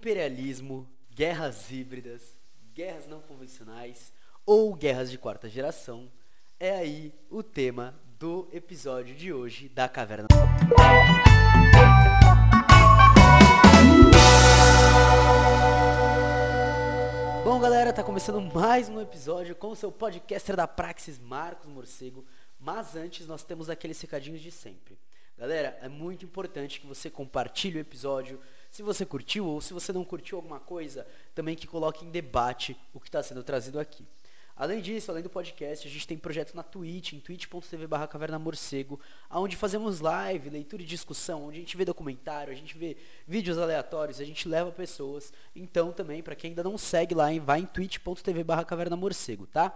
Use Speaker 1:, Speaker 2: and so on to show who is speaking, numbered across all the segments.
Speaker 1: imperialismo, guerras híbridas, guerras não convencionais ou guerras de quarta geração é aí o tema do episódio de hoje da Caverna. Bom, galera, tá começando mais um episódio com o seu podcaster da Praxis, Marcos Morcego. Mas antes, nós temos aqueles recadinhos de sempre. Galera, é muito importante que você compartilhe o episódio. Se você curtiu ou se você não curtiu alguma coisa, também que coloque em debate o que está sendo trazido aqui. Além disso, além do podcast, a gente tem projeto na Twitch, em twitch.tv barra caverna morcego, onde fazemos live, leitura e discussão, onde a gente vê documentário, a gente vê vídeos aleatórios, a gente leva pessoas. Então também, para quem ainda não segue lá, vai em twitch.tv barra caverna morcego, tá?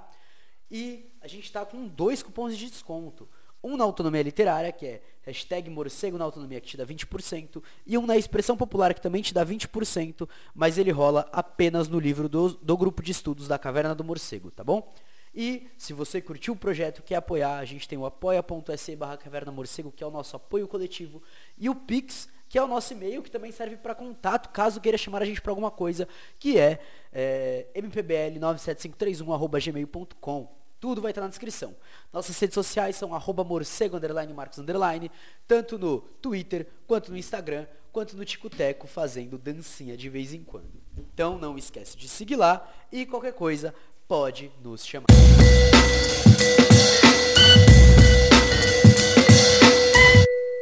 Speaker 1: E a gente está com dois cupons de desconto. Um na autonomia literária, que é hashtag morcego na autonomia, que te dá 20%, e um na expressão popular, que também te dá 20%, mas ele rola apenas no livro do, do grupo de estudos da Caverna do Morcego, tá bom? E se você curtiu o projeto, quer apoiar, a gente tem o apoia.se barra Caverna Morcego, que é o nosso apoio coletivo, e o Pix, que é o nosso e-mail, que também serve para contato, caso queira chamar a gente para alguma coisa, que é, é mpbl97531.gmail.com. Tudo vai estar na descrição. Nossas redes sociais são arroba morcego, underline, marcos, underline, tanto no Twitter, quanto no Instagram, quanto no Ticoteco, fazendo dancinha de vez em quando. Então não esquece de seguir lá e qualquer coisa pode nos chamar.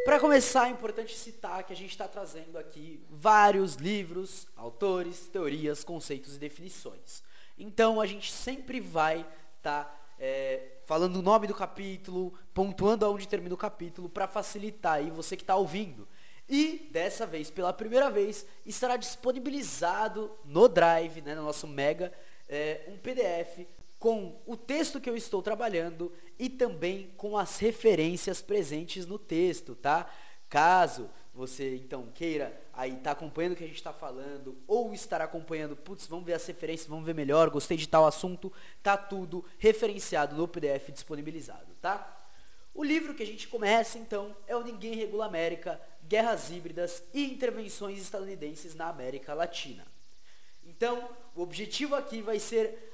Speaker 1: Para começar, é importante citar que a gente está trazendo aqui vários livros, autores, teorias, conceitos e definições. Então a gente sempre vai estar tá é, falando o nome do capítulo, pontuando aonde termina o capítulo, para facilitar aí você que está ouvindo. E dessa vez, pela primeira vez, estará disponibilizado no Drive, né, no nosso Mega, é, um PDF com o texto que eu estou trabalhando e também com as referências presentes no texto, tá? Caso você então queira aí estar tá acompanhando o que a gente está falando, ou estar acompanhando, putz, vamos ver as referências, vamos ver melhor, gostei de tal assunto, tá tudo referenciado no PDF disponibilizado, tá? O livro que a gente começa então é o Ninguém Regula América, Guerras Híbridas e Intervenções Estadunidenses na América Latina. Então, o objetivo aqui vai ser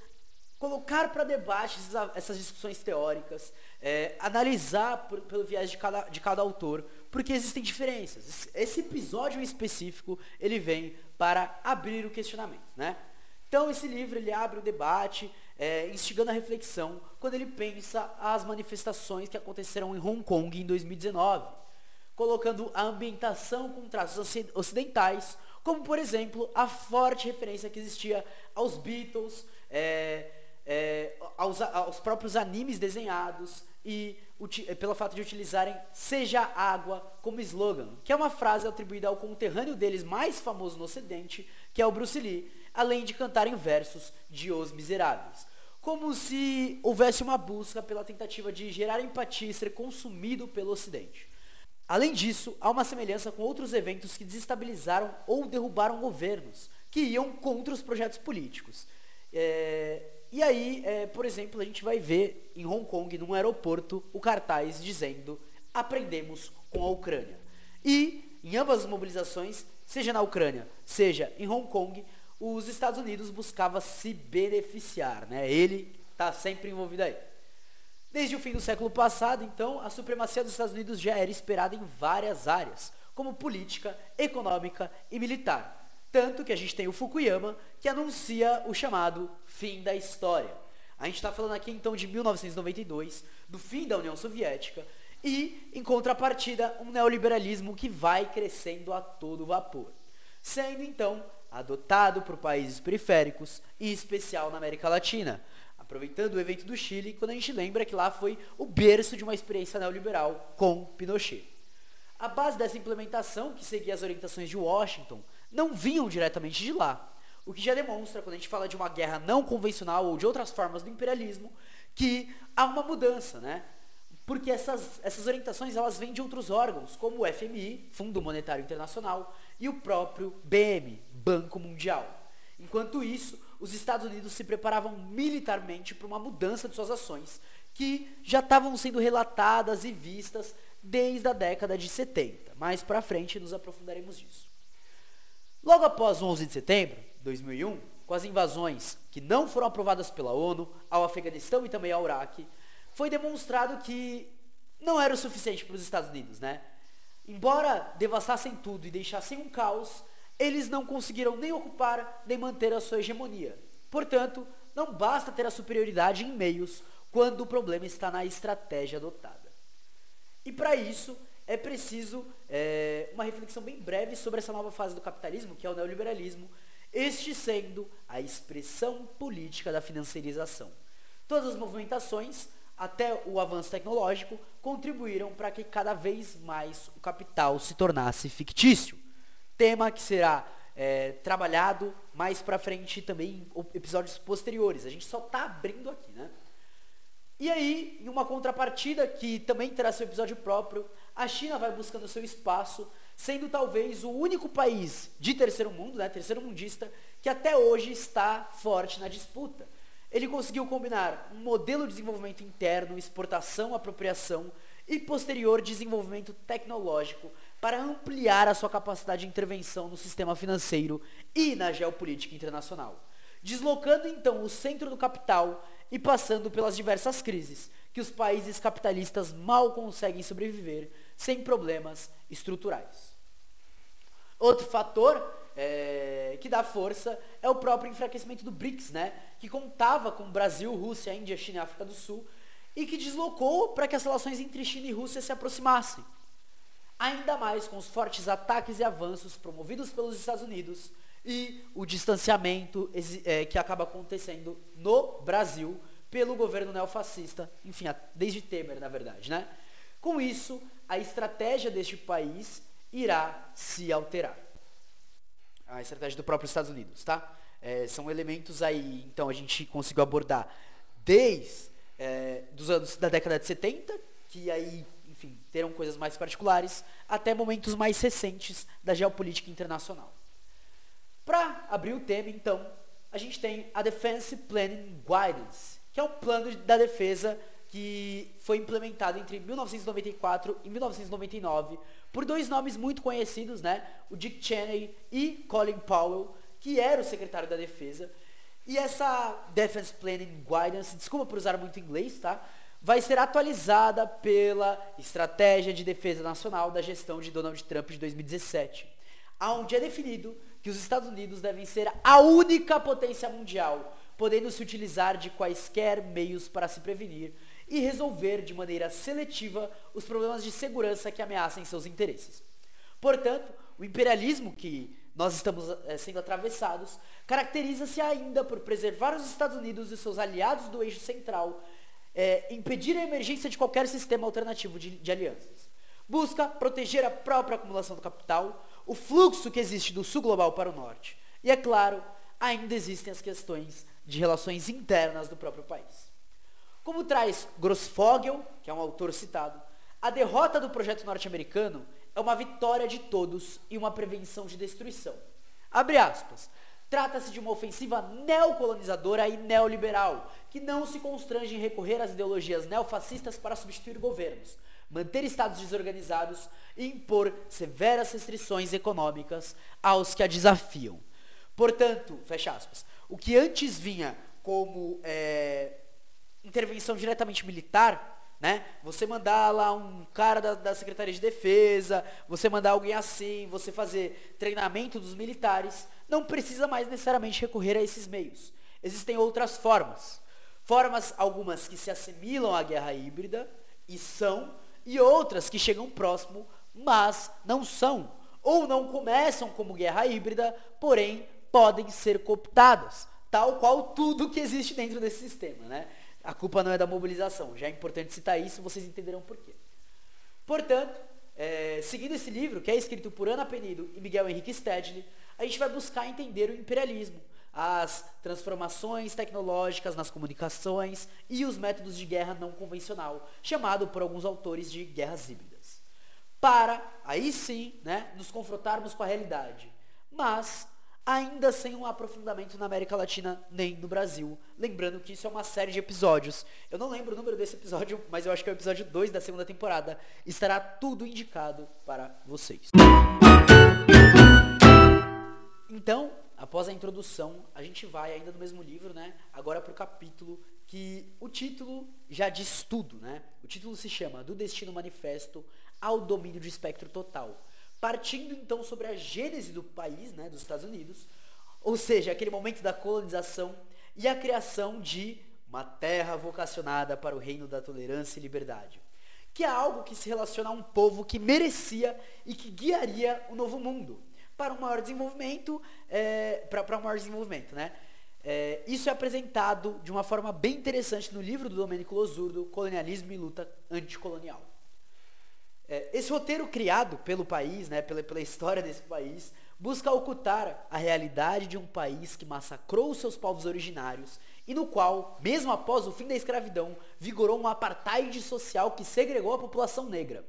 Speaker 1: colocar para debate essas discussões teóricas, é, analisar por, pelo viés de cada, de cada autor, porque existem diferenças. Esse episódio em específico, ele vem para abrir o questionamento, né? Então esse livro ele abre o debate, é, instigando a reflexão, quando ele pensa as manifestações que aconteceram em Hong Kong em 2019, colocando a ambientação com traços ocidentais, como por exemplo a forte referência que existia aos Beatles, é, é, aos, aos próprios animes desenhados e pelo fato de utilizarem Seja Água como slogan, que é uma frase atribuída ao conterrâneo deles mais famoso no ocidente, que é o Bruce Lee, além de cantarem versos de Os Miseráveis. Como se houvesse uma busca pela tentativa de gerar empatia e ser consumido pelo ocidente. Além disso, há uma semelhança com outros eventos que desestabilizaram ou derrubaram governos, que iam contra os projetos políticos. É, e aí, é, por exemplo, a gente vai ver em Hong Kong, num aeroporto, o cartaz dizendo aprendemos com a Ucrânia. E em ambas as mobilizações, seja na Ucrânia, seja em Hong Kong, os Estados Unidos buscava se beneficiar, né? Ele está sempre envolvido aí. Desde o fim do século passado, então, a supremacia dos Estados Unidos já era esperada em várias áreas, como política, econômica e militar. Tanto que a gente tem o Fukuyama, que anuncia o chamado fim da história. A gente está falando aqui então de 1992, do fim da União Soviética, e, em contrapartida, um neoliberalismo que vai crescendo a todo vapor. Sendo então adotado por países periféricos, e em especial na América Latina. Aproveitando o evento do Chile, quando a gente lembra que lá foi o berço de uma experiência neoliberal com Pinochet. A base dessa implementação, que seguia as orientações de Washington, não vinham diretamente de lá. O que já demonstra, quando a gente fala de uma guerra não convencional ou de outras formas do imperialismo, que há uma mudança, né? Porque essas, essas orientações elas vêm de outros órgãos, como o FMI, Fundo Monetário Internacional, e o próprio BM, Banco Mundial. Enquanto isso, os Estados Unidos se preparavam militarmente para uma mudança de suas ações, que já estavam sendo relatadas e vistas desde a década de 70. Mais para frente nos aprofundaremos nisso. Logo após o 11 de setembro de 2001, com as invasões que não foram aprovadas pela ONU ao Afeganistão e também ao Iraque, foi demonstrado que não era o suficiente para os Estados Unidos, né? Embora devastassem tudo e deixassem um caos, eles não conseguiram nem ocupar nem manter a sua hegemonia. Portanto, não basta ter a superioridade em meios quando o problema está na estratégia adotada. E para isso é preciso é, uma reflexão bem breve sobre essa nova fase do capitalismo, que é o neoliberalismo, este sendo a expressão política da financiarização. Todas as movimentações, até o avanço tecnológico, contribuíram para que cada vez mais o capital se tornasse fictício. Tema que será é, trabalhado mais para frente também em episódios posteriores. A gente só está abrindo aqui, né? E aí, em uma contrapartida que também terá seu episódio próprio, a China vai buscando seu espaço, sendo talvez o único país de terceiro mundo, né, terceiro mundista, que até hoje está forte na disputa. Ele conseguiu combinar um modelo de desenvolvimento interno, exportação, apropriação e posterior desenvolvimento tecnológico para ampliar a sua capacidade de intervenção no sistema financeiro e na geopolítica internacional, deslocando então o centro do capital e passando pelas diversas crises que os países capitalistas mal conseguem sobreviver sem problemas estruturais. Outro fator é, que dá força é o próprio enfraquecimento do BRICS, né? que contava com Brasil, Rússia, Índia, China e África do Sul, e que deslocou para que as relações entre China e Rússia se aproximassem. Ainda mais com os fortes ataques e avanços promovidos pelos Estados Unidos e o distanciamento é, que acaba acontecendo no Brasil pelo governo neofascista, enfim, desde Temer, na verdade, né? Com isso, a estratégia deste país irá se alterar. A estratégia do próprio Estados Unidos, tá? É, são elementos aí, então a gente conseguiu abordar desde é, dos anos da década de 70, que aí, enfim, terão coisas mais particulares, até momentos mais recentes da geopolítica internacional. Para abrir o tema, então, a gente tem a Defense Planning Guidance, que é um plano da defesa que foi implementado entre 1994 e 1999 por dois nomes muito conhecidos, né? O Dick Cheney e Colin Powell, que era o secretário da defesa. E essa Defense Planning Guidance, desculpa por usar muito inglês, tá? Vai ser atualizada pela Estratégia de Defesa Nacional da gestão de Donald Trump de 2017, aonde é definido que os Estados Unidos devem ser a única potência mundial, podendo se utilizar de quaisquer meios para se prevenir e resolver de maneira seletiva os problemas de segurança que ameacem seus interesses. Portanto, o imperialismo que nós estamos é, sendo atravessados caracteriza-se ainda por preservar os Estados Unidos e seus aliados do eixo central, é, impedir a emergência de qualquer sistema alternativo de, de alianças. Busca proteger a própria acumulação do capital, o fluxo que existe do sul global para o norte. E é claro, ainda existem as questões de relações internas do próprio país. Como traz Grossfogel, que é um autor citado, a derrota do projeto norte-americano é uma vitória de todos e uma prevenção de destruição. Abre aspas. Trata-se de uma ofensiva neocolonizadora e neoliberal, que não se constrange em recorrer às ideologias neofascistas para substituir governos, manter estados desorganizados e impor severas restrições econômicas aos que a desafiam. Portanto, fecha aspas, o que antes vinha como é, intervenção diretamente militar, né? Você mandar lá um cara da, da Secretaria de Defesa, você mandar alguém assim, você fazer treinamento dos militares, não precisa mais necessariamente recorrer a esses meios. Existem outras formas. Formas algumas que se assimilam à guerra híbrida e são, e outras que chegam próximo, mas não são, ou não começam como guerra híbrida, porém podem ser cooptadas, tal qual tudo que existe dentro desse sistema, né? A culpa não é da mobilização, já é importante citar isso, vocês entenderão por quê. Portanto, é, seguindo esse livro, que é escrito por Ana Penido e Miguel Henrique Stedley, a gente vai buscar entender o imperialismo, as transformações tecnológicas nas comunicações e os métodos de guerra não convencional, chamado por alguns autores de guerras híbridas. Para, aí sim, né, nos confrontarmos com a realidade, mas ainda sem um aprofundamento na América Latina nem no Brasil. Lembrando que isso é uma série de episódios. Eu não lembro o número desse episódio, mas eu acho que é o episódio 2 da segunda temporada. Estará tudo indicado para vocês. então, após a introdução, a gente vai ainda no mesmo livro, né? Agora para o capítulo que o título já diz tudo, né? O título se chama Do Destino Manifesto ao Domínio de Espectro Total. Partindo então sobre a gênese do país, né, dos Estados Unidos, ou seja, aquele momento da colonização e a criação de uma terra vocacionada para o reino da tolerância e liberdade, que é algo que se relaciona a um povo que merecia e que guiaria o novo mundo para um maior desenvolvimento, é, para um maior desenvolvimento, né? É, isso é apresentado de uma forma bem interessante no livro do Domênico Losurdo, Colonialismo e Luta Anticolonial. É, esse roteiro criado pelo país, né, pela, pela história desse país, busca ocultar a realidade de um país que massacrou os seus povos originários e no qual, mesmo após o fim da escravidão, vigorou um apartheid social que segregou a população negra.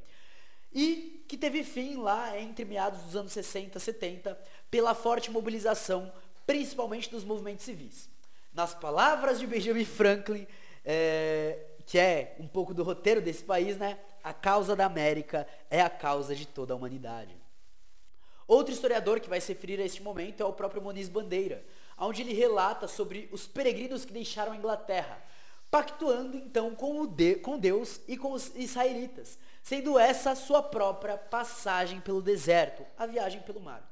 Speaker 1: E que teve fim lá entre meados dos anos 60, 70, pela forte mobilização, principalmente dos movimentos civis. Nas palavras de Benjamin Franklin, é, que é um pouco do roteiro desse país, né? A causa da América é a causa de toda a humanidade. Outro historiador que vai se referir a este momento é o próprio Moniz Bandeira, onde ele relata sobre os peregrinos que deixaram a Inglaterra, pactuando então com, de, com Deus e com os israelitas, sendo essa sua própria passagem pelo deserto, a viagem pelo mar.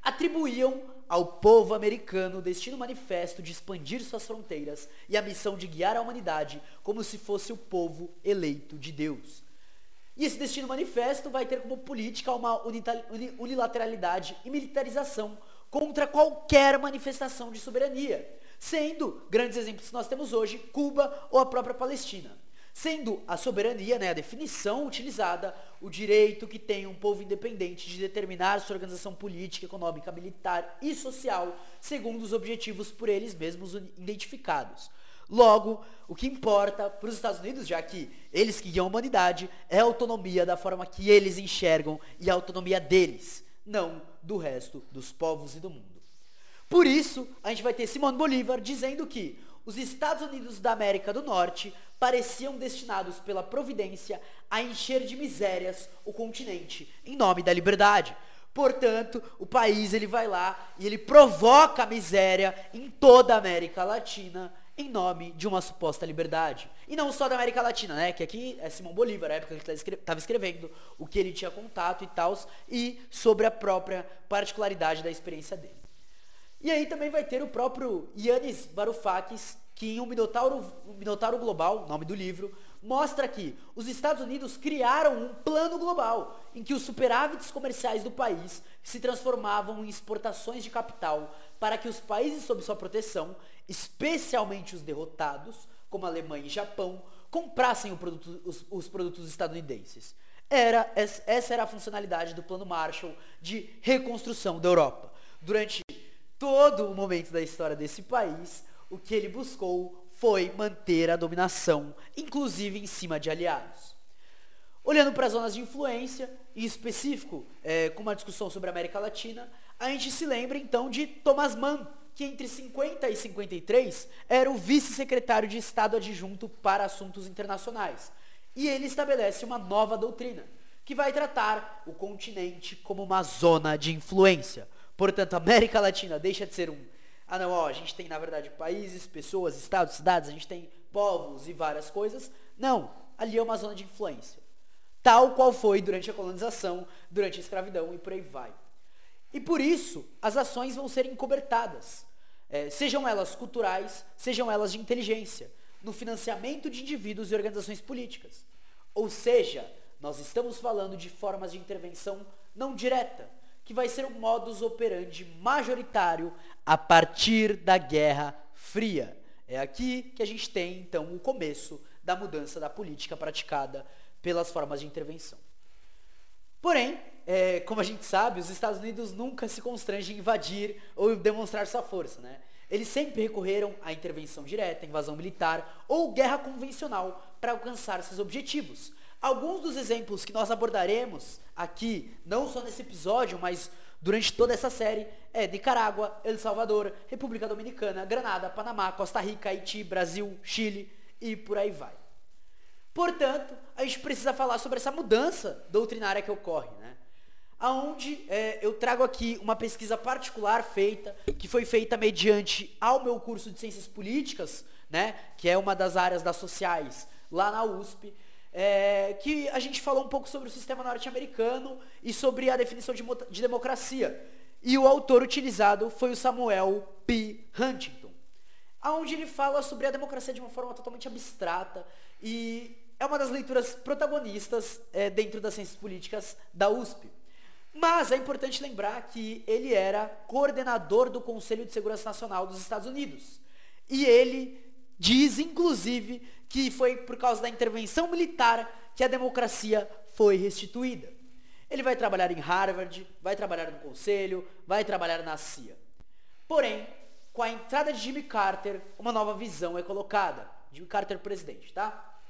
Speaker 1: Atribuíam ao povo americano o destino manifesto de expandir suas fronteiras e a missão de guiar a humanidade como se fosse o povo eleito de Deus. E esse destino manifesto vai ter como política uma unilateralidade e militarização contra qualquer manifestação de soberania, sendo grandes exemplos que nós temos hoje Cuba ou a própria Palestina. Sendo a soberania, né, a definição utilizada, o direito que tem um povo independente de determinar sua organização política, econômica, militar e social, segundo os objetivos por eles mesmos identificados. Logo, o que importa para os Estados Unidos, já que eles que guiam a humanidade, é a autonomia da forma que eles enxergam e a autonomia deles, não do resto dos povos e do mundo. Por isso, a gente vai ter Simão Bolívar dizendo que os Estados Unidos da América do Norte pareciam destinados pela providência a encher de misérias o continente em nome da liberdade. Portanto, o país ele vai lá e ele provoca a miséria em toda a América Latina em nome de uma suposta liberdade. E não só da América Latina, né? Que aqui é Simão Bolívar, a época que ele estava escrevendo, o que ele tinha contato e tal, e sobre a própria particularidade da experiência dele. E aí também vai ter o próprio Yannis Varoufakis, que em um Minotauro, um Minotauro Global, nome do livro, mostra que os Estados Unidos criaram um plano global em que os superávites comerciais do país se transformavam em exportações de capital para que os países sob sua proteção especialmente os derrotados, como Alemanha e Japão, comprassem produto, os, os produtos estadunidenses. Era, essa era a funcionalidade do Plano Marshall de reconstrução da Europa. Durante todo o momento da história desse país, o que ele buscou foi manter a dominação, inclusive em cima de aliados. Olhando para as zonas de influência, em específico, é, com uma discussão sobre a América Latina, a gente se lembra então de Thomas Mann, que entre 50 e 53 era o vice-secretário de Estado adjunto para assuntos internacionais. E ele estabelece uma nova doutrina, que vai tratar o continente como uma zona de influência. Portanto, América Latina deixa de ser um. Ah, não, ó, a gente tem, na verdade, países, pessoas, estados, cidades, a gente tem povos e várias coisas. Não, ali é uma zona de influência. Tal qual foi durante a colonização, durante a escravidão e por aí vai. E por isso, as ações vão ser encobertadas é, sejam elas culturais, sejam elas de inteligência, no financiamento de indivíduos e organizações políticas. Ou seja, nós estamos falando de formas de intervenção não direta, que vai ser um modus operandi majoritário a partir da Guerra Fria. É aqui que a gente tem, então, o começo da mudança da política praticada pelas formas de intervenção. Porém, é, como a gente sabe, os Estados Unidos nunca se constrangem em invadir ou demonstrar sua força, né? Eles sempre recorreram à intervenção direta, invasão militar ou guerra convencional para alcançar seus objetivos. Alguns dos exemplos que nós abordaremos aqui, não só nesse episódio, mas durante toda essa série, é Nicarágua, El Salvador, República Dominicana, Granada, Panamá, Costa Rica, Haiti, Brasil, Chile e por aí vai. Portanto, a gente precisa falar sobre essa mudança doutrinária que ocorre. Né? aonde é, eu trago aqui uma pesquisa particular feita, que foi feita mediante ao meu curso de Ciências Políticas, né, que é uma das áreas das sociais lá na USP, é, que a gente falou um pouco sobre o sistema norte-americano e sobre a definição de, de democracia. E o autor utilizado foi o Samuel P. Huntington, aonde ele fala sobre a democracia de uma forma totalmente abstrata e é uma das leituras protagonistas é, dentro das ciências políticas da USP. Mas é importante lembrar que ele era coordenador do Conselho de Segurança Nacional dos Estados Unidos. E ele diz, inclusive, que foi por causa da intervenção militar que a democracia foi restituída. Ele vai trabalhar em Harvard, vai trabalhar no Conselho, vai trabalhar na CIA. Porém, com a entrada de Jimmy Carter, uma nova visão é colocada. Jimmy Carter presidente, tá?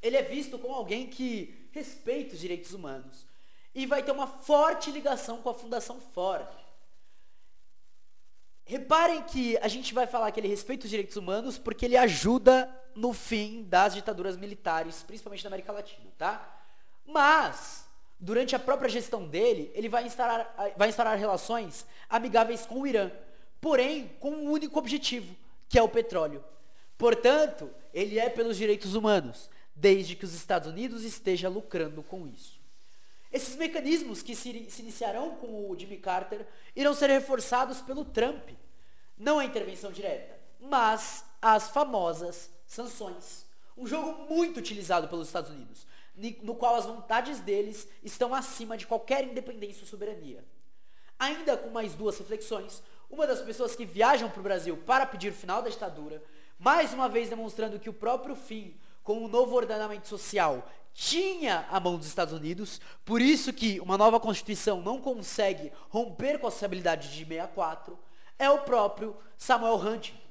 Speaker 1: Ele é visto como alguém que respeita os direitos humanos e vai ter uma forte ligação com a Fundação Ford. Reparem que a gente vai falar que ele respeita os direitos humanos porque ele ajuda no fim das ditaduras militares, principalmente na América Latina, tá? Mas, durante a própria gestão dele, ele vai instaurar, vai instaurar relações amigáveis com o Irã, porém com um único objetivo, que é o petróleo. Portanto, ele é pelos direitos humanos desde que os Estados Unidos esteja lucrando com isso. Esses mecanismos que se, se iniciarão com o Jimmy Carter irão ser reforçados pelo Trump. Não a intervenção direta, mas as famosas sanções. Um jogo muito utilizado pelos Estados Unidos, no qual as vontades deles estão acima de qualquer independência ou soberania. Ainda com mais duas reflexões, uma das pessoas que viajam para o Brasil para pedir o final da ditadura, mais uma vez demonstrando que o próprio fim com o novo ordenamento social tinha a mão dos Estados Unidos, por isso que uma nova Constituição não consegue romper com a estabilidade de 64, é o próprio Samuel Huntington.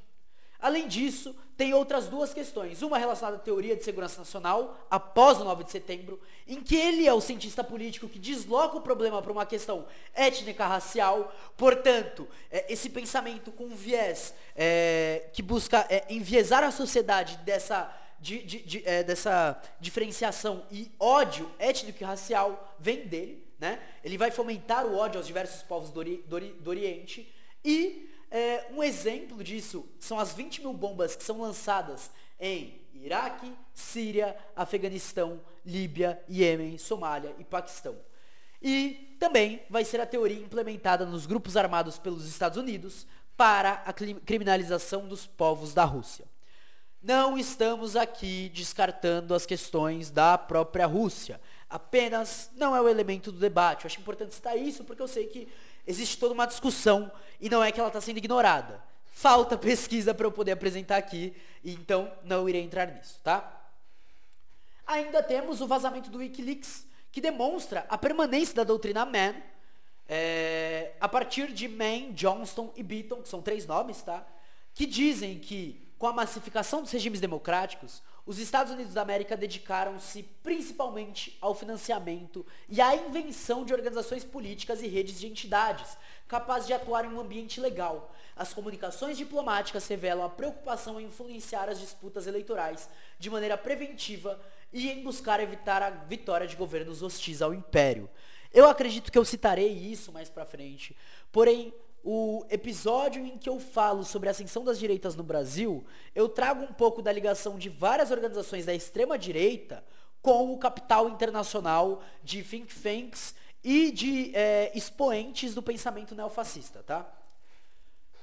Speaker 1: Além disso, tem outras duas questões. Uma relacionada à teoria de segurança nacional, após o 9 de setembro, em que ele é o cientista político que desloca o problema para uma questão étnica racial. Portanto, é, esse pensamento com viés é, que busca é, enviesar a sociedade dessa de, de, de, é, dessa diferenciação e ódio étnico e racial vem dele, né? Ele vai fomentar o ódio aos diversos povos do, ori, do, do Oriente. E é, um exemplo disso são as 20 mil bombas que são lançadas em Iraque, Síria, Afeganistão, Líbia, Iêmen, Somália e Paquistão. E também vai ser a teoria implementada nos grupos armados pelos Estados Unidos para a criminalização dos povos da Rússia. Não estamos aqui descartando as questões da própria Rússia. Apenas não é o elemento do debate. Eu acho importante citar isso porque eu sei que existe toda uma discussão e não é que ela está sendo ignorada. Falta pesquisa para eu poder apresentar aqui, então não irei entrar nisso, tá? Ainda temos o vazamento do Wikileaks, que demonstra a permanência da doutrina Mann é, a partir de Mann, Johnston e Beaton, que são três nomes, tá? Que dizem que com a massificação dos regimes democráticos, os Estados Unidos da América dedicaram-se principalmente ao financiamento e à invenção de organizações políticas e redes de entidades capazes de atuar em um ambiente legal. As comunicações diplomáticas revelam a preocupação em influenciar as disputas eleitorais de maneira preventiva e em buscar evitar a vitória de governos hostis ao império. Eu acredito que eu citarei isso mais para frente, porém o episódio em que eu falo sobre a ascensão das direitas no Brasil, eu trago um pouco da ligação de várias organizações da extrema direita com o capital internacional de think tanks e de é, expoentes do pensamento neofascista, tá?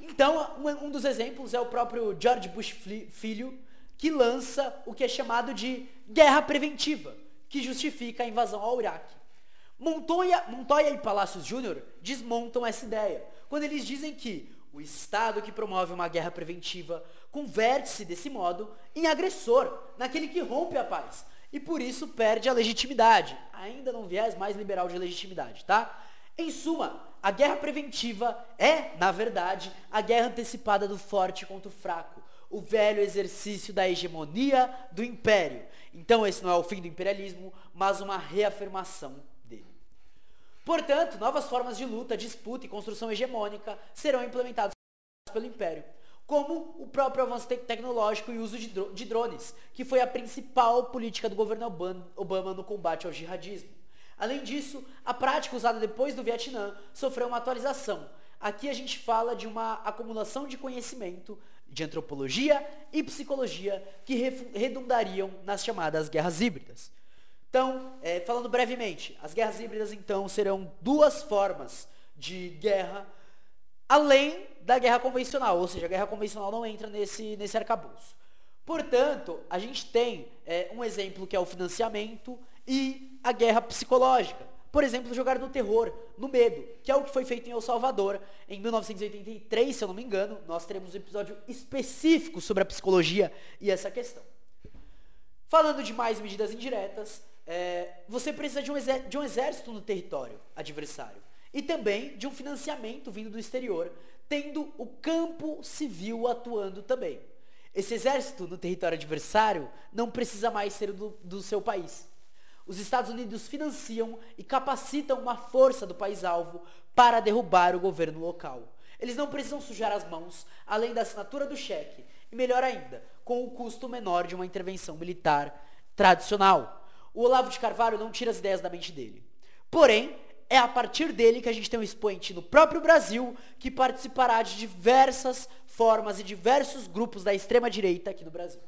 Speaker 1: Então, um, um dos exemplos é o próprio George Bush Filho, que lança o que é chamado de guerra preventiva, que justifica a invasão ao Iraque. Montoya, Montoya e Palacios Júnior desmontam essa ideia, quando eles dizem que o Estado que promove uma guerra preventiva converte-se desse modo em agressor, naquele que rompe a paz, e por isso perde a legitimidade, ainda não viés mais liberal de legitimidade, tá? Em suma, a guerra preventiva é, na verdade, a guerra antecipada do forte contra o fraco, o velho exercício da hegemonia do império. Então esse não é o fim do imperialismo, mas uma reafirmação Portanto, novas formas de luta, disputa e construção hegemônica serão implementadas pelo Império, como o próprio avanço te tecnológico e uso de, dro de, drones, que foi a principal política do governo Obama no combate ao jihadismo. Além disso, a prática usada depois do Vietnã sofreu uma atualização. Aqui a gente fala de uma acumulação de conhecimento de antropologia e psicologia que redundariam nas chamadas guerras híbridas. Então, é, falando brevemente, as guerras híbridas então serão duas formas de guerra além da guerra convencional, ou seja, a guerra convencional não entra nesse, nesse arcabouço. Portanto, a gente tem é, um exemplo que é o financiamento e a guerra psicológica. Por exemplo, jogar no terror, no medo, que é o que foi feito em El Salvador em 1983, se eu não me engano. Nós teremos um episódio específico sobre a psicologia e essa questão. Falando de mais medidas indiretas, é, você precisa de um, de um exército no território adversário e também de um financiamento vindo do exterior, tendo o campo civil atuando também. Esse exército no território adversário não precisa mais ser do, do seu país. Os Estados Unidos financiam e capacitam uma força do país-alvo para derrubar o governo local. Eles não precisam sujar as mãos, além da assinatura do cheque, e melhor ainda, com o custo menor de uma intervenção militar tradicional. O Olavo de Carvalho não tira as ideias da mente dele. Porém, é a partir dele que a gente tem um expoente no próprio Brasil que participará de diversas formas e diversos grupos da extrema direita aqui no Brasil.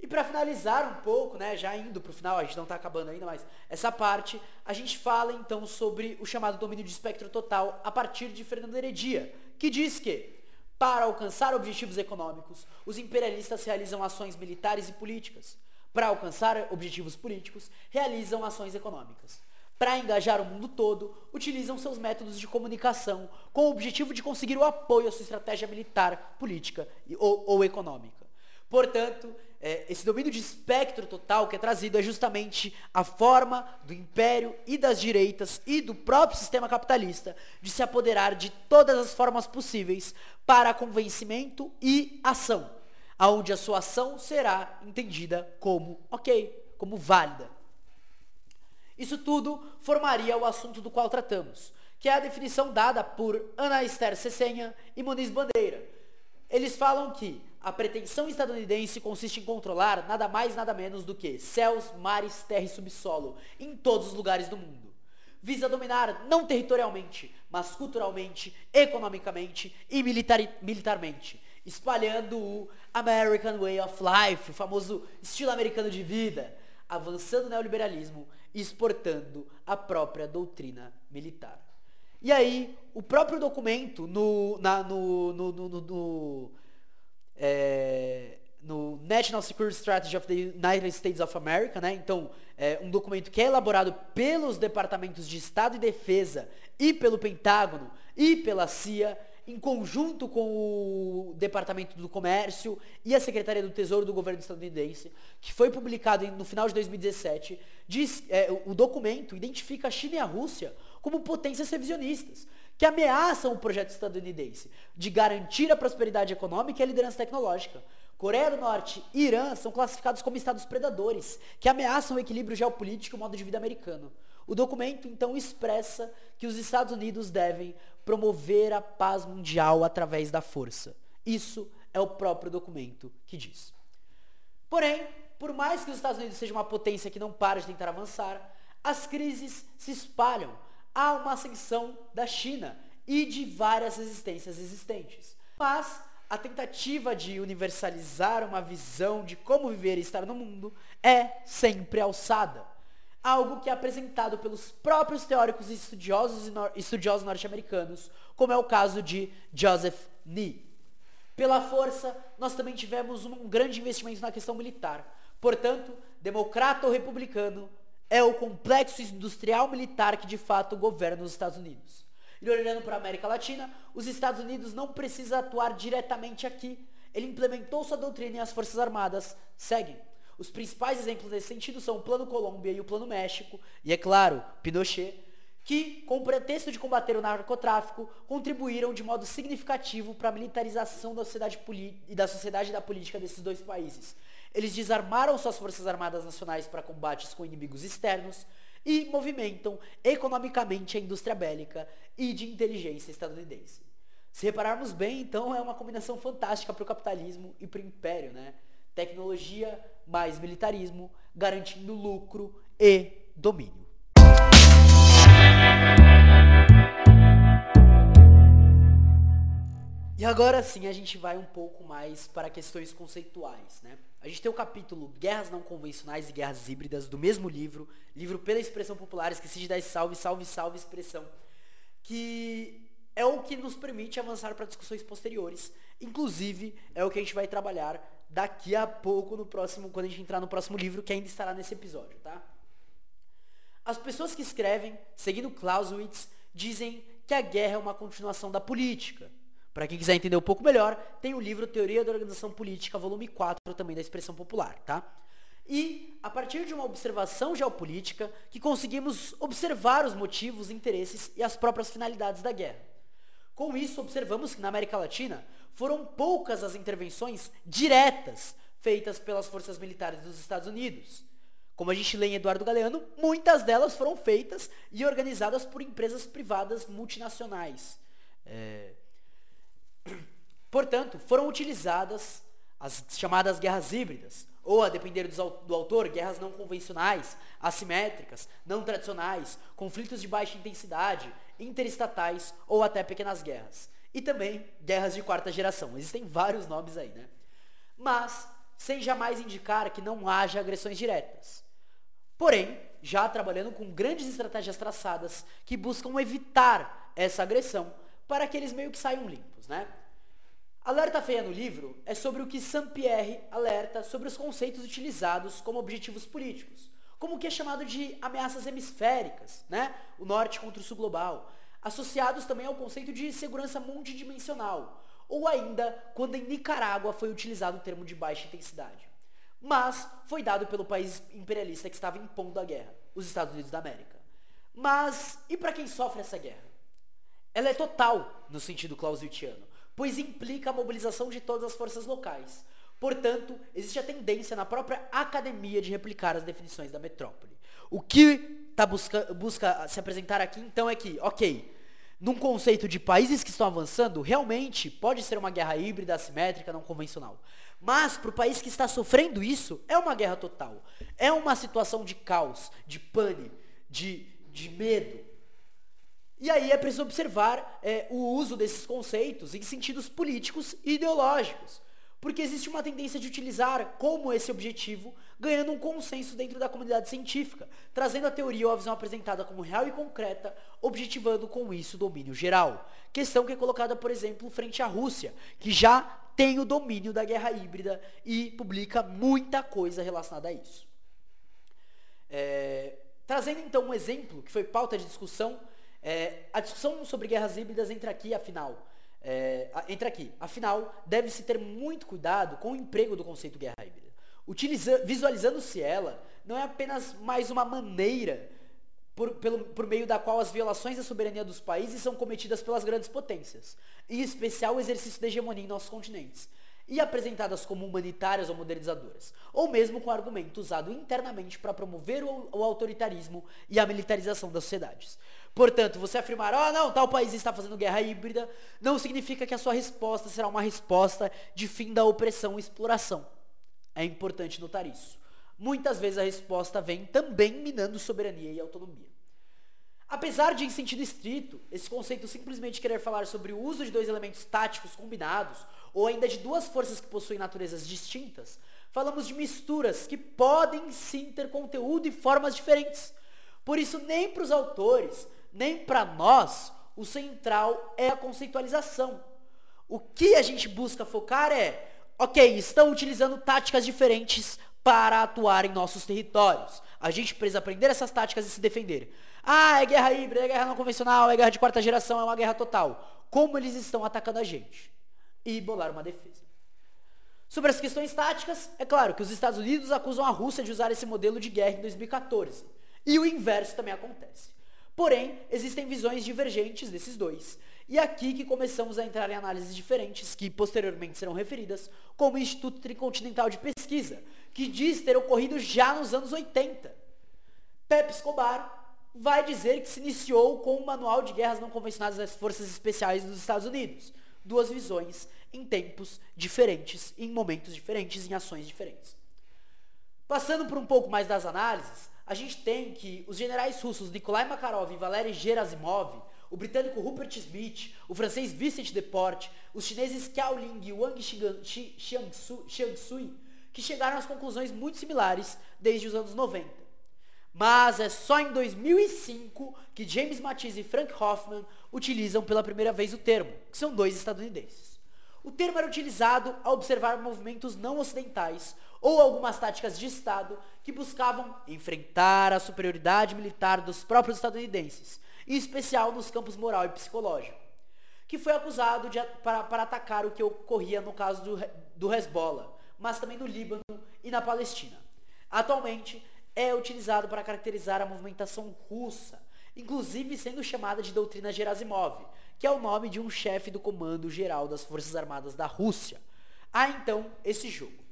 Speaker 1: E para finalizar um pouco, né, já indo para o final, a gente não está acabando ainda, mas essa parte, a gente fala então sobre o chamado domínio de espectro total a partir de Fernando Heredia, que diz que, para alcançar objetivos econômicos, os imperialistas realizam ações militares e políticas. Para alcançar objetivos políticos, realizam ações econômicas. Para engajar o mundo todo, utilizam seus métodos de comunicação com o objetivo de conseguir o apoio à sua estratégia militar, política ou, ou econômica. Portanto, é, esse domínio de espectro total que é trazido é justamente a forma do império e das direitas e do próprio sistema capitalista de se apoderar de todas as formas possíveis para convencimento e ação, aonde a sua ação será entendida como ok, como válida. Isso tudo formaria o assunto do qual tratamos, que é a definição dada por Ana Esther Cessenha e Muniz Bandeira. Eles falam que a pretensão estadunidense consiste em controlar nada mais nada menos do que céus, mares, terra e subsolo em todos os lugares do mundo. Visa dominar não territorialmente, mas culturalmente, economicamente e militar militarmente, espalhando o American Way of Life, o famoso estilo americano de vida, avançando o neoliberalismo exportando a própria doutrina militar. E aí, o próprio documento no, na, no, no, no, no, é, no National Security Strategy of the United States of America, né? então, é um documento que é elaborado pelos departamentos de Estado e Defesa e pelo Pentágono e pela CIA, em conjunto com o Departamento do Comércio e a Secretaria do Tesouro do governo estadunidense, que foi publicado no final de 2017, diz, é, o documento identifica a China e a Rússia como potências revisionistas, que ameaçam o projeto estadunidense de garantir a prosperidade econômica e a liderança tecnológica. Coreia do Norte e Irã são classificados como estados predadores, que ameaçam o equilíbrio geopolítico e o modo de vida americano. O documento, então, expressa que os Estados Unidos devem promover a paz mundial através da força. Isso é o próprio documento que diz. Porém, por mais que os Estados Unidos seja uma potência que não para de tentar avançar, as crises se espalham. Há uma ascensão da China e de várias resistências existentes. Mas a tentativa de universalizar uma visão de como viver e estar no mundo é sempre alçada algo que é apresentado pelos próprios teóricos e estudiosos, estudiosos norte-americanos, como é o caso de Joseph Nee. Pela força, nós também tivemos um grande investimento na questão militar. Portanto, democrata ou republicano, é o complexo industrial militar que de fato governa os Estados Unidos. E olhando para a América Latina, os Estados Unidos não precisam atuar diretamente aqui. Ele implementou sua doutrina e as Forças Armadas seguem. Os principais exemplos nesse sentido são o Plano Colômbia e o Plano México, e é claro, Pinochet, que, com o pretexto de combater o narcotráfico, contribuíram de modo significativo para a militarização da sociedade, e da sociedade e da política desses dois países. Eles desarmaram suas forças armadas nacionais para combates com inimigos externos e movimentam economicamente a indústria bélica e de inteligência estadunidense. Se repararmos bem, então é uma combinação fantástica para o capitalismo e para o império, né? Tecnologia mais militarismo, garantindo lucro e domínio. E agora sim a gente vai um pouco mais para questões conceituais, né? A gente tem o capítulo Guerras Não Convencionais e Guerras Híbridas do mesmo livro, livro pela expressão popular, esqueci de dar salve, salve, salve expressão, que é o que nos permite avançar para discussões posteriores. Inclusive, é o que a gente vai trabalhar daqui a pouco no próximo, quando a gente entrar no próximo livro, que ainda estará nesse episódio, tá? As pessoas que escrevem, seguindo Clausewitz, dizem que a guerra é uma continuação da política. Para quem quiser entender um pouco melhor, tem o livro Teoria da Organização Política, volume 4, também da expressão popular, tá? E, a partir de uma observação geopolítica, que conseguimos observar os motivos, interesses e as próprias finalidades da guerra. Com isso, observamos que na América Latina foram poucas as intervenções diretas feitas pelas forças militares dos Estados Unidos. Como a gente lê em Eduardo Galeano, muitas delas foram feitas e organizadas por empresas privadas multinacionais. É, Portanto, foram utilizadas as chamadas guerras híbridas, ou a depender do autor, guerras não convencionais, assimétricas, não tradicionais, conflitos de baixa intensidade, interestatais ou até pequenas guerras. E também guerras de quarta geração. Existem vários nomes aí, né? Mas sem jamais indicar que não haja agressões diretas. Porém, já trabalhando com grandes estratégias traçadas que buscam evitar essa agressão para que eles meio que saiam limpos, né? Alerta Feia no livro é sobre o que Saint-Pierre alerta sobre os conceitos utilizados como objetivos políticos, como o que é chamado de ameaças hemisféricas, né? o norte contra o sul global, associados também ao conceito de segurança multidimensional, ou ainda quando em Nicarágua foi utilizado o termo de baixa intensidade. Mas foi dado pelo país imperialista que estava impondo a guerra, os Estados Unidos da América. Mas e para quem sofre essa guerra? Ela é total no sentido clausewittiano pois implica a mobilização de todas as forças locais. Portanto, existe a tendência na própria academia de replicar as definições da metrópole. O que tá busca, busca se apresentar aqui, então, é que, ok, num conceito de países que estão avançando, realmente pode ser uma guerra híbrida, assimétrica, não convencional. Mas, para o país que está sofrendo isso, é uma guerra total. É uma situação de caos, de pane, de, de medo, e aí é preciso observar é, o uso desses conceitos em sentidos políticos e ideológicos, porque existe uma tendência de utilizar como esse objetivo, ganhando um consenso dentro da comunidade científica, trazendo a teoria ou a visão apresentada como real e concreta, objetivando com isso o domínio geral. Questão que é colocada, por exemplo, frente à Rússia, que já tem o domínio da guerra híbrida e publica muita coisa relacionada a isso. É, trazendo então um exemplo que foi pauta de discussão é, a discussão sobre guerras híbridas entra aqui, afinal. É, entra aqui. Afinal, deve-se ter muito cuidado com o emprego do conceito guerra híbrida. Visualizando-se ela, não é apenas mais uma maneira por, pelo, por meio da qual as violações da soberania dos países são cometidas pelas grandes potências, em especial o exercício da hegemonia em nossos continentes, e apresentadas como humanitárias ou modernizadoras, ou mesmo com argumento usado internamente para promover o, o autoritarismo e a militarização das sociedades. Portanto, você afirmar, oh não, tal país está fazendo guerra híbrida, não significa que a sua resposta será uma resposta de fim da opressão e exploração. É importante notar isso. Muitas vezes a resposta vem também minando soberania e autonomia. Apesar de, em sentido estrito, esse conceito simplesmente querer falar sobre o uso de dois elementos táticos combinados, ou ainda de duas forças que possuem naturezas distintas, falamos de misturas que podem sim ter conteúdo e formas diferentes. Por isso, nem para os autores, nem para nós, o central é a conceitualização. O que a gente busca focar é, ok, estão utilizando táticas diferentes para atuar em nossos territórios. A gente precisa aprender essas táticas e se defender. Ah, é guerra híbrida, é guerra não convencional, é guerra de quarta geração, é uma guerra total. Como eles estão atacando a gente? E bolar uma defesa. Sobre as questões táticas, é claro que os Estados Unidos acusam a Rússia de usar esse modelo de guerra em 2014. E o inverso também acontece. Porém, existem visões divergentes desses dois. E é aqui que começamos a entrar em análises diferentes, que posteriormente serão referidas, como o Instituto Tricontinental de Pesquisa, que diz ter ocorrido já nos anos 80. Pepe Escobar vai dizer que se iniciou com o Manual de Guerras Não Convencionais das Forças Especiais dos Estados Unidos. Duas visões em tempos diferentes, em momentos diferentes, em ações diferentes. Passando por um pouco mais das análises, a gente tem que os generais russos Nikolai Makarov e Valery Gerasimov, o britânico Rupert Smith, o francês Vincent Deporte, os chineses Qiao Ling e Wang Xiangsui, que chegaram às conclusões muito similares desde os anos 90. Mas é só em 2005 que James Matisse e Frank Hoffman utilizam pela primeira vez o termo, que são dois estadunidenses. O termo era utilizado ao observar movimentos não ocidentais ou algumas táticas de Estado que buscavam enfrentar a superioridade militar dos próprios estadunidenses, em especial nos campos moral e psicológico, que foi acusado de, para, para atacar o que ocorria no caso do, do Hezbollah, mas também no Líbano e na Palestina. Atualmente é utilizado para caracterizar a movimentação russa, inclusive sendo chamada de doutrina Gerasimov, que é o nome de um chefe do Comando Geral das Forças Armadas da Rússia. Há então esse jogo.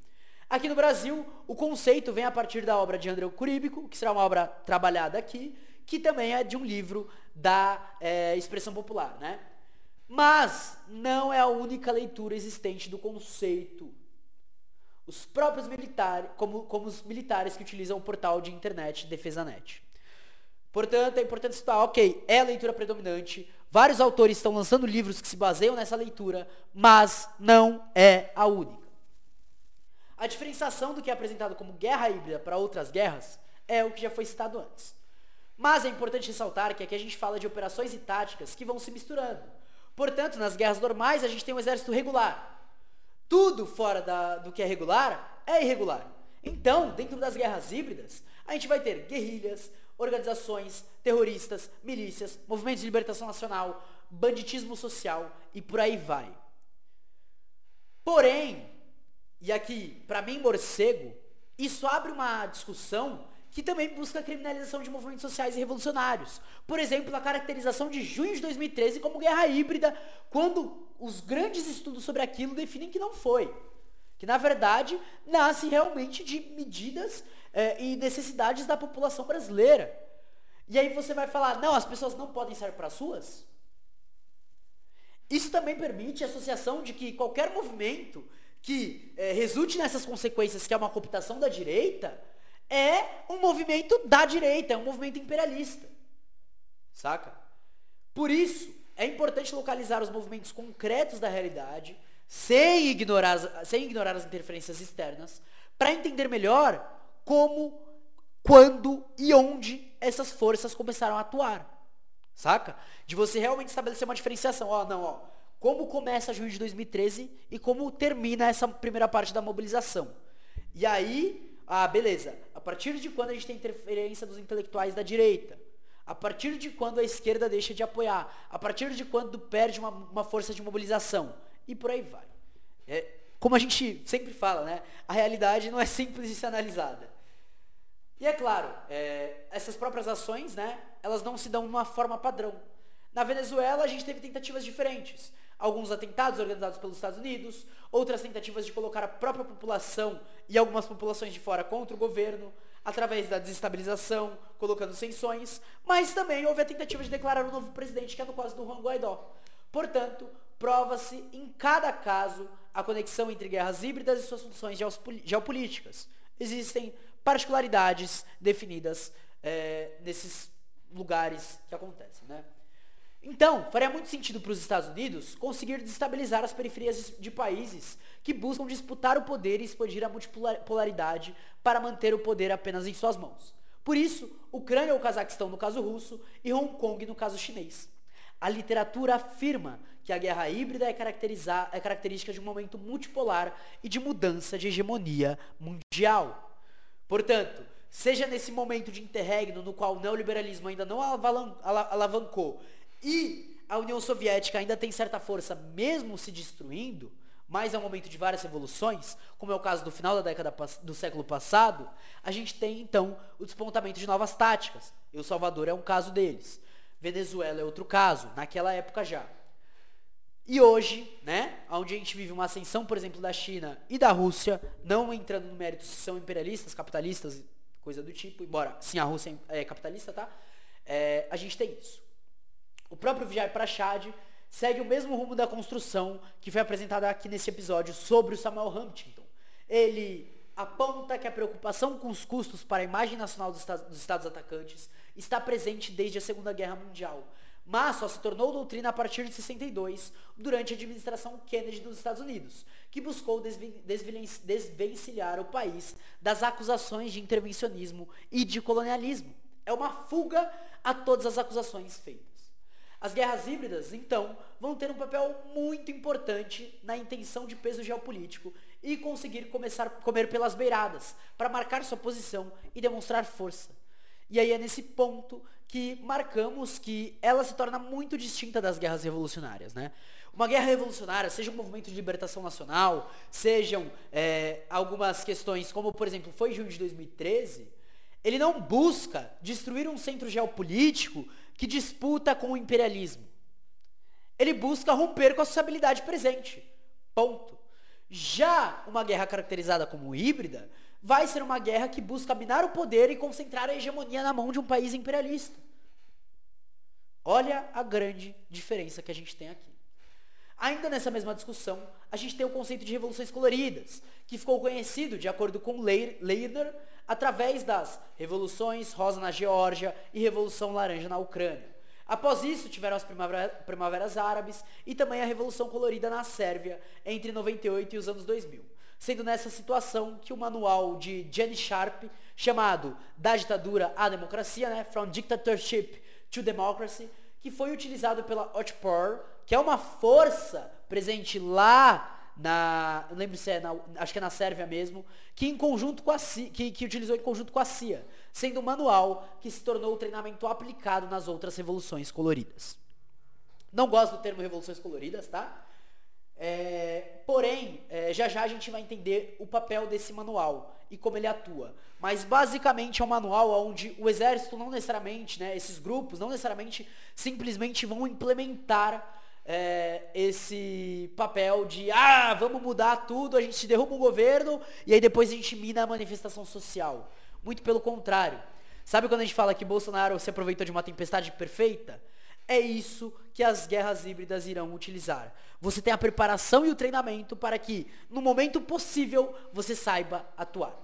Speaker 1: Aqui no Brasil, o conceito vem a partir da obra de André Curíbico, que será uma obra trabalhada aqui, que também é de um livro da é, expressão popular, né? Mas não é a única leitura existente do conceito. Os próprios militares, como, como os militares que utilizam o portal de internet DefesaNet. Portanto, é importante citar, ok, é a leitura predominante, vários autores estão lançando livros que se baseiam nessa leitura, mas não é a única. A diferenciação do que é apresentado como guerra híbrida para outras guerras é o que já foi citado antes. Mas é importante ressaltar que aqui a gente fala de operações e táticas que vão se misturando. Portanto, nas guerras normais a gente tem um exército regular. Tudo fora da, do que é regular é irregular. Então, dentro das guerras híbridas, a gente vai ter guerrilhas, organizações, terroristas, milícias, movimentos de libertação nacional, banditismo social e por aí vai. Porém, e aqui, para mim, morcego, isso abre uma discussão que também busca a criminalização de movimentos sociais e revolucionários. Por exemplo, a caracterização de junho de 2013 como guerra híbrida, quando os grandes estudos sobre aquilo definem que não foi. Que, na verdade, nasce realmente de medidas é, e necessidades da população brasileira. E aí você vai falar, não, as pessoas não podem sair para as ruas? Isso também permite a associação de que qualquer movimento que é, resulte nessas consequências, que é uma cooptação da direita, é um movimento da direita, é um movimento imperialista. Saca? Por isso, é importante localizar os movimentos concretos da realidade, sem ignorar, sem ignorar as interferências externas, para entender melhor como, quando e onde essas forças começaram a atuar. Saca? De você realmente estabelecer uma diferenciação. Ó, não, ó. Como começa junho de 2013 e como termina essa primeira parte da mobilização. E aí, ah, beleza. A partir de quando a gente tem interferência dos intelectuais da direita? A partir de quando a esquerda deixa de apoiar? A partir de quando perde uma, uma força de mobilização? E por aí vai. É, como a gente sempre fala, né? A realidade não é simples de ser analisada. E é claro, é, essas próprias ações, né? Elas não se dão de uma forma padrão. Na Venezuela, a gente teve tentativas diferentes alguns atentados organizados pelos Estados Unidos, outras tentativas de colocar a própria população e algumas populações de fora contra o governo, através da desestabilização, colocando sanções, mas também houve a tentativa de declarar um novo presidente, que é no caso do Juan Guaidó. Portanto, prova-se em cada caso a conexão entre guerras híbridas e suas funções geopolíticas. Existem particularidades definidas é, nesses lugares que acontecem. Né? Então, faria muito sentido para os Estados Unidos conseguir desestabilizar as periferias de países que buscam disputar o poder e expandir a multipolaridade para manter o poder apenas em suas mãos. Por isso, Ucrânia ou Cazaquistão no caso russo e Hong Kong no caso chinês. A literatura afirma que a guerra híbrida é, é característica de um momento multipolar e de mudança de hegemonia mundial. Portanto, seja nesse momento de interregno no qual o neoliberalismo ainda não alavancou e a União Soviética ainda tem certa força, mesmo se destruindo, mas é um momento de várias revoluções, como é o caso do final da década do século passado, a gente tem então o despontamento de novas táticas. E o Salvador é um caso deles. Venezuela é outro caso, naquela época já. E hoje, né, onde a gente vive uma ascensão, por exemplo, da China e da Rússia, não entrando no mérito se são imperialistas, capitalistas, coisa do tipo, embora sim a Rússia é capitalista, tá? É, a gente tem isso. O próprio Vijay Prashad segue o mesmo rumo da construção que foi apresentada aqui nesse episódio sobre o Samuel Huntington. Ele aponta que a preocupação com os custos para a imagem nacional dos estados, dos estados atacantes está presente desde a Segunda Guerra Mundial, mas só se tornou doutrina a partir de 62, durante a administração Kennedy dos Estados Unidos, que buscou desvencilhar o país das acusações de intervencionismo e de colonialismo. É uma fuga a todas as acusações feitas. As guerras híbridas, então, vão ter um papel muito importante na intenção de peso geopolítico e conseguir começar a comer pelas beiradas, para marcar sua posição e demonstrar força. E aí é nesse ponto que marcamos que ela se torna muito distinta das guerras revolucionárias. Né? Uma guerra revolucionária, seja um movimento de libertação nacional, sejam é, algumas questões, como por exemplo foi junho de 2013, ele não busca destruir um centro geopolítico que disputa com o imperialismo. Ele busca romper com a sociabilidade presente. Ponto. Já uma guerra caracterizada como híbrida vai ser uma guerra que busca minar o poder e concentrar a hegemonia na mão de um país imperialista. Olha a grande diferença que a gente tem aqui. Ainda nessa mesma discussão, a gente tem o conceito de revoluções coloridas, que ficou conhecido, de acordo com Leitner, através das revoluções rosa na Geórgia e revolução laranja na Ucrânia. Após isso, tiveram as primavera, primaveras árabes e também a revolução colorida na Sérvia entre 98 e os anos 2000. Sendo nessa situação que o manual de Jenny Sharp, chamado Da Ditadura à Democracia, né, From Dictatorship to Democracy, que foi utilizado pela Otpor, que é uma força presente lá na, não lembro se é na, acho que é na Sérvia mesmo, que em conjunto com a CIA, que, que utilizou em conjunto com a CIA, sendo um manual que se tornou o treinamento aplicado nas outras revoluções coloridas. Não gosto do termo revoluções coloridas, tá? É, porém, é, já já a gente vai entender o papel desse manual e como ele atua. Mas basicamente é um manual onde o exército não necessariamente, né, esses grupos não necessariamente simplesmente vão implementar é, esse papel de ah, vamos mudar tudo, a gente derruba o governo e aí depois a gente mina a manifestação social. Muito pelo contrário. Sabe quando a gente fala que Bolsonaro se aproveitou de uma tempestade perfeita? É isso que as guerras híbridas irão utilizar. Você tem a preparação e o treinamento para que, no momento possível, você saiba atuar.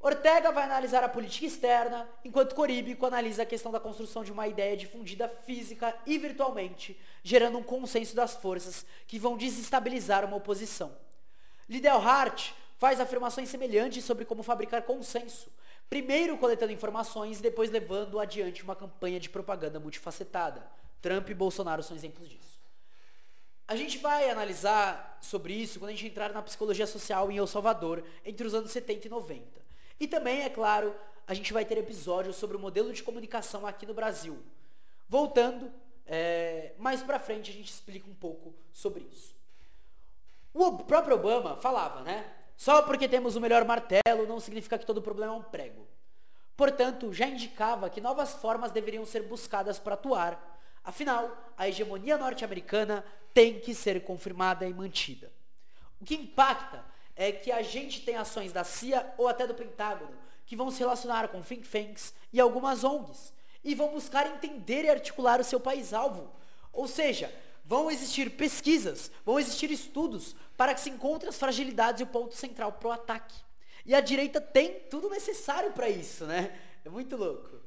Speaker 1: Ortega vai analisar a política externa, enquanto Coríbico analisa a questão da construção de uma ideia difundida física e virtualmente, gerando um consenso das forças que vão desestabilizar uma oposição. Liddell Hart faz afirmações semelhantes sobre como fabricar consenso, primeiro coletando informações e depois levando adiante uma campanha de propaganda multifacetada. Trump e Bolsonaro são exemplos disso. A gente vai analisar sobre isso quando a gente entrar na psicologia social em El Salvador, entre os anos 70 e 90. E também, é claro, a gente vai ter episódios sobre o modelo de comunicação aqui no Brasil. Voltando, é, mais pra frente a gente explica um pouco sobre isso. O próprio Obama falava, né? Só porque temos o melhor martelo não significa que todo problema é um prego. Portanto, já indicava que novas formas deveriam ser buscadas para atuar. Afinal, a hegemonia norte-americana tem que ser confirmada e mantida. O que impacta é que a gente tem ações da CIA ou até do Pentágono que vão se relacionar com think tanks e algumas ONGs e vão buscar entender e articular o seu país-alvo. Ou seja, vão existir pesquisas, vão existir estudos para que se encontre as fragilidades e o ponto central para o ataque. E a direita tem tudo necessário para isso, né? É muito louco.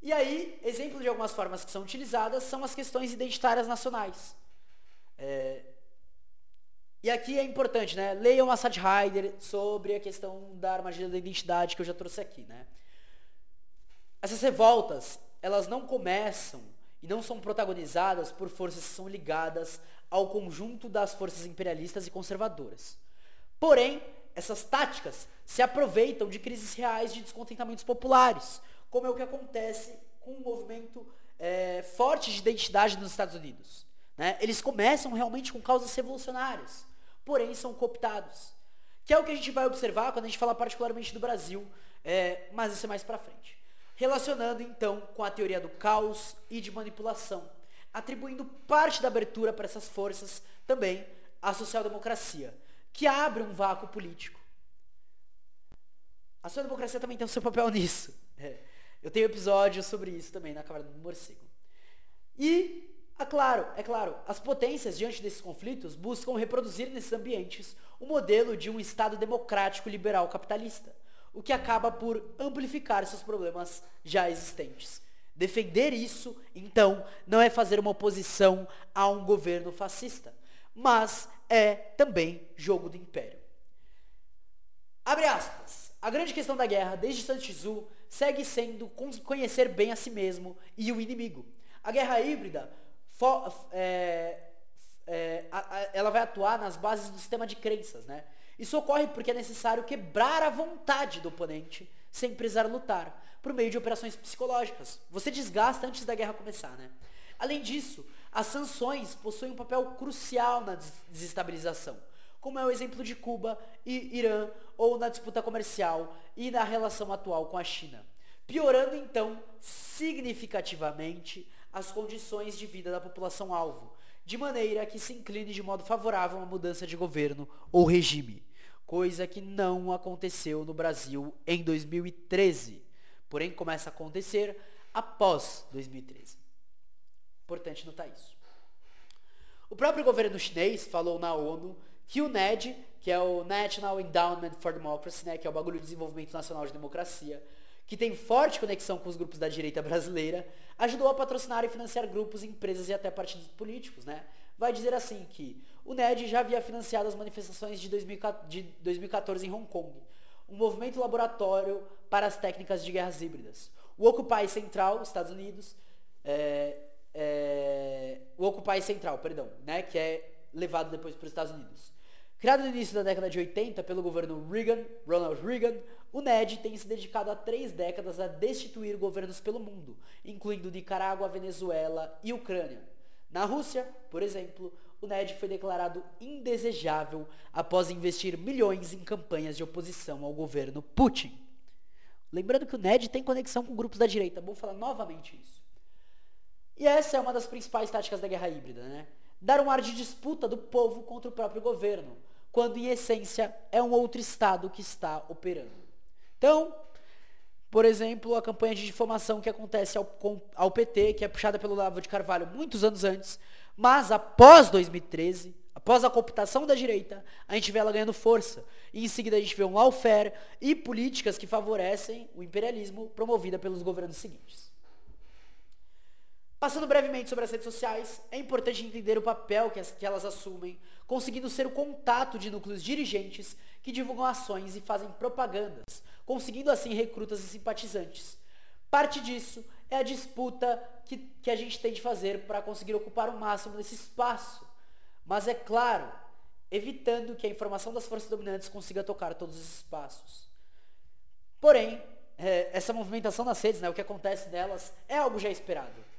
Speaker 1: E aí, exemplo de algumas formas que são utilizadas são as questões identitárias nacionais. É, e aqui é importante, né? Leiam Assad Haider sobre a questão da armadilha da identidade que eu já trouxe aqui, né? Essas revoltas, elas não começam e não são protagonizadas por forças que são ligadas ao conjunto das forças imperialistas e conservadoras. Porém, essas táticas se aproveitam de crises reais de descontentamentos populares, como é o que acontece com o movimento é, forte de identidade nos Estados Unidos. Né? Eles começam realmente com causas revolucionárias porém são cooptados. Que é o que a gente vai observar quando a gente fala particularmente do Brasil, é, mas isso é mais para frente. Relacionando então com a teoria do caos e de manipulação, atribuindo parte da abertura para essas forças também à social-democracia, que abre um vácuo político. A social-democracia também tem o seu papel nisso. É. Eu tenho episódio sobre isso também na Câmara do Morcego. E É claro, é claro, as potências diante desses conflitos buscam reproduzir nesses ambientes o modelo de um Estado democrático liberal capitalista, o que acaba por amplificar seus problemas já existentes. Defender isso, então, não é fazer uma oposição a um governo fascista, mas é também jogo do império. Abre aspas. A grande questão da guerra, desde Sun segue sendo conhecer bem a si mesmo e o inimigo. A guerra híbrida é, é, a, a, ela vai atuar nas bases do sistema de crenças, né? Isso ocorre porque é necessário quebrar a vontade do oponente sem precisar lutar, por meio de operações psicológicas. Você desgasta antes da guerra começar, né? Além disso, as sanções possuem um papel crucial na desestabilização, como é o exemplo de Cuba e Irã, ou na disputa comercial e na relação atual com a China, piorando então significativamente as condições de vida da população-alvo, de maneira que se incline de modo favorável a uma mudança de governo ou regime, coisa que não aconteceu no Brasil em 2013, porém começa a acontecer após 2013. Importante notar isso. O próprio governo chinês falou na ONU que o NED, que é o National Endowment for Democracy, né, que é o bagulho de desenvolvimento nacional de democracia, que tem forte conexão com os grupos da direita brasileira, ajudou a patrocinar e financiar grupos, empresas e até partidos políticos, né? Vai dizer assim que o NED já havia financiado as manifestações de 2014 em Hong Kong, um movimento laboratório para as técnicas de guerras híbridas. O Occupy Central, Estados Unidos, é, é, o Occupy Central, perdão, né, que é levado depois para os Estados Unidos. Criado no início da década de 80 pelo governo Reagan, Ronald Reagan, o NED tem se dedicado há três décadas a destituir governos pelo mundo, incluindo Nicarágua, Venezuela e Ucrânia. Na Rússia, por exemplo, o NED foi declarado indesejável após investir milhões em campanhas de oposição ao governo Putin. Lembrando que o NED tem conexão com grupos da direita, vou falar novamente isso. E essa é uma das principais táticas da guerra híbrida, né? Dar um ar de disputa do povo contra o próprio governo, quando em essência é um outro Estado que está operando. Então, por exemplo, a campanha de difamação que acontece ao, ao PT, que é puxada pelo Lavo de Carvalho muitos anos antes, mas após 2013, após a cooptação da direita, a gente vê ela ganhando força. E em seguida a gente vê um lawfare e políticas que favorecem o imperialismo promovida pelos governos seguintes. Passando brevemente sobre as redes sociais, é importante entender o papel que, as, que elas assumem, conseguindo ser o contato de núcleos dirigentes que divulgam ações e fazem propagandas, conseguindo assim recrutas e simpatizantes. Parte disso é a disputa que, que a gente tem de fazer para conseguir ocupar o máximo desse espaço. Mas é claro, evitando que a informação das forças dominantes consiga tocar todos os espaços. Porém, é, essa movimentação nas redes, né, o que acontece nelas, é algo já esperado.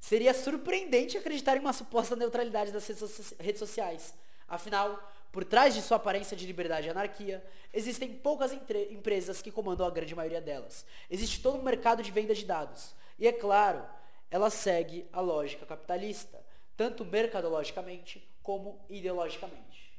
Speaker 1: Seria surpreendente acreditar em uma suposta neutralidade das redes sociais. Afinal, por trás de sua aparência de liberdade e anarquia, existem poucas empresas que comandam a grande maioria delas. Existe todo um mercado de venda de dados. E é claro, ela segue a lógica capitalista, tanto mercadologicamente como ideologicamente.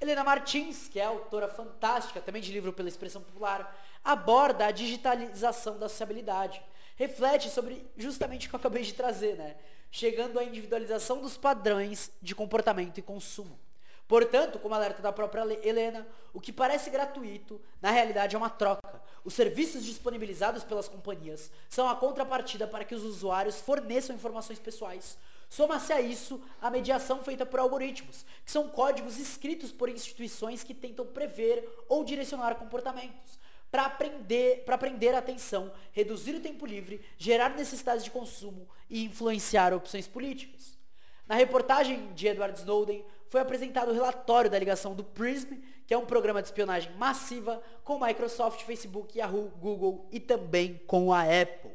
Speaker 1: Helena Martins, que é autora fantástica também de livro pela expressão popular, aborda a digitalização da sociabilidade reflete sobre justamente o que eu acabei de trazer, né? Chegando à individualização dos padrões de comportamento e consumo. Portanto, como alerta da própria Helena, o que parece gratuito, na realidade é uma troca. Os serviços disponibilizados pelas companhias são a contrapartida para que os usuários forneçam informações pessoais. Soma-se a isso a mediação feita por algoritmos, que são códigos escritos por instituições que tentam prever ou direcionar comportamentos para aprender, para a atenção, reduzir o tempo livre, gerar necessidades de consumo e influenciar opções políticas. Na reportagem de Edward Snowden, foi apresentado o relatório da ligação do PRISM, que é um programa de espionagem massiva com Microsoft, Facebook, Yahoo, Google e também com a Apple.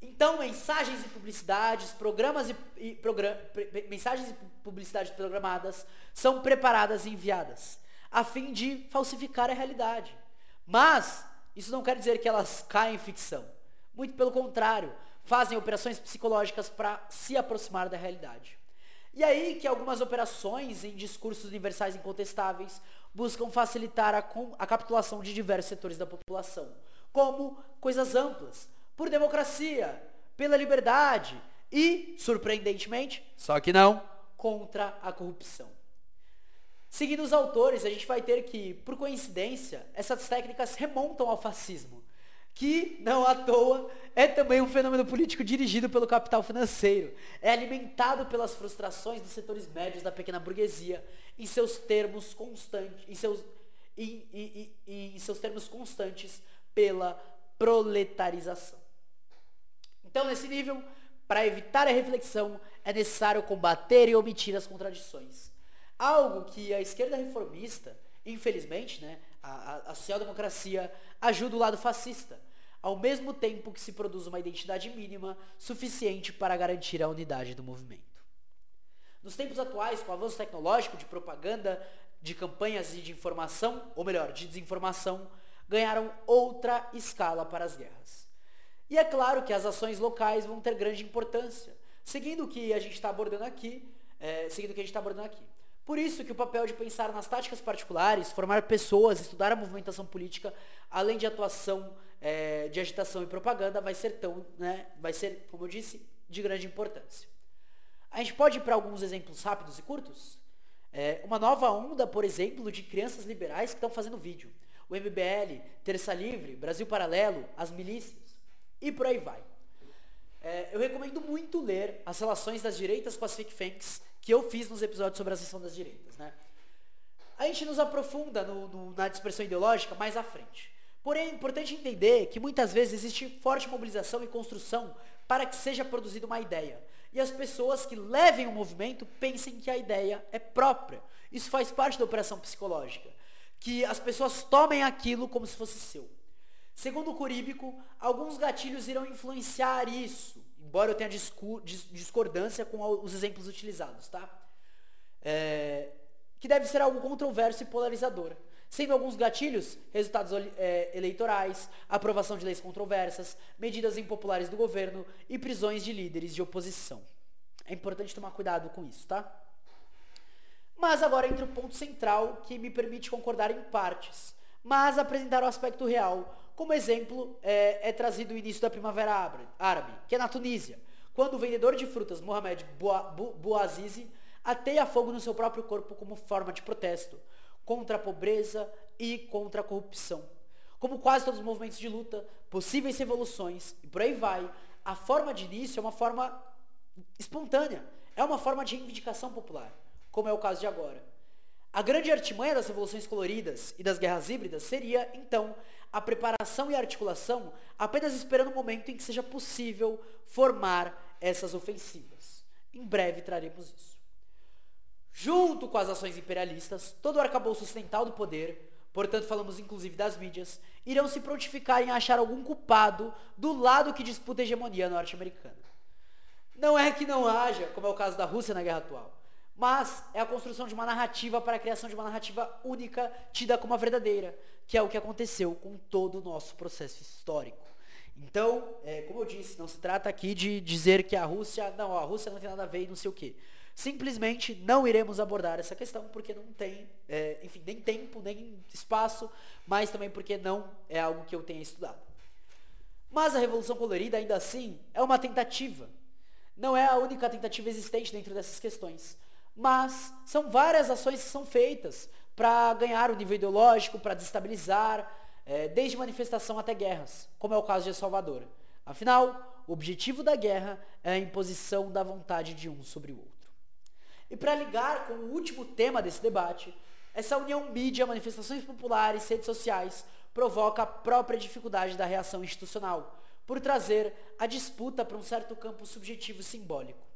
Speaker 1: Então, mensagens e publicidades, programas e, e program, mensagens e publicidades programadas são preparadas e enviadas, a fim de falsificar a realidade. Mas isso não quer dizer que elas caem em ficção. Muito pelo contrário, fazem operações psicológicas para se aproximar da realidade. E aí que algumas operações em discursos universais incontestáveis buscam facilitar a, a capitulação de diversos setores da população, como coisas amplas, por democracia, pela liberdade, e, surpreendentemente, só que não, contra a corrupção. Seguindo os autores, a gente vai ter que, por coincidência, essas técnicas remontam ao fascismo, que, não à toa, é também um fenômeno político dirigido pelo capital financeiro. É alimentado pelas frustrações dos setores médios da pequena burguesia, em seus termos constantes, em seus, em, em, em, em seus termos constantes pela proletarização. Então, nesse nível, para evitar a reflexão, é necessário combater e omitir as contradições. Algo que a esquerda reformista, infelizmente, né, a, a social-democracia, ajuda o lado fascista, ao mesmo tempo que se produz uma identidade mínima suficiente para garantir a unidade do movimento. Nos tempos atuais, com o avanço tecnológico de propaganda, de campanhas e de informação, ou melhor, de desinformação, ganharam outra escala para as guerras. E é claro que as ações locais vão ter grande importância, seguindo o que a gente está abordando aqui, é, seguindo o que a gente está abordando aqui. Por isso que o papel de pensar nas táticas particulares, formar pessoas, estudar a movimentação política, além de atuação é, de agitação e propaganda, vai ser tão, né, vai ser, como eu disse, de grande importância. A gente pode ir para alguns exemplos rápidos e curtos? É, uma nova onda, por exemplo, de crianças liberais que estão fazendo vídeo. O MBL, Terça Livre, Brasil Paralelo, as milícias e por aí vai. É, eu recomendo muito ler as relações das direitas com as fake fakes que eu fiz nos episódios sobre a sessão das direitas. Né? A gente nos aprofunda no, no, na dispersão ideológica mais à frente. Porém, é importante entender que muitas vezes existe forte mobilização e construção para que seja produzida uma ideia. E as pessoas que levem o movimento pensem que a ideia é própria. Isso faz parte da operação psicológica. Que as pessoas tomem aquilo como se fosse seu. Segundo o Curíbico, alguns gatilhos irão influenciar isso embora eu tenha discordância com os exemplos utilizados, tá? É, que deve ser algo controverso e polarizador, sendo alguns gatilhos resultados é, eleitorais, aprovação de leis controversas, medidas impopulares do governo e prisões de líderes de oposição. É importante tomar cuidado com isso, tá? Mas agora entra o ponto central que me permite concordar em partes, mas apresentar o aspecto real, como exemplo, é, é trazido o início da Primavera Árabe, que é na Tunísia, quando o vendedor de frutas Mohamed Bouazizi ateia fogo no seu próprio corpo como forma de protesto contra a pobreza e contra a corrupção. Como quase todos os movimentos de luta, possíveis revoluções e por aí vai, a forma de início é uma forma espontânea, é uma forma de reivindicação popular, como é o caso de agora. A grande artimanha das revoluções coloridas e das guerras híbridas seria, então, a preparação e a articulação apenas esperando o momento em que seja possível formar essas ofensivas. Em breve traremos isso. Junto com as ações imperialistas, todo o arcabouço ocidental do poder, portanto falamos inclusive das mídias, irão se prontificar em achar algum culpado do lado que disputa a hegemonia norte-americana. Não é que não haja, como é o caso da Rússia na guerra atual, mas é a construção de uma narrativa para a criação de uma narrativa única, tida como a verdadeira, que é o que aconteceu com todo o nosso processo histórico. Então, é, como eu disse, não se trata aqui de dizer que a Rússia, não, a Rússia não tem nada a ver e não sei o quê. Simplesmente não iremos abordar essa questão porque não tem, é, enfim, nem tempo, nem espaço, mas também porque não é algo que eu tenha estudado. Mas a Revolução Colorida, ainda assim, é uma tentativa. Não é a única tentativa existente dentro dessas questões. Mas são várias ações que são feitas para ganhar o nível ideológico, para desestabilizar, é, desde manifestação até guerras, como é o caso de El Salvador. Afinal, o objetivo da guerra é a imposição da vontade de um sobre o outro. E para ligar com o último tema desse debate, essa união mídia, manifestações populares, redes sociais, provoca a própria dificuldade da reação institucional, por trazer a disputa para um certo campo subjetivo simbólico.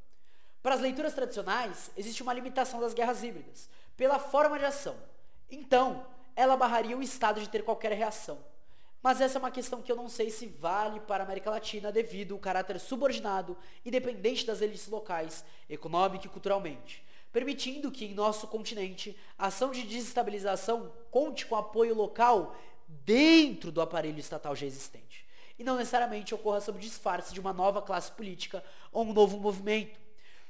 Speaker 1: Para as leituras tradicionais, existe uma limitação das guerras híbridas, pela forma de ação. Então, ela barraria o Estado de ter qualquer reação. Mas essa é uma questão que eu não sei se vale para a América Latina devido ao caráter subordinado e dependente das elites locais, econômica e culturalmente, permitindo que em nosso continente a ação de desestabilização conte com apoio local dentro do aparelho estatal já existente, e não necessariamente ocorra sob disfarce de uma nova classe política ou um novo movimento,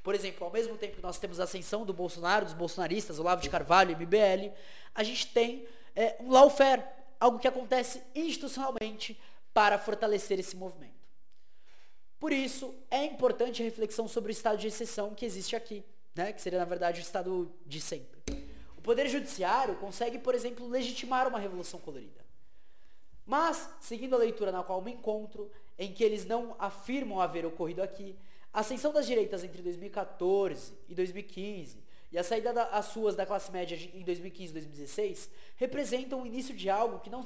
Speaker 1: por exemplo, ao mesmo tempo que nós temos a ascensão do Bolsonaro, dos bolsonaristas, Olavo de Carvalho, MBL, a gente tem é, um lawfare, algo que acontece institucionalmente para fortalecer esse movimento. Por isso, é importante a reflexão sobre o estado de exceção que existe aqui, né? que seria, na verdade, o estado de sempre. O Poder Judiciário consegue, por exemplo, legitimar uma revolução colorida. Mas, seguindo a leitura na qual me encontro, em que eles não afirmam haver ocorrido aqui, a ascensão das direitas entre 2014 e 2015 e a saída das suas da classe média em 2015 e 2016 representam o início de algo que não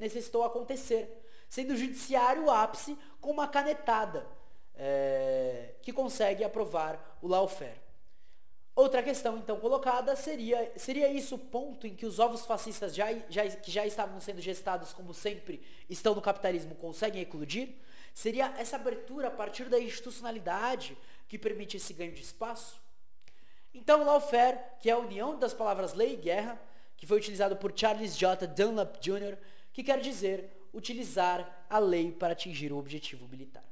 Speaker 1: necessitou acontecer, sendo o judiciário o ápice com uma canetada é, que consegue aprovar o lawfare. Outra questão então colocada seria, seria isso o ponto em que os ovos fascistas já, já, que já estavam sendo gestados como sempre estão no capitalismo conseguem eclodir? Seria essa abertura a partir da institucionalidade que permite esse ganho de espaço? Então, lawfare, que é a união das palavras lei e guerra, que foi utilizado por Charles J. Dunlap Jr., que quer dizer utilizar a lei para atingir o objetivo militar.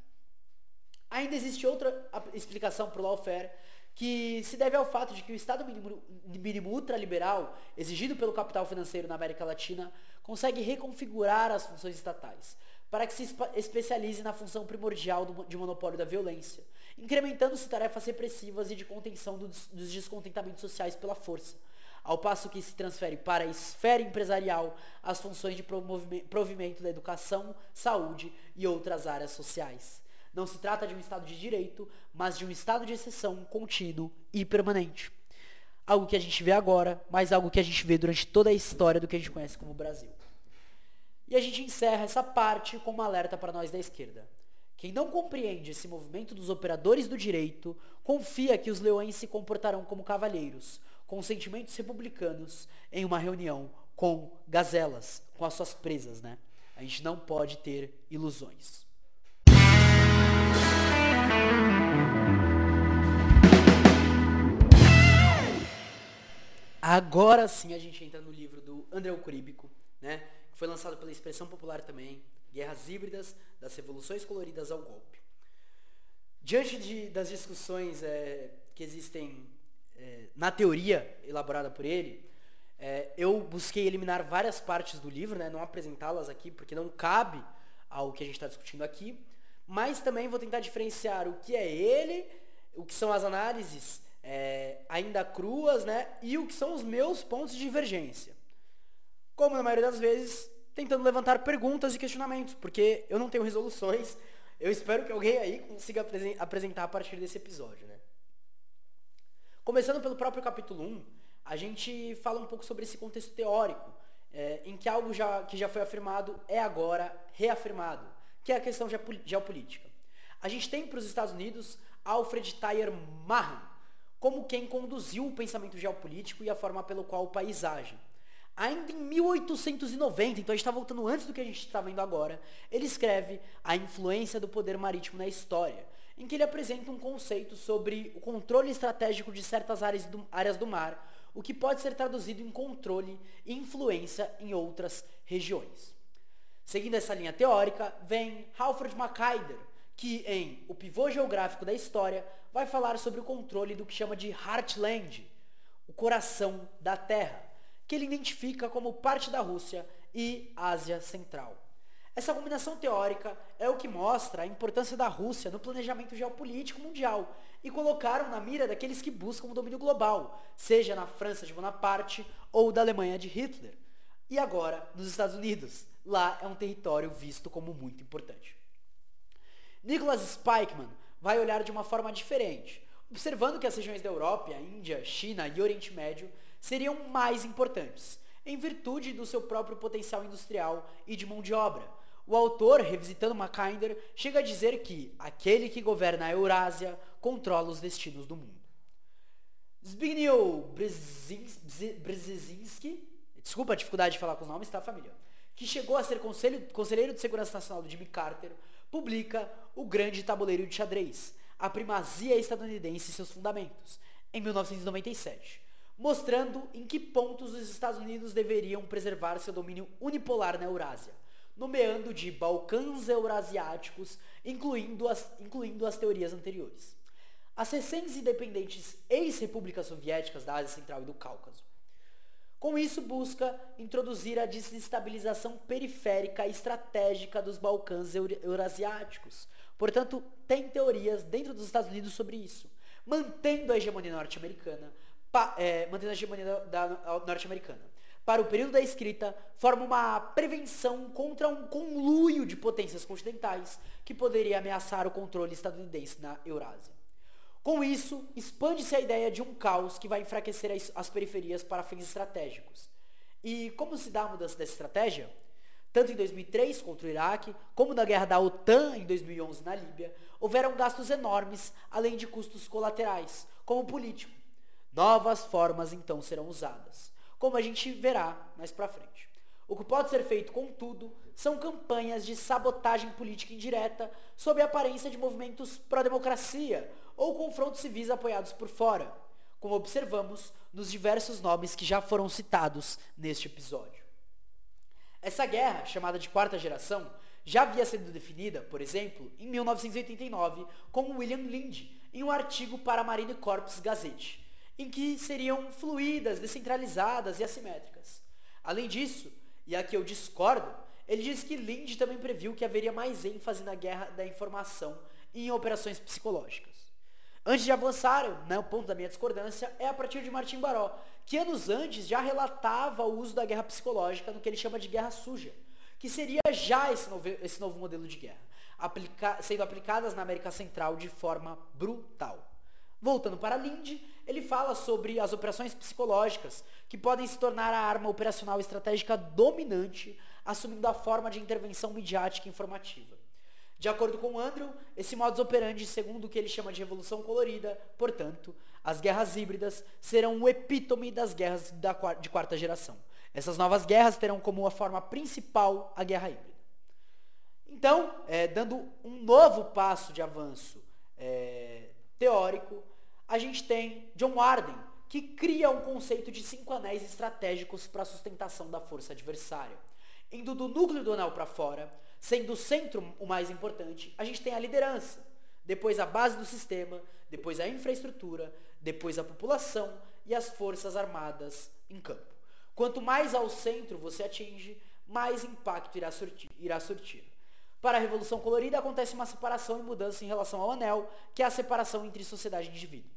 Speaker 1: Ainda existe outra explicação para o lawfare, que se deve ao fato de que o Estado mínimo, mínimo ultraliberal, exigido pelo capital financeiro na América Latina, consegue reconfigurar as funções estatais, para que se especialize na função primordial de monopólio da violência, incrementando-se tarefas repressivas e de contenção dos descontentamentos sociais pela força, ao passo que se transfere para a esfera empresarial as funções de provimento da educação, saúde e outras áreas sociais. Não se trata de um Estado de direito, mas de um estado de exceção contínuo e permanente. Algo que a gente vê agora, mas algo que a gente vê durante toda a história do que a gente conhece como Brasil. E a gente encerra essa parte com um alerta para nós da esquerda. Quem não compreende esse movimento dos operadores do direito confia que os leões se comportarão como cavalheiros, com sentimentos republicanos, em uma reunião com gazelas, com as suas presas, né? A gente não pode ter ilusões. Agora sim a gente entra no livro do André Curíbico, né? Foi lançado pela Expressão Popular também, Guerras Híbridas, das Revoluções Coloridas ao Golpe. Diante de, das discussões é, que existem é, na teoria elaborada por ele, é, eu busquei eliminar várias partes do livro, né, não apresentá-las aqui, porque não cabe ao que a gente está discutindo aqui, mas também vou tentar diferenciar o que é ele, o que são as análises é, ainda cruas, né, e o que são os meus pontos de divergência como na maioria das vezes, tentando levantar perguntas e questionamentos, porque eu não tenho resoluções. Eu espero que alguém aí consiga apresentar a partir desse episódio, né? Começando pelo próprio capítulo 1, a gente fala um pouco sobre esse contexto teórico, é, em que algo já, que já foi afirmado é agora reafirmado, que é a questão geopolítica. A gente tem para os Estados Unidos Alfred Thayer Mahan, como quem conduziu o pensamento geopolítico e a forma pelo qual o país age. Ainda em 1890, então a gente está voltando antes do que a gente está vendo agora, ele escreve A Influência do Poder Marítimo na História, em que ele apresenta um conceito sobre o controle estratégico de certas áreas do, áreas do mar, o que pode ser traduzido em controle e influência em outras regiões. Seguindo essa linha teórica, vem Alfred Macaider, que em O Pivô Geográfico da História vai falar sobre o controle do que chama de Heartland, o coração da Terra, que ele identifica como parte da Rússia e Ásia Central. Essa combinação teórica é o que mostra a importância da Rússia no planejamento geopolítico mundial e colocaram na mira daqueles que buscam o domínio global, seja na França de Bonaparte ou da Alemanha de Hitler. E agora nos Estados Unidos. Lá é um território visto como muito importante. Nicholas Spikeman vai olhar de uma forma diferente, observando que as regiões da Europa, Índia, China e Oriente Médio seriam mais importantes, em virtude do seu próprio potencial industrial e de mão de obra. O autor, revisitando Mackinder, chega a dizer que aquele que governa a Eurásia controla os destinos do mundo. Zbigniew Brzezinski, desculpa a dificuldade de falar com os nomes, tá família? Que chegou a ser conselheiro de segurança nacional do Jimmy Carter, publica O Grande Tabuleiro de Xadrez, a primazia estadunidense e seus fundamentos, em 1997 mostrando em que pontos os Estados Unidos deveriam preservar seu domínio unipolar na Eurásia, nomeando de Balcãs Eurasiáticos, incluindo as, incluindo as teorias anteriores. As recentes independentes ex-repúblicas soviéticas da Ásia Central e do Cáucaso. Com isso, busca introduzir a desestabilização periférica e estratégica dos Balcãs eurasiáticos. Portanto, tem teorias dentro dos Estados Unidos sobre isso, mantendo a hegemonia norte-americana, é, mantendo a hegemonia da, norte-americana. Para o período da escrita, forma uma prevenção contra um conluio de potências continentais que poderia ameaçar o controle estadunidense na Eurásia. Com isso, expande-se a ideia de um caos que vai enfraquecer as, as periferias para fins estratégicos. E como se dá a mudança dessa estratégia? Tanto em 2003 contra o Iraque, como na guerra da OTAN em 2011 na Líbia, houveram gastos enormes, além de custos colaterais, como político. Novas formas então serão usadas, como a gente verá mais para frente. O que pode ser feito, contudo, são campanhas de sabotagem política indireta sob a aparência de movimentos pró-democracia ou confrontos civis apoiados por fora, como observamos nos diversos nomes que já foram citados neste episódio. Essa guerra, chamada de quarta geração, já havia sido definida, por exemplo, em 1989, com William Lind, em um artigo para a Marine Corps Gazette, em que seriam fluídas, descentralizadas e assimétricas. Além disso, e aqui eu discordo, ele diz que Lind também previu que haveria mais ênfase na guerra da informação e em operações psicológicas. Antes de avançar, né, o ponto da minha discordância é a partir de Martim Baró, que anos antes já relatava o uso da guerra psicológica no que ele chama de guerra suja, que seria já esse novo, esse novo modelo de guerra, aplica, sendo aplicadas na América Central de forma brutal. Voltando para Lind, ele fala sobre as operações psicológicas, que podem se tornar a arma operacional estratégica dominante, assumindo a forma de intervenção midiática e informativa. De acordo com Andrew, esse modus operandi, segundo o que ele chama de revolução colorida, portanto, as guerras híbridas serão o epítome das guerras da, de quarta geração. Essas novas guerras terão como a forma principal a guerra híbrida. Então, é, dando um novo passo de avanço é, teórico, a gente tem John Warden, que cria um conceito de cinco anéis estratégicos para a sustentação da força adversária. Indo do núcleo do anel para fora, Sendo o centro o mais importante, a gente tem a liderança, depois a base do sistema, depois a infraestrutura, depois a população e as forças armadas em campo. Quanto mais ao centro você atinge, mais impacto irá surtir. Irá surtir. Para a Revolução Colorida acontece uma separação e mudança em relação ao anel, que é a separação entre sociedade e indivíduo.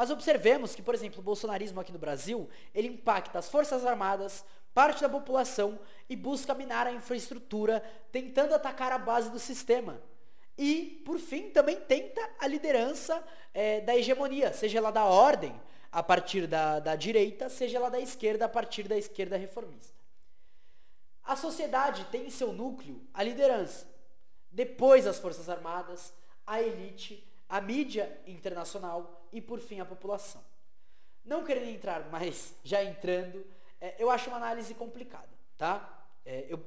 Speaker 1: Mas observemos que, por exemplo, o bolsonarismo aqui no Brasil, ele impacta as Forças Armadas, parte da população e busca minar a infraestrutura, tentando atacar a base do sistema. E, por fim, também tenta a liderança é, da hegemonia, seja ela da ordem, a partir da, da direita, seja ela da esquerda, a partir da esquerda reformista. A sociedade tem em seu núcleo a liderança, depois as Forças Armadas, a elite, a mídia internacional e, por fim, a população. Não querendo entrar, mas já entrando, é, eu acho uma análise complicada, tá? É, eu,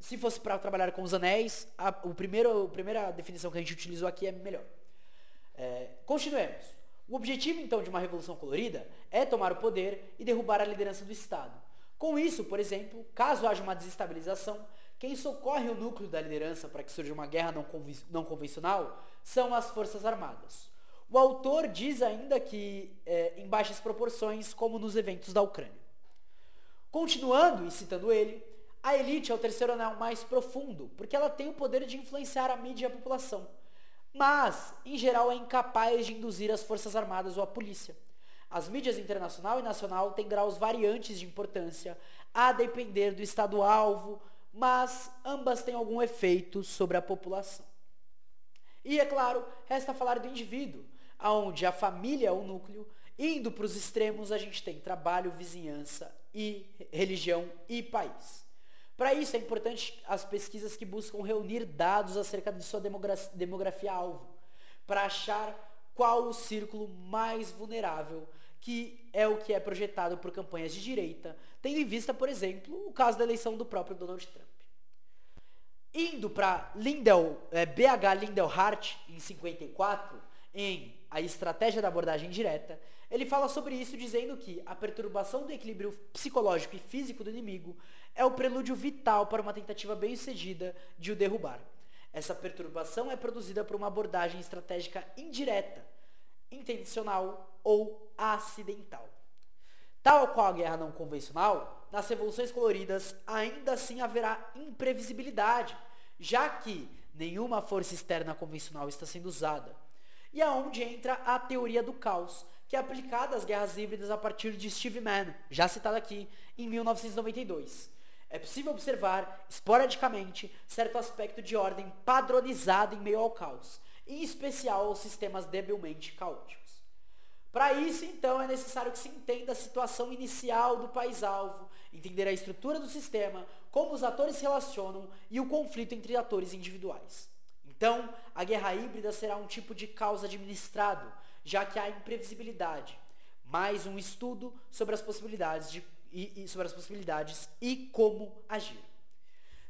Speaker 1: se fosse para trabalhar com os anéis, a, o primeiro, a primeira definição que a gente utilizou aqui é melhor. É, continuemos. O objetivo, então, de uma revolução colorida é tomar o poder e derrubar a liderança do Estado. Com isso, por exemplo, caso haja uma desestabilização, quem socorre o núcleo da liderança para que surja uma guerra não, não convencional são as Forças Armadas. O autor diz ainda que é, em baixas proporções, como nos eventos da Ucrânia. Continuando e citando ele, a elite é o terceiro anel mais profundo, porque ela tem o poder de influenciar a mídia e a população. Mas, em geral, é incapaz de induzir as forças armadas ou a polícia. As mídias internacional e nacional têm graus variantes de importância, a depender do estado-alvo, mas ambas têm algum efeito sobre a população. E, é claro, resta falar do indivíduo, onde a família é o núcleo, indo para os extremos a gente tem trabalho, vizinhança e religião e país. Para isso é importante as pesquisas que buscam reunir dados acerca de sua demografia-alvo, para achar qual o círculo mais vulnerável, que é o que é projetado por campanhas de direita, tendo em vista, por exemplo, o caso da eleição do próprio Donald Trump. Indo para Lindell, é, BH Lindell Hart, em 54, em A Estratégia da Abordagem Direta, ele fala sobre isso dizendo que a perturbação do equilíbrio psicológico e físico do inimigo é o prelúdio vital para uma tentativa bem-sucedida de o derrubar. Essa perturbação é produzida por uma abordagem estratégica indireta, intencional ou acidental. Tal qual a guerra não convencional, nas revoluções coloridas ainda assim haverá imprevisibilidade, já que nenhuma força externa convencional está sendo usada. E aonde entra a teoria do caos, que é aplicada às guerras híbridas a partir de Steve Mann, já citado aqui, em 1992. É possível observar, esporadicamente, certo aspecto de ordem padronizado em meio ao caos, em especial aos sistemas debilmente caóticos. Para isso, então, é necessário que se entenda a situação inicial do país-alvo, entender a estrutura do sistema, como os atores se relacionam e o conflito entre atores individuais. Então, a guerra híbrida será um tipo de caos administrado, já que há imprevisibilidade, mais um estudo sobre as possibilidades de, e, e sobre as possibilidades e como agir.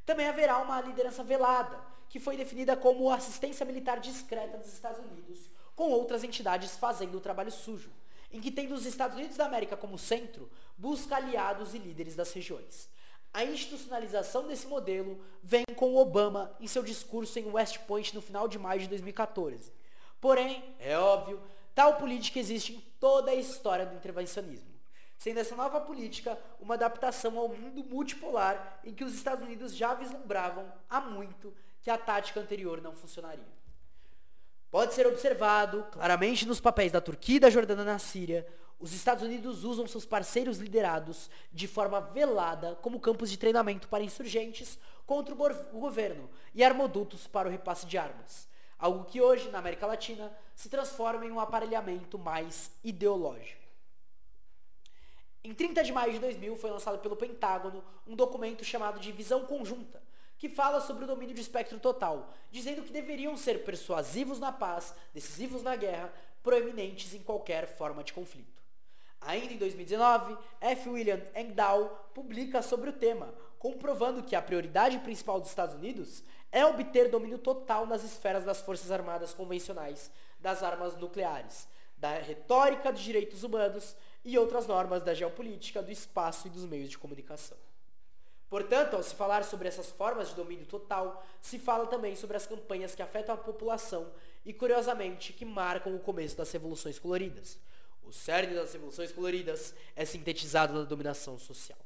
Speaker 1: Também haverá uma liderança velada, que foi definida como assistência militar discreta dos Estados Unidos, com outras entidades fazendo o trabalho sujo, em que tendo os Estados Unidos da América como centro, busca aliados e líderes das regiões. A institucionalização desse modelo vem com Obama em seu discurso em West Point no final de maio de 2014. Porém, é óbvio, tal política existe em toda a história do intervencionismo, sendo essa nova política uma adaptação ao mundo multipolar em que os Estados Unidos já vislumbravam há muito que a tática anterior não funcionaria. Pode ser observado claramente nos papéis da Turquia e da Jordânia na Síria, os Estados Unidos usam seus parceiros liderados de forma velada como campos de treinamento para insurgentes contra o governo e armodutos para o repasse de armas. Algo que hoje, na América Latina, se transforma em um aparelhamento mais ideológico. Em 30 de maio de 2000 foi lançado pelo Pentágono um documento chamado de Visão Conjunta, que fala sobre o domínio de espectro total, dizendo que deveriam ser persuasivos na paz, decisivos na guerra, proeminentes em qualquer forma de conflito. Ainda em 2019, F. William Engdahl publica sobre o tema, comprovando que a prioridade principal dos Estados Unidos é obter domínio total nas esferas das forças armadas convencionais, das armas nucleares, da retórica dos direitos humanos e outras normas da geopolítica, do espaço e dos meios de comunicação. Portanto, ao se falar sobre essas formas de domínio total, se fala também sobre as campanhas que afetam a população e, curiosamente, que marcam o começo das revoluções coloridas. O cerne das revoluções coloridas é sintetizado na dominação social.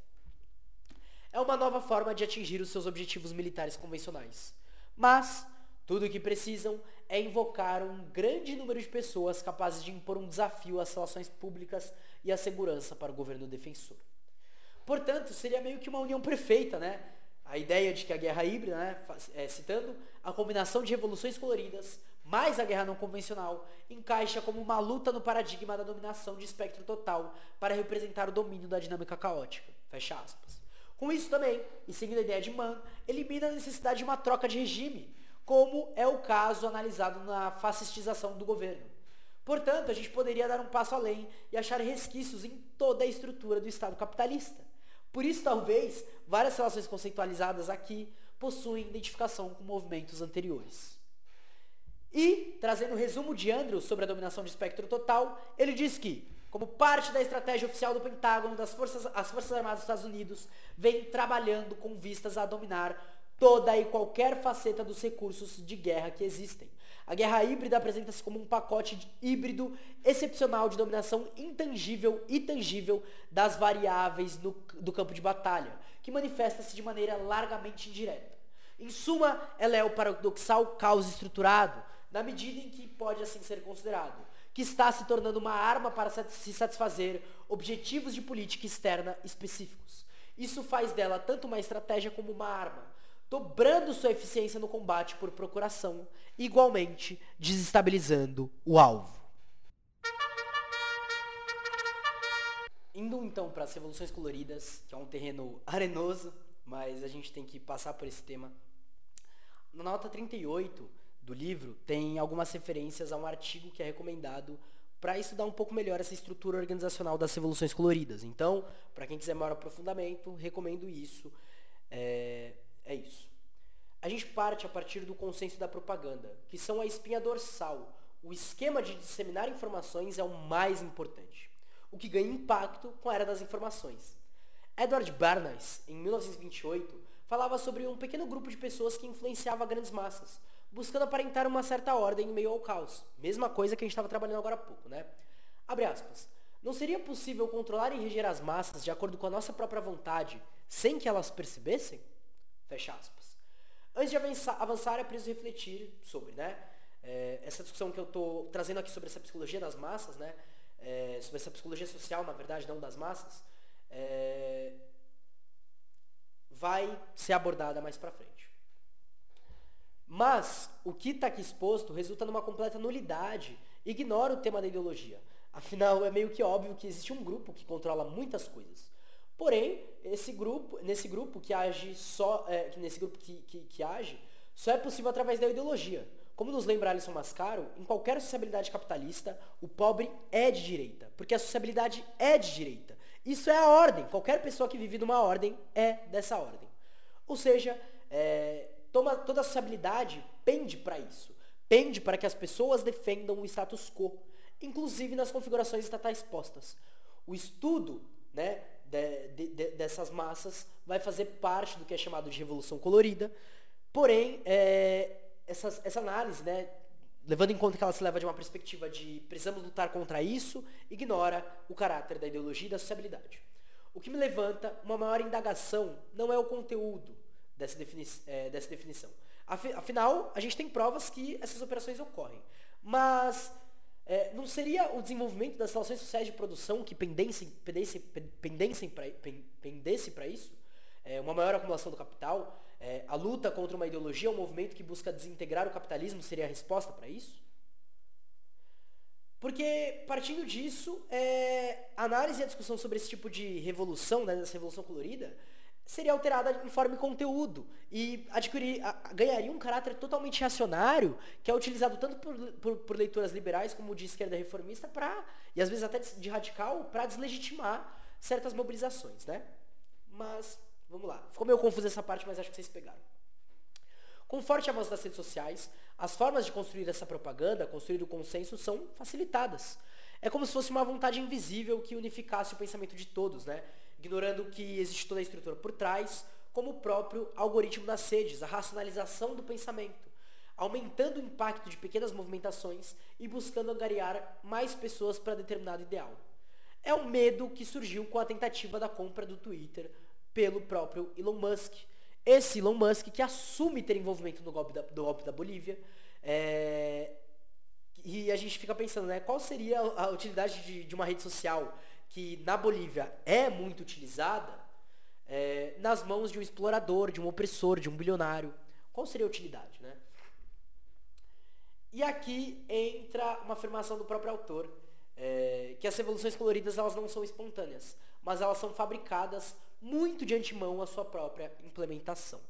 Speaker 1: É uma nova forma de atingir os seus objetivos militares convencionais. Mas, tudo o que precisam é invocar um grande número de pessoas capazes de impor um desafio às relações públicas e à segurança para o governo defensor. Portanto, seria meio que uma união perfeita, né? A ideia de que a guerra híbrida, né, é, citando, a combinação de revoluções coloridas mais a guerra não convencional encaixa como uma luta no paradigma da dominação de espectro total para representar o domínio da dinâmica caótica. Fecha aspas. Com isso também, e seguindo a ideia de Mann, elimina a necessidade de uma troca de regime, como é o caso analisado na fascistização do governo. Portanto, a gente poderia dar um passo além e achar resquícios em toda a estrutura do Estado capitalista. Por isso, talvez, várias relações conceitualizadas aqui possuem identificação com movimentos anteriores. E, trazendo o um resumo de Andrews sobre a dominação de espectro total, ele diz que, como parte da estratégia oficial do Pentágono, das forças, as Forças Armadas dos Estados Unidos vem trabalhando com vistas a dominar toda e qualquer faceta dos recursos de guerra que existem. A guerra híbrida apresenta-se como um pacote híbrido excepcional de dominação intangível e tangível das variáveis do, do campo de batalha, que manifesta-se de maneira largamente indireta. Em suma, ela é o paradoxal caos estruturado, na medida em que pode assim ser considerado, que está se tornando uma arma para se satisfazer objetivos de política externa específicos. Isso faz dela tanto uma estratégia como uma arma, dobrando sua eficiência no combate por procuração, igualmente desestabilizando o alvo. Indo então para as revoluções coloridas, que é um terreno arenoso, mas a gente tem que passar por esse tema. Na nota 38 do livro, tem algumas referências a um artigo que é recomendado para estudar um pouco melhor essa estrutura organizacional das revoluções coloridas. Então, para quem quiser maior aprofundamento, recomendo isso. É, é isso. A gente parte a partir do consenso da propaganda, que são a espinha dorsal. O esquema de disseminar informações é o mais importante, o que ganha impacto com a era das informações. Edward Bernays, em 1928, falava sobre um pequeno grupo de pessoas que influenciava grandes massas, buscando aparentar uma certa ordem em meio ao caos. Mesma coisa que a gente estava trabalhando agora há pouco, né? Abre aspas.
Speaker 2: Não seria possível controlar e reger as massas de acordo com a nossa própria vontade, sem que elas percebessem? Fecha aspas. Antes de avançar, é preciso refletir sobre, né? É, essa discussão que eu estou trazendo aqui sobre essa psicologia das massas, né? É, sobre essa psicologia social, na verdade, não das massas, é, vai ser abordada mais para frente. Mas o que está aqui exposto resulta numa completa nulidade, ignora o tema da ideologia. Afinal, é meio que óbvio que existe um grupo que controla muitas coisas. Porém, esse grupo, nesse grupo que age só, é, nesse grupo que, que, que age, só é possível através da ideologia. Como nos lembra Alisson Mascaro, em qualquer sociabilidade capitalista, o pobre é de direita, porque a sociabilidade é de direita. Isso é a ordem. Qualquer pessoa que vive numa ordem é dessa ordem. Ou seja, é, toma, toda a sociabilidade pende para isso. Pende para que as pessoas defendam o status quo, inclusive nas configurações estatais postas. O estudo né, de, de, de, dessas massas vai fazer parte do que é chamado de revolução colorida, porém, é, essa, essa análise, né, levando em conta que ela se leva de uma perspectiva de precisamos lutar contra isso, ignora o caráter da ideologia e da sociabilidade. O que me levanta uma maior indagação não é o conteúdo dessa, defini é, dessa definição. Afinal, a gente tem provas que essas operações ocorrem. Mas é, não seria o desenvolvimento das relações sociais de produção que pendesse para isso? É, uma maior acumulação do capital? É, a luta contra uma ideologia, um movimento que busca desintegrar o capitalismo, seria a resposta para isso? Porque, partindo disso, é, a análise e a discussão sobre esse tipo de revolução, né, dessa revolução colorida, seria alterada em forma e conteúdo e adquirir, ganharia um caráter totalmente reacionário, que é utilizado tanto por, por, por leituras liberais como de esquerda reformista, pra, e às vezes até de, de radical, para deslegitimar certas mobilizações. Né? Mas Vamos lá. Ficou meio confuso essa parte, mas acho que vocês pegaram. Com forte avanço das redes sociais, as formas de construir essa propaganda, construir o consenso, são facilitadas. É como se fosse uma vontade invisível que unificasse o pensamento de todos, né? Ignorando que existe toda a estrutura por trás, como o próprio algoritmo das redes, a racionalização do pensamento, aumentando o impacto de pequenas movimentações e buscando angariar mais pessoas para determinado ideal. É um medo que surgiu com a tentativa da compra do Twitter pelo próprio Elon Musk. Esse Elon Musk que assume ter envolvimento no golpe da, do golpe da Bolívia. É, e a gente fica pensando, né, qual seria a utilidade de, de uma rede social que na Bolívia é muito utilizada é, nas mãos de um explorador, de um opressor, de um bilionário. Qual seria a utilidade, né? E aqui entra uma afirmação do próprio autor, é, que as revoluções coloridas elas não são espontâneas, mas elas são fabricadas muito de antemão a sua própria implementação.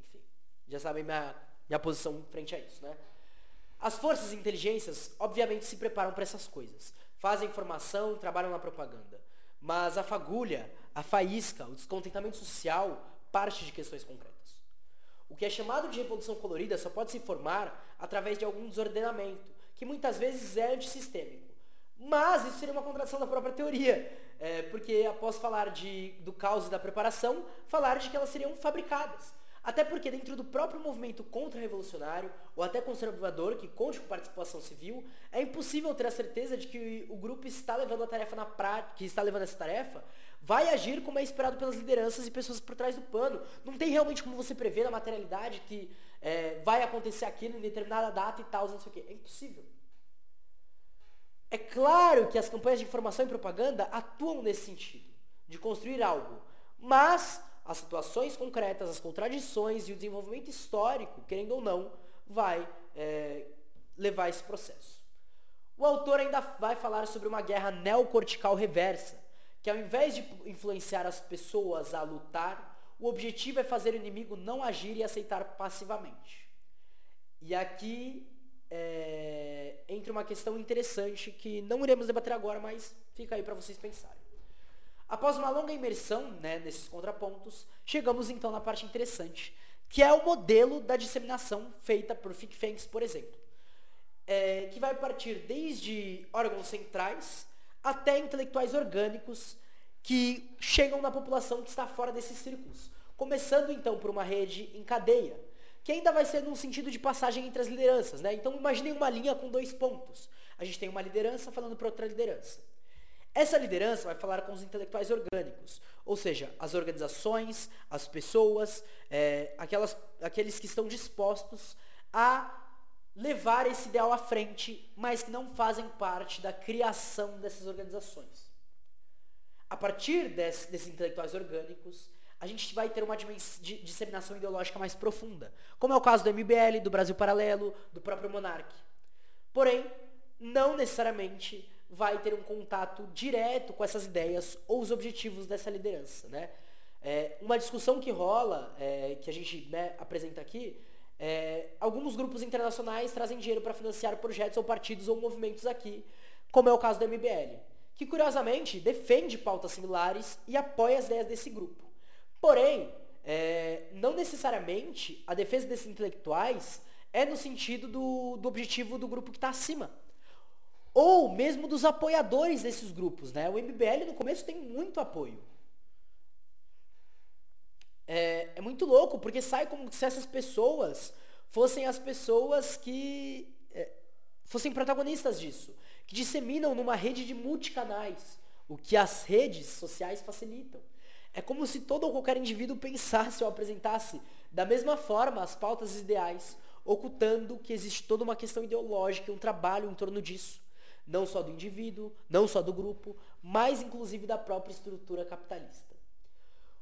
Speaker 2: Enfim, já sabem minha, minha posição frente a isso, né? As forças e inteligências, obviamente, se preparam para essas coisas. Fazem formação, trabalham na propaganda. Mas a fagulha, a faísca, o descontentamento social parte de questões concretas. O que é chamado de revolução colorida só pode se formar através de algum desordenamento, que muitas vezes é antissistêmico. Mas isso seria uma contradição da própria teoria, é, porque após falar de, do caos e da preparação, falar de que elas seriam fabricadas. Até porque dentro do próprio movimento contra-revolucionário, ou até conservador, que conte com participação civil, é impossível ter a certeza de que o grupo está levando a tarefa na prática, que está levando essa tarefa, vai agir como é esperado pelas lideranças e pessoas por trás do pano. Não tem realmente como você prever na materialidade que é, vai acontecer aquilo em determinada data e tal, não sei o quê. É impossível. É claro que as campanhas de informação e propaganda atuam nesse sentido, de construir algo. Mas as situações concretas, as contradições e o desenvolvimento histórico, querendo ou não, vai é, levar esse processo. O autor ainda vai falar sobre uma guerra neocortical reversa, que ao invés de influenciar as pessoas a lutar, o objetivo é fazer o inimigo não agir e aceitar passivamente. E aqui é, entre uma questão interessante que não iremos debater agora, mas fica aí para vocês pensarem. Após uma longa imersão né, nesses contrapontos, chegamos então na parte interessante, que é o modelo da disseminação feita por think por exemplo, é, que vai partir desde órgãos centrais até intelectuais orgânicos que chegam na população que está fora desses círculos, começando então por uma rede em cadeia, que ainda vai ser num sentido de passagem entre as lideranças. Né? Então imaginem uma linha com dois pontos. A gente tem uma liderança falando para outra liderança. Essa liderança vai falar com os intelectuais orgânicos, ou seja, as organizações, as pessoas, é, aquelas, aqueles que estão dispostos a levar esse ideal à frente, mas que não fazem parte da criação dessas organizações. A partir desse, desses intelectuais orgânicos, a gente vai ter uma disseminação ideológica mais profunda, como é o caso do MBL, do Brasil Paralelo, do próprio Monarque. Porém, não necessariamente vai ter um contato direto com essas ideias ou os objetivos dessa liderança. Né? É, uma discussão que rola, é, que a gente né, apresenta aqui, é, alguns grupos internacionais trazem dinheiro para financiar projetos ou partidos ou movimentos aqui, como é o caso do MBL, que curiosamente defende pautas similares e apoia as ideias desse grupo. Porém, é, não necessariamente a defesa desses intelectuais é no sentido do, do objetivo do grupo que está acima. Ou mesmo dos apoiadores desses grupos. Né? O MBL no começo tem muito apoio. É, é muito louco, porque sai como se essas pessoas fossem as pessoas que é, fossem protagonistas disso, que disseminam numa rede de multicanais, o que as redes sociais facilitam. É como se todo ou qualquer indivíduo pensasse ou apresentasse da mesma forma as pautas ideais, ocultando que existe toda uma questão ideológica e um trabalho em torno disso. Não só do indivíduo, não só do grupo, mas inclusive da própria estrutura capitalista.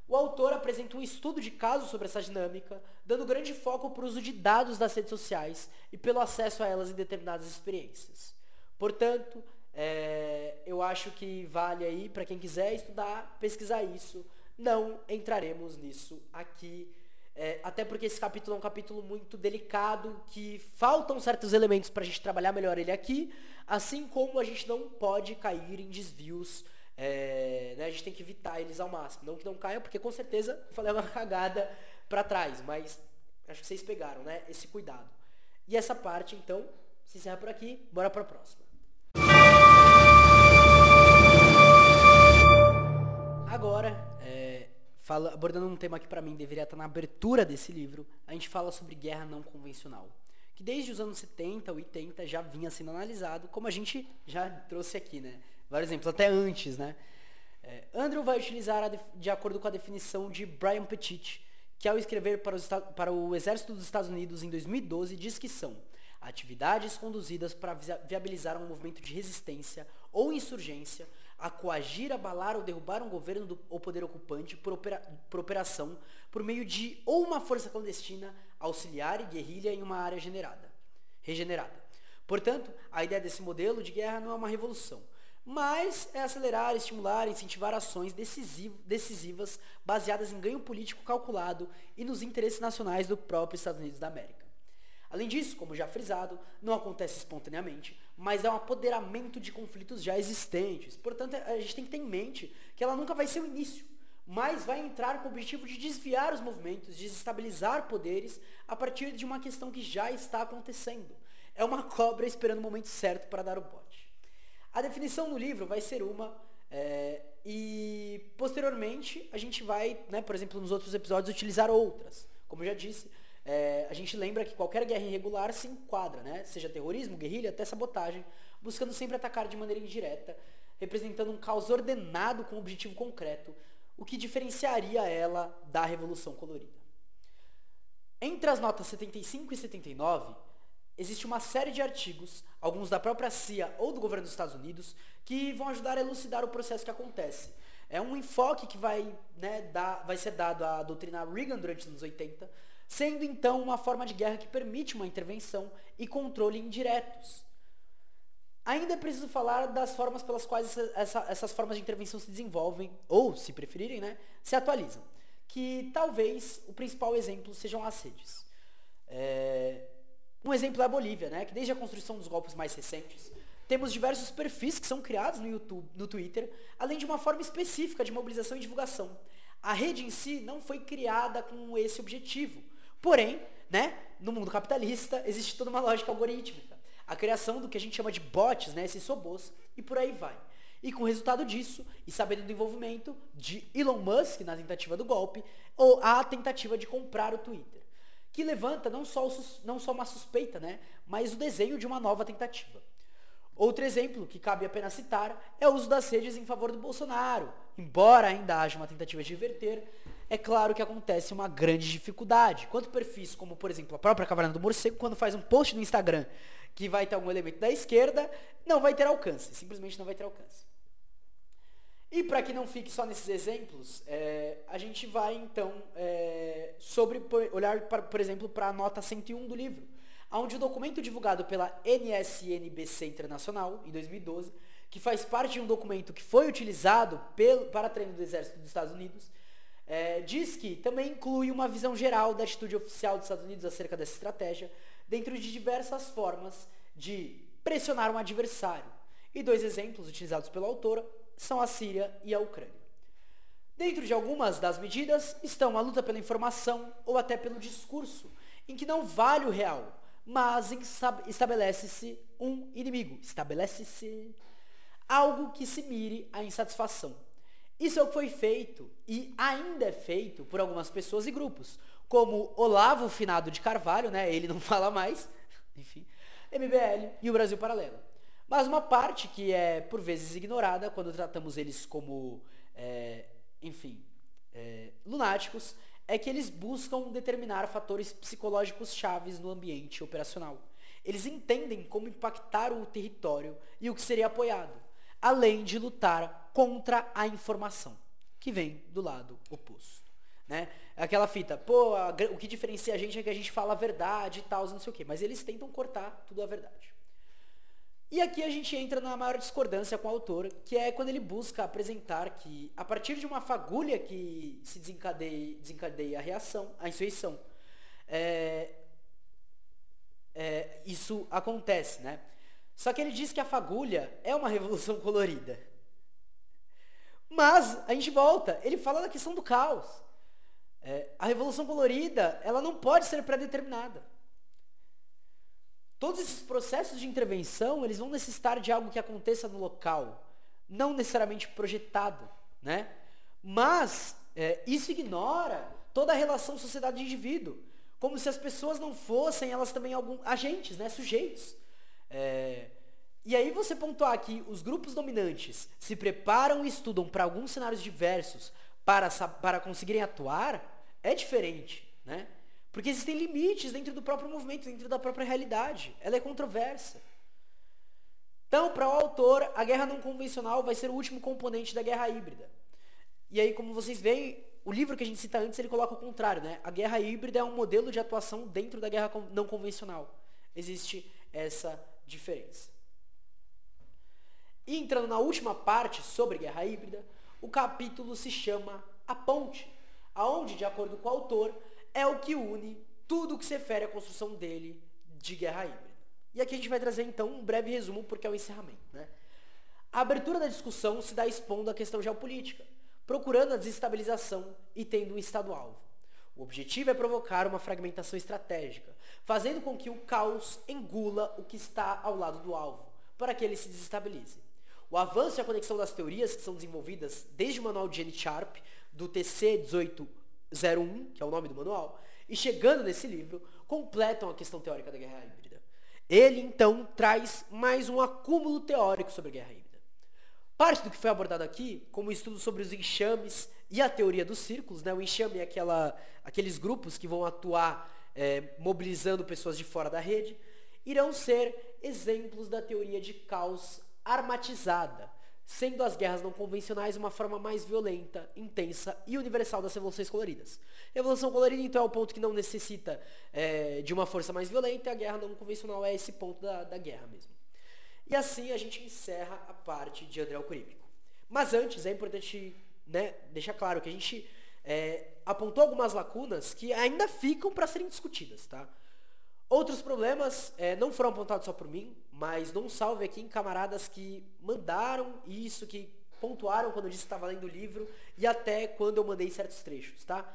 Speaker 2: O autor apresenta um estudo de caso sobre essa dinâmica, dando grande foco para o uso de dados das redes sociais e pelo acesso a elas em determinadas experiências. Portanto, é, eu acho que vale aí para quem quiser estudar, pesquisar isso. Não entraremos nisso aqui, é, até porque esse capítulo é um capítulo muito delicado, que faltam certos elementos para a gente trabalhar melhor ele aqui, assim como a gente não pode cair em desvios é, né, a gente tem que evitar eles ao máximo. Não que não caiam, porque com certeza falei uma cagada para trás, mas acho que vocês pegaram, né? Esse cuidado. E essa parte, então, se encerra por aqui. Bora para a próxima. Agora, é, fala, abordando um tema que para mim deveria estar na abertura desse livro, a gente fala sobre guerra não convencional. Que desde os anos 70, 80 já vinha sendo analisado, como a gente já trouxe aqui, né? vários exemplos, até antes, né? É, Andrew vai utilizar, de acordo com a definição de Brian Petit, que ao escrever para, os, para o Exército dos Estados Unidos em 2012, diz que são atividades conduzidas para viabilizar um movimento de resistência ou insurgência, a coagir, abalar ou derrubar um governo do, ou poder ocupante por, opera, por operação por meio de ou uma força clandestina, auxiliar e guerrilha em uma área generada, regenerada. Portanto, a ideia desse modelo de guerra não é uma revolução, mas é acelerar, estimular, incentivar ações decisivas baseadas em ganho político calculado e nos interesses nacionais do próprio Estados Unidos da América. Além disso, como já frisado, não acontece espontaneamente, mas é um apoderamento de conflitos já existentes. Portanto, a gente tem que ter em mente que ela nunca vai ser o início, mas vai entrar com o objetivo de desviar os movimentos, desestabilizar poderes a partir de uma questão que já está acontecendo. É uma cobra esperando o momento certo para dar o bote. A definição no livro vai ser uma, é, e posteriormente a gente vai, né, por exemplo, nos outros episódios, utilizar outras. Como eu já disse, é, a gente lembra que qualquer guerra irregular se enquadra, né, seja terrorismo, guerrilha, até sabotagem, buscando sempre atacar de maneira indireta, representando um caos ordenado com um objetivo concreto, o que diferenciaria ela da Revolução Colorida. Entre as notas 75 e 79, existe uma série de artigos, alguns da própria CIA ou do governo dos Estados Unidos, que vão ajudar a elucidar o processo que acontece. É um enfoque que vai, né, dar, vai ser dado à doutrina Reagan durante os anos 80, sendo então uma forma de guerra que permite uma intervenção e controle indiretos. Ainda é preciso falar das formas pelas quais essa, essa, essas formas de intervenção se desenvolvem, ou, se preferirem, né, se atualizam. Que talvez o principal exemplo sejam as redes. É, um exemplo é a Bolívia, né? que desde a construção dos golpes mais recentes, temos diversos perfis que são criados no YouTube, no Twitter, além de uma forma específica de mobilização e divulgação. A rede em si não foi criada com esse objetivo. Porém, né, no mundo capitalista, existe toda uma lógica algorítmica. A criação do que a gente chama de bots, né, esses robôs, e por aí vai. E com o resultado disso, e sabendo do envolvimento de Elon Musk na tentativa do golpe, ou a tentativa de comprar o Twitter que levanta não só, não só uma suspeita, né, mas o desenho de uma nova tentativa.
Speaker 1: Outro exemplo que cabe apenas citar é o uso das redes em favor do Bolsonaro. Embora ainda haja uma tentativa de inverter, é claro que acontece uma grande dificuldade. Quanto perfis, como por exemplo a própria Caverna do Morcego, quando faz um post no Instagram que vai ter algum elemento da esquerda, não vai ter alcance, simplesmente não vai ter alcance. E para que não fique só nesses exemplos, é, a gente vai então é, sobre olhar, para, por exemplo, para a nota 101 do livro, onde o documento divulgado pela NSNBC Internacional, em 2012, que faz parte de um documento que foi utilizado pelo, para treino do Exército dos Estados Unidos, é, diz que também inclui uma visão geral da atitude oficial dos Estados Unidos acerca dessa estratégia, dentro de diversas formas de pressionar um adversário. E dois exemplos utilizados pela autora são a Síria e a Ucrânia. Dentro de algumas das medidas estão a luta pela informação ou até pelo discurso, em que não vale o real, mas estabelece-se um inimigo, estabelece-se algo que se mire à insatisfação. Isso foi feito e ainda é feito por algumas pessoas e grupos, como Olavo Finado de Carvalho, né? Ele não fala mais, enfim, MBL e o Brasil Paralelo. Mas uma parte que é por vezes ignorada quando tratamos eles como, é, enfim, é, lunáticos, é que eles buscam determinar fatores psicológicos chaves no ambiente operacional. Eles entendem como impactar o território e o que seria apoiado, além de lutar contra a informação, que vem do lado oposto. Né? Aquela fita, pô, a, o que diferencia a gente é que a gente fala a verdade e tal, não sei o quê, mas eles tentam cortar tudo a verdade. E aqui a gente entra na maior discordância com o autor, que é quando ele busca apresentar que, a partir de uma fagulha que se desencadeia, desencadeia a reação, a insurreição, é, é, isso acontece, né? Só que ele diz que a fagulha é uma revolução colorida. Mas a gente volta, ele fala da questão do caos. É, a revolução colorida, ela não pode ser pré-determinada. Todos esses processos de intervenção, eles vão necessitar de algo que aconteça no local, não necessariamente projetado, né? Mas é, isso ignora toda a relação sociedade-indivíduo, como se as pessoas não fossem elas também algum agentes, né? Sujeitos. É, e aí você pontuar que os grupos dominantes se preparam e estudam para alguns cenários diversos para, para conseguirem atuar é diferente, né? Porque existem limites dentro do próprio movimento, dentro da própria realidade. Ela é controversa. Então, para o autor, a guerra não convencional vai ser o último componente da guerra híbrida. E aí, como vocês veem, o livro que a gente cita antes, ele coloca o contrário, né? A guerra híbrida é um modelo de atuação dentro da guerra não convencional. Existe essa diferença. E entrando na última parte sobre guerra híbrida, o capítulo se chama A Ponte, aonde, de acordo com o autor, é o que une tudo o que se refere à construção dele de guerra híbrida. E aqui a gente vai trazer então um breve resumo, porque é o encerramento. Né? A abertura da discussão se dá expondo a questão geopolítica, procurando a desestabilização e tendo um Estado-alvo. O objetivo é provocar uma fragmentação estratégica, fazendo com que o caos engula o que está ao lado do alvo, para que ele se desestabilize. O avanço e a conexão das teorias que são desenvolvidas desde o manual de Jenny Sharp, do TC 18 01, que é o nome do manual, e chegando nesse livro, completam a questão teórica da guerra híbrida. Ele, então, traz mais um acúmulo teórico sobre a guerra híbrida. Parte do que foi abordado aqui, como o estudo sobre os enxames e a teoria dos círculos, né? o enxame é aquela, aqueles grupos que vão atuar é, mobilizando pessoas de fora da rede, irão ser exemplos da teoria de caos armatizada, sendo as guerras não convencionais uma forma mais violenta, intensa e universal das revoluções coloridas. Revolução colorida, então, é o ponto que não necessita é, de uma força mais violenta, e a guerra não convencional é esse ponto da, da guerra mesmo. E assim a gente encerra a parte de André Alcoríbico. Mas antes, é importante né, deixar claro que a gente é, apontou algumas lacunas que ainda ficam para serem discutidas, tá? Outros problemas é, não foram apontados só por mim, mas dou um salve aqui em camaradas que mandaram isso, que pontuaram quando eu disse que estava lendo o livro e até quando eu mandei certos trechos, tá?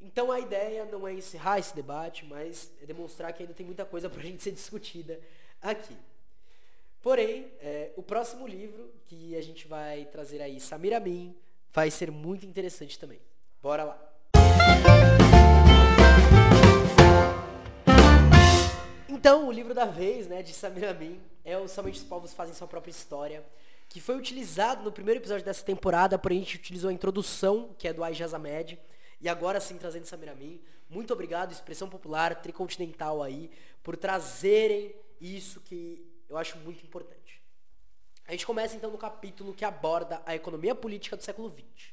Speaker 1: Então a ideia não é encerrar esse debate, mas é demonstrar que ainda tem muita coisa para a gente ser discutida aqui. Porém, é, o próximo livro que a gente vai trazer aí, Samir Amin, vai ser muito interessante também. Bora lá! Então, o livro da vez, né, de Samir Amin,
Speaker 2: é o Somente os Povos Fazem Sua Própria História, que foi utilizado no primeiro episódio dessa temporada, porém a gente utilizou a introdução, que é do Aijaz Ahmed, e agora sim trazendo Samir Amin. Muito obrigado, Expressão Popular, Tricontinental aí, por trazerem isso que eu acho muito importante. A gente começa então no capítulo que aborda a economia política do século XX.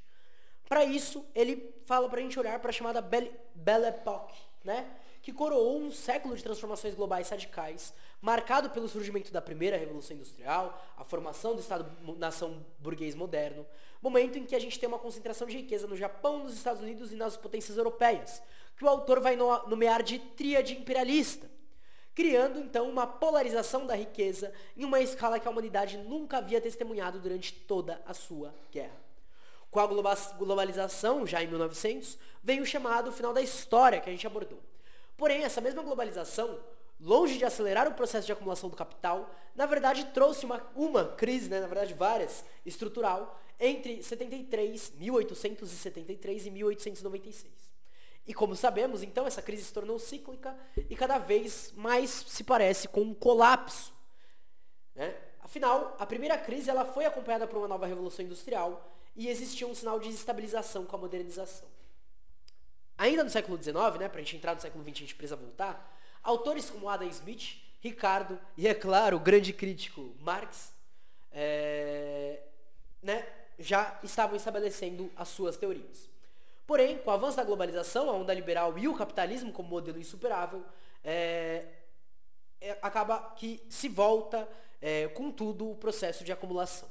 Speaker 2: Para isso, ele fala para a gente olhar para a chamada Belle, Belle Époque, né? Que coroou um século de transformações globais radicais, marcado pelo surgimento da primeira revolução industrial, a formação do Estado-nação burguês moderno, momento em que a gente tem uma concentração de riqueza no Japão, nos Estados Unidos e nas potências europeias, que o autor vai nomear de tríade imperialista, criando então uma polarização da riqueza em uma escala que a humanidade nunca havia testemunhado durante toda a sua guerra. Com a globalização, já em 1900, veio o chamado final da história que a gente abordou Porém, essa mesma globalização, longe de acelerar o processo de acumulação do capital, na verdade trouxe uma, uma crise, né, na verdade várias, estrutural, entre 73, 1873 e 1896. E como sabemos, então, essa crise se tornou cíclica e cada vez mais se parece com um colapso. Né? Afinal, a primeira crise ela foi acompanhada por uma nova revolução industrial e existia um sinal de estabilização com a modernização. Ainda no século XIX, né, para a gente entrar no século XX, a gente precisa voltar, autores como Adam Smith, Ricardo e, é claro, o grande crítico Marx, é, né, já estavam estabelecendo as suas teorias. Porém, com o avanço da globalização, a onda liberal e o capitalismo como modelo insuperável, é, é, acaba que se volta, é, com tudo, o processo de acumulação.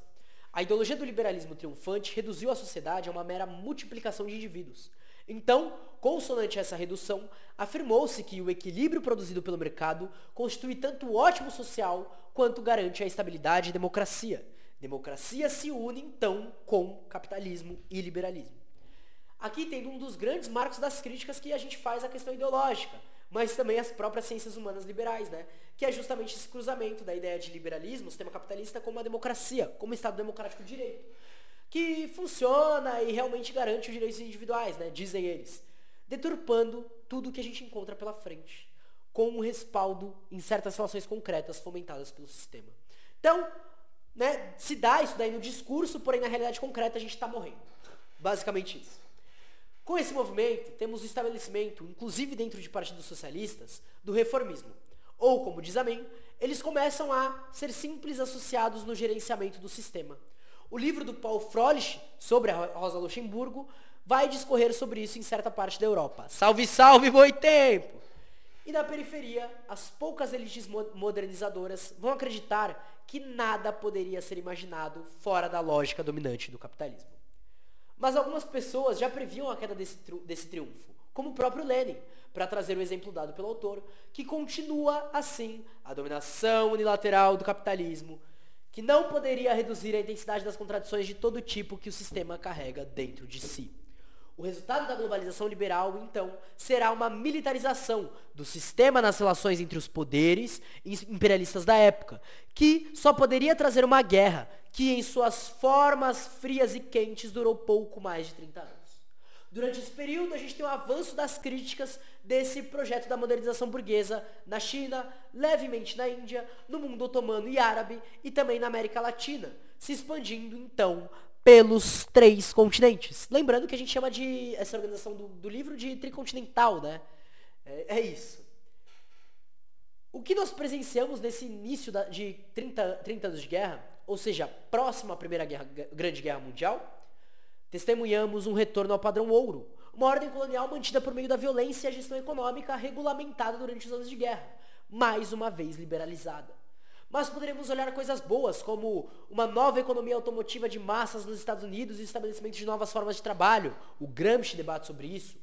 Speaker 2: A ideologia do liberalismo triunfante reduziu a sociedade a uma mera multiplicação de indivíduos, então, consonante a essa redução, afirmou-se que o equilíbrio produzido pelo mercado constitui tanto o ótimo social quanto garante a estabilidade e democracia. Democracia se une, então, com capitalismo e liberalismo. Aqui tem um dos grandes marcos das críticas que a gente faz à questão ideológica, mas também as próprias ciências humanas liberais, né? que é justamente esse cruzamento da ideia de liberalismo, sistema capitalista, com uma democracia, como Estado democrático de direito que funciona e realmente garante os direitos individuais, né? dizem eles, deturpando tudo que a gente encontra pela frente, com um respaldo em certas relações concretas fomentadas pelo sistema. Então, né, se dá isso daí no discurso, porém na realidade concreta a gente está morrendo. Basicamente isso. Com esse movimento, temos o estabelecimento, inclusive dentro de partidos socialistas, do reformismo. Ou, como diz Amém, eles começam a ser simples associados no gerenciamento do sistema o livro do Paul Froelich, sobre a Rosa Luxemburgo, vai discorrer sobre isso em certa parte da Europa. Salve, salve, boi tempo! E na periferia, as poucas elites modernizadoras vão acreditar que nada poderia ser imaginado fora da lógica dominante do capitalismo. Mas algumas pessoas já previam a queda desse, desse triunfo, como o próprio Lenin, para trazer o exemplo dado pelo autor, que continua assim a dominação unilateral do capitalismo que não poderia reduzir a intensidade das contradições de todo tipo que o sistema carrega dentro de si. O resultado da globalização liberal, então, será uma militarização do sistema nas relações entre os poderes imperialistas da época, que só poderia trazer uma guerra que, em suas formas frias e quentes, durou pouco mais de 30 anos. Durante esse período, a gente tem um avanço das críticas desse projeto da modernização burguesa na China, levemente na Índia, no mundo otomano e árabe e também na América Latina, se expandindo então pelos três continentes. Lembrando que a gente chama de essa organização do, do livro de tricontinental, né? É, é, isso. O que nós presenciamos nesse início da, de 30, 30 anos de guerra, ou seja, próximo à Primeira guerra, Grande Guerra Mundial, Testemunhamos um retorno ao padrão ouro, uma ordem colonial mantida por meio da violência e a gestão econômica regulamentada durante os anos de guerra, mais uma vez liberalizada. Mas poderemos olhar coisas boas, como uma nova economia automotiva de massas nos Estados Unidos e o estabelecimento de novas formas de trabalho. O Gramsci debate sobre isso.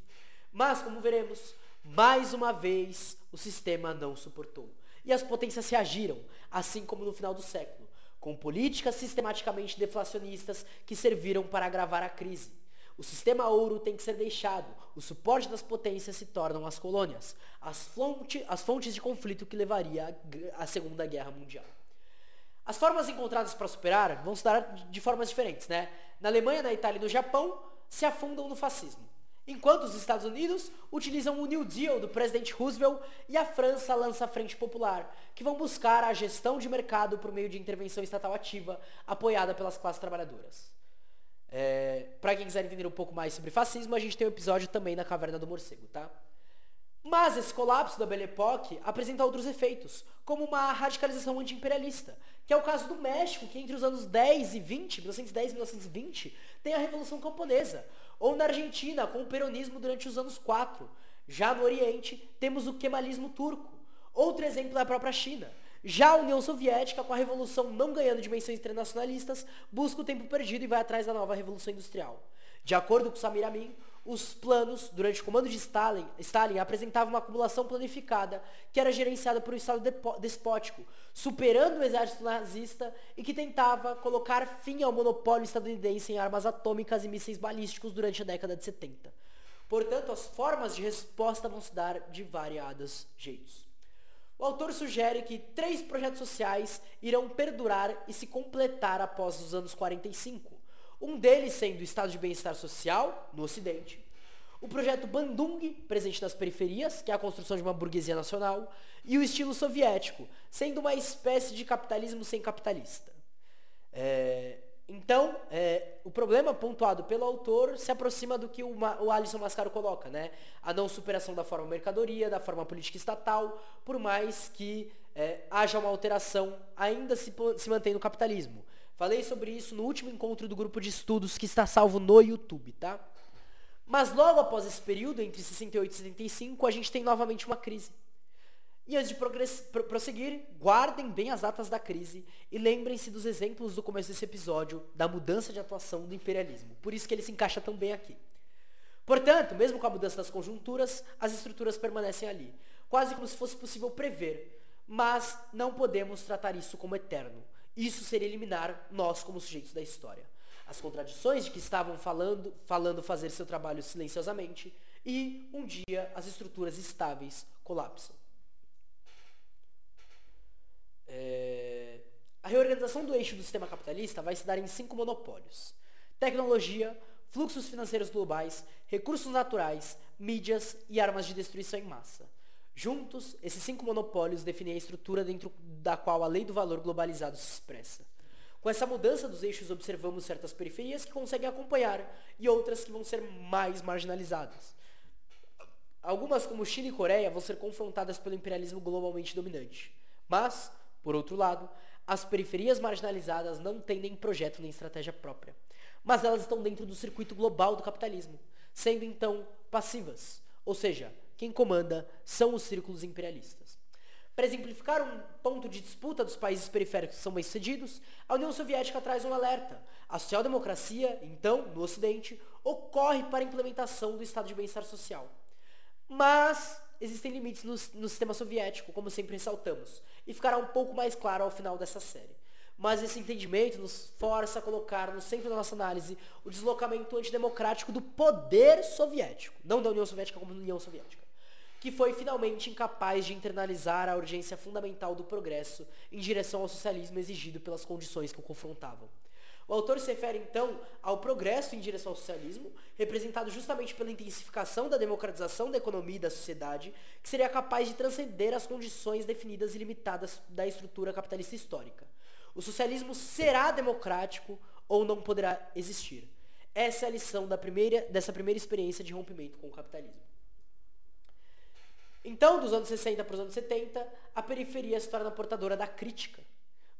Speaker 2: Mas, como veremos, mais uma vez o sistema não suportou. E as potências se agiram, assim como no final do século com políticas sistematicamente deflacionistas que serviram para agravar a crise. O sistema ouro tem que ser deixado. O suporte das potências se tornam as colônias, as, fonte, as fontes de conflito que levaria à Segunda Guerra Mundial. As formas encontradas para superar vão se dar de formas diferentes, né? Na Alemanha, na Itália e no Japão, se afundam no fascismo. enquanto os Estados Unidos utilizam o New Deal do presidente Roosevelt e a França lança a Frente Popular, que vão buscar a gestão de mercado por meio de intervenção estatal ativa apoiada pelas classes trabalhadoras. É, Para quem quiser entender um pouco mais sobre fascismo, a gente tem um episódio também na Caverna do Morcego, tá? Mas esse colapso da Belle Époque apresenta outros efeitos, como uma radicalização anti-imperialista, que é o caso do México, que entre os anos 10 e 20, 1910 e 1920, tem a Revolução Camponesa, ou na Argentina, com o peronismo durante os anos 4. Já no Oriente, temos o kemalismo turco. Outro exemplo é a própria China. Já a União Soviética, com a revolução não ganhando dimensões internacionalistas, busca o tempo perdido e vai atrás da nova revolução industrial. De acordo com Samir Amin, os planos, durante o comando de Stalin, Stalin apresentavam uma acumulação planificada que era gerenciada por um Estado despótico, superando o exército nazista e que tentava colocar fim ao monopólio estadunidense em armas atômicas e mísseis balísticos durante a década de 70. Portanto, as formas de resposta vão se dar de variados jeitos. O autor sugere que três projetos sociais irão perdurar e se completar após os anos 45 um deles sendo o estado de bem-estar social, no Ocidente, o projeto Bandung, presente nas periferias, que é a construção de uma burguesia nacional, e o estilo soviético, sendo uma espécie de capitalismo sem capitalista. É, então, é, o problema pontuado pelo autor se aproxima do que o, o Alisson Mascaro coloca, né? A não superação da forma mercadoria, da forma política estatal, por mais que é, haja uma alteração, ainda se, se mantém no capitalismo. Falei sobre isso no último encontro do grupo de estudos que está salvo no YouTube, tá? Mas logo após esse período, entre 68 e 75, a gente tem novamente uma crise. E antes de prosseguir, guardem bem as datas da crise e lembrem-se dos exemplos do começo desse episódio da mudança de atuação do imperialismo. Por isso que ele se encaixa tão bem aqui. Portanto, mesmo com a mudança das conjunturas, as estruturas permanecem ali, quase como se fosse possível prever, mas não podemos tratar isso como eterno. Isso seria eliminar nós como sujeitos da história. As contradições de que estavam falando, falando fazer seu trabalho silenciosamente, e um dia as estruturas estáveis colapsam. É... A reorganização do eixo do sistema capitalista vai se dar em cinco monopólios: tecnologia, fluxos financeiros globais, recursos naturais, mídias e armas de destruição em massa. Juntos, esses cinco monopólios definem a estrutura dentro da qual a lei do valor globalizado se expressa. Com essa mudança dos eixos, observamos certas periferias que conseguem acompanhar e outras que vão ser mais marginalizadas. Algumas, como China e Coreia, vão ser confrontadas pelo imperialismo globalmente dominante. Mas, por outro lado, as periferias marginalizadas não têm nem projeto nem estratégia própria. Mas elas estão dentro do circuito global do capitalismo, sendo então passivas, ou seja, quem comanda são os círculos imperialistas. Para exemplificar um ponto de disputa dos países periféricos que são bem-sucedidos, a União Soviética traz um alerta. A social-democracia, então, no Ocidente, ocorre para a implementação do estado de bem-estar social. Mas existem limites no, no sistema soviético, como sempre ressaltamos, e ficará um pouco mais claro ao final dessa série. Mas esse entendimento nos força a colocar no centro da nossa análise o deslocamento antidemocrático do poder soviético, não da União Soviética como União Soviética que foi finalmente incapaz de internalizar a urgência fundamental do progresso em direção ao socialismo exigido pelas condições que o confrontavam. O autor se refere então ao progresso em direção ao socialismo, representado justamente pela intensificação da democratização da economia e da sociedade, que seria capaz de transcender as condições definidas e limitadas da estrutura capitalista histórica. O socialismo será democrático ou não poderá existir. Essa é a lição primeira, dessa primeira experiência de rompimento com o capitalismo. Então, dos anos 60 para os anos 70, a periferia se torna portadora da crítica.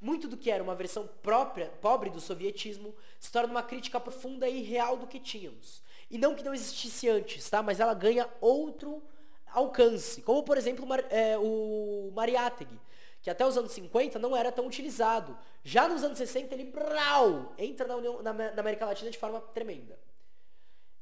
Speaker 2: Muito do que era uma versão própria, pobre do sovietismo, se torna uma crítica profunda e real do que tínhamos. E não que não existisse antes, tá? mas ela ganha outro alcance. Como, por exemplo, é, o Mariátegui, que até os anos 50 não era tão utilizado. Já nos anos 60 ele brau, entra na, União, na, na América Latina de forma tremenda.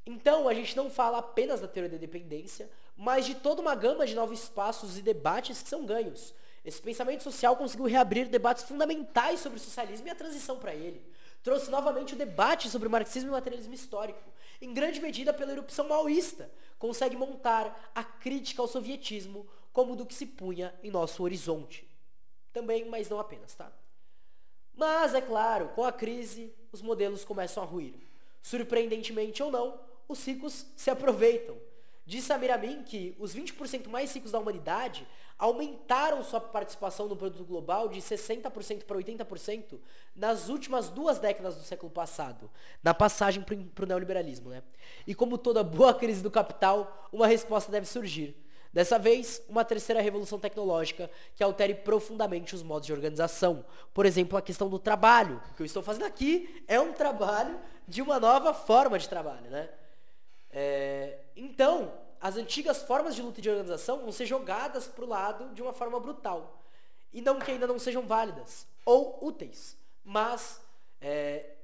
Speaker 2: Então, a gente não fala apenas da teoria da dependência, mas de toda uma gama de novos espaços e debates que são ganhos. Esse pensamento social conseguiu reabrir debates fundamentais sobre o socialismo e a transição para ele. Trouxe novamente o debate sobre o marxismo e o materialismo histórico. Em grande medida pela erupção maoísta, consegue montar a crítica ao sovietismo como do que se punha em nosso horizonte. Também, mas não apenas, tá? Mas, é claro, com a crise, os modelos começam a ruir. Surpreendentemente ou não, os ricos se aproveitam. Diz Samir Amin que os 20% mais ricos da humanidade aumentaram sua participação no produto global de 60% para 80% nas últimas duas décadas do século passado, na passagem para o neoliberalismo. Né? E como toda boa crise do capital, uma resposta deve surgir. Dessa vez, uma terceira revolução tecnológica que altere profundamente os modos de organização. Por exemplo, a questão do trabalho. O que eu estou fazendo aqui é um trabalho de uma nova forma de trabalho. Né? É, então, as antigas formas de luta e de organização vão ser jogadas para o lado de uma forma brutal. E não que ainda não sejam válidas ou úteis, mas é,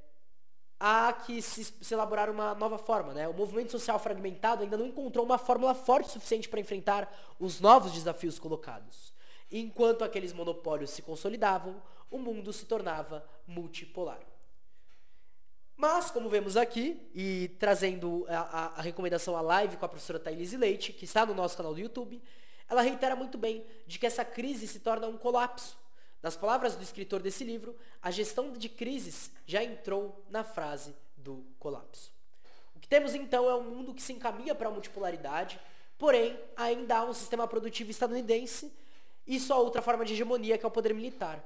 Speaker 2: há que se, se, elaborar uma nova forma. Né? O movimento social fragmentado ainda não encontrou uma fórmula forte o suficiente para enfrentar os novos desafios colocados. Enquanto aqueles monopólios se consolidavam, o mundo se tornava multipolar. Mas, como vemos aqui, e trazendo a, a, recomendação à live com a professora Thailise Leite, que está no nosso canal do YouTube, ela reitera muito bem de que essa crise se torna um colapso. Nas palavras do escritor desse livro, a gestão de crises já entrou na frase do colapso. O que temos então é um mundo que se encaminha para a multipolaridade, porém ainda há um sistema produtivo estadunidense e só outra forma de hegemonia que é o poder militar.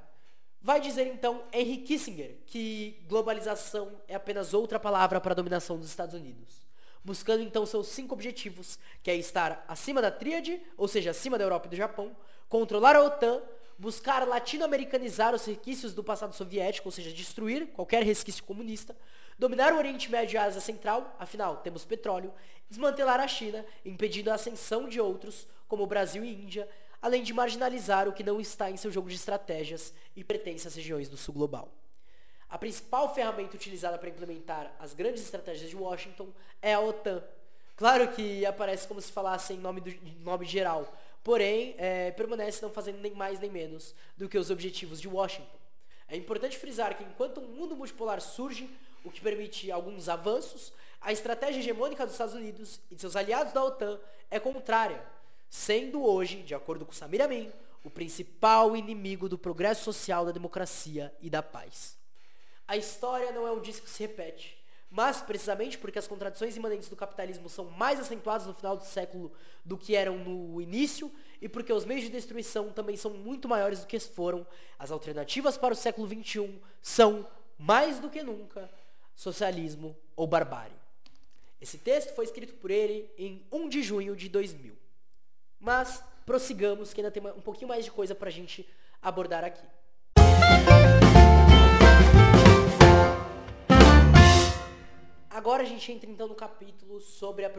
Speaker 2: Vai dizer então Henry Kissinger que globalização é apenas outra palavra para a dominação dos Estados Unidos, buscando então seus cinco objetivos, que é estar acima da tríade, ou seja, acima da Europa e do Japão, controlar a OTAN, buscar latino-americanizar os resquícios do passado soviético, ou seja, destruir qualquer resquício comunista, dominar o Oriente Médio e a Ásia Central, afinal, temos petróleo, desmantelar a China, impedindo a ascensão de outros, como o Brasil e Índia, além de marginalizar o que não está em seu jogo de estratégias e pertence às regiões do sul global. A principal ferramenta utilizada para implementar as grandes estratégias de Washington é a OTAN. Claro que aparece como se falasse em nome, do, nome geral, porém é, permanece não fazendo nem mais nem menos do que os objetivos de Washington. É importante frisar que enquanto um mundo multipolar surge, o que permite alguns avanços, a estratégia hegemônica dos Estados Unidos e de seus aliados da OTAN é contrária, sendo hoje, de acordo com Samir Amin, o principal inimigo do progresso social, da democracia e da paz. A história não é um disco que se repete, mas precisamente porque as contradições imanentes do capitalismo são mais acentuadas no final do século do que eram no início, e porque os meios de destruição também são muito maiores do que foram, as alternativas para o século XXI são, mais do que nunca, socialismo ou barbárie. Esse texto foi escrito por ele em 1 de junho de 2000. Mas prossigamos, que ainda tem um pouquinho mais de coisa para a gente abordar aqui. Agora a gente entra então no capítulo sobre a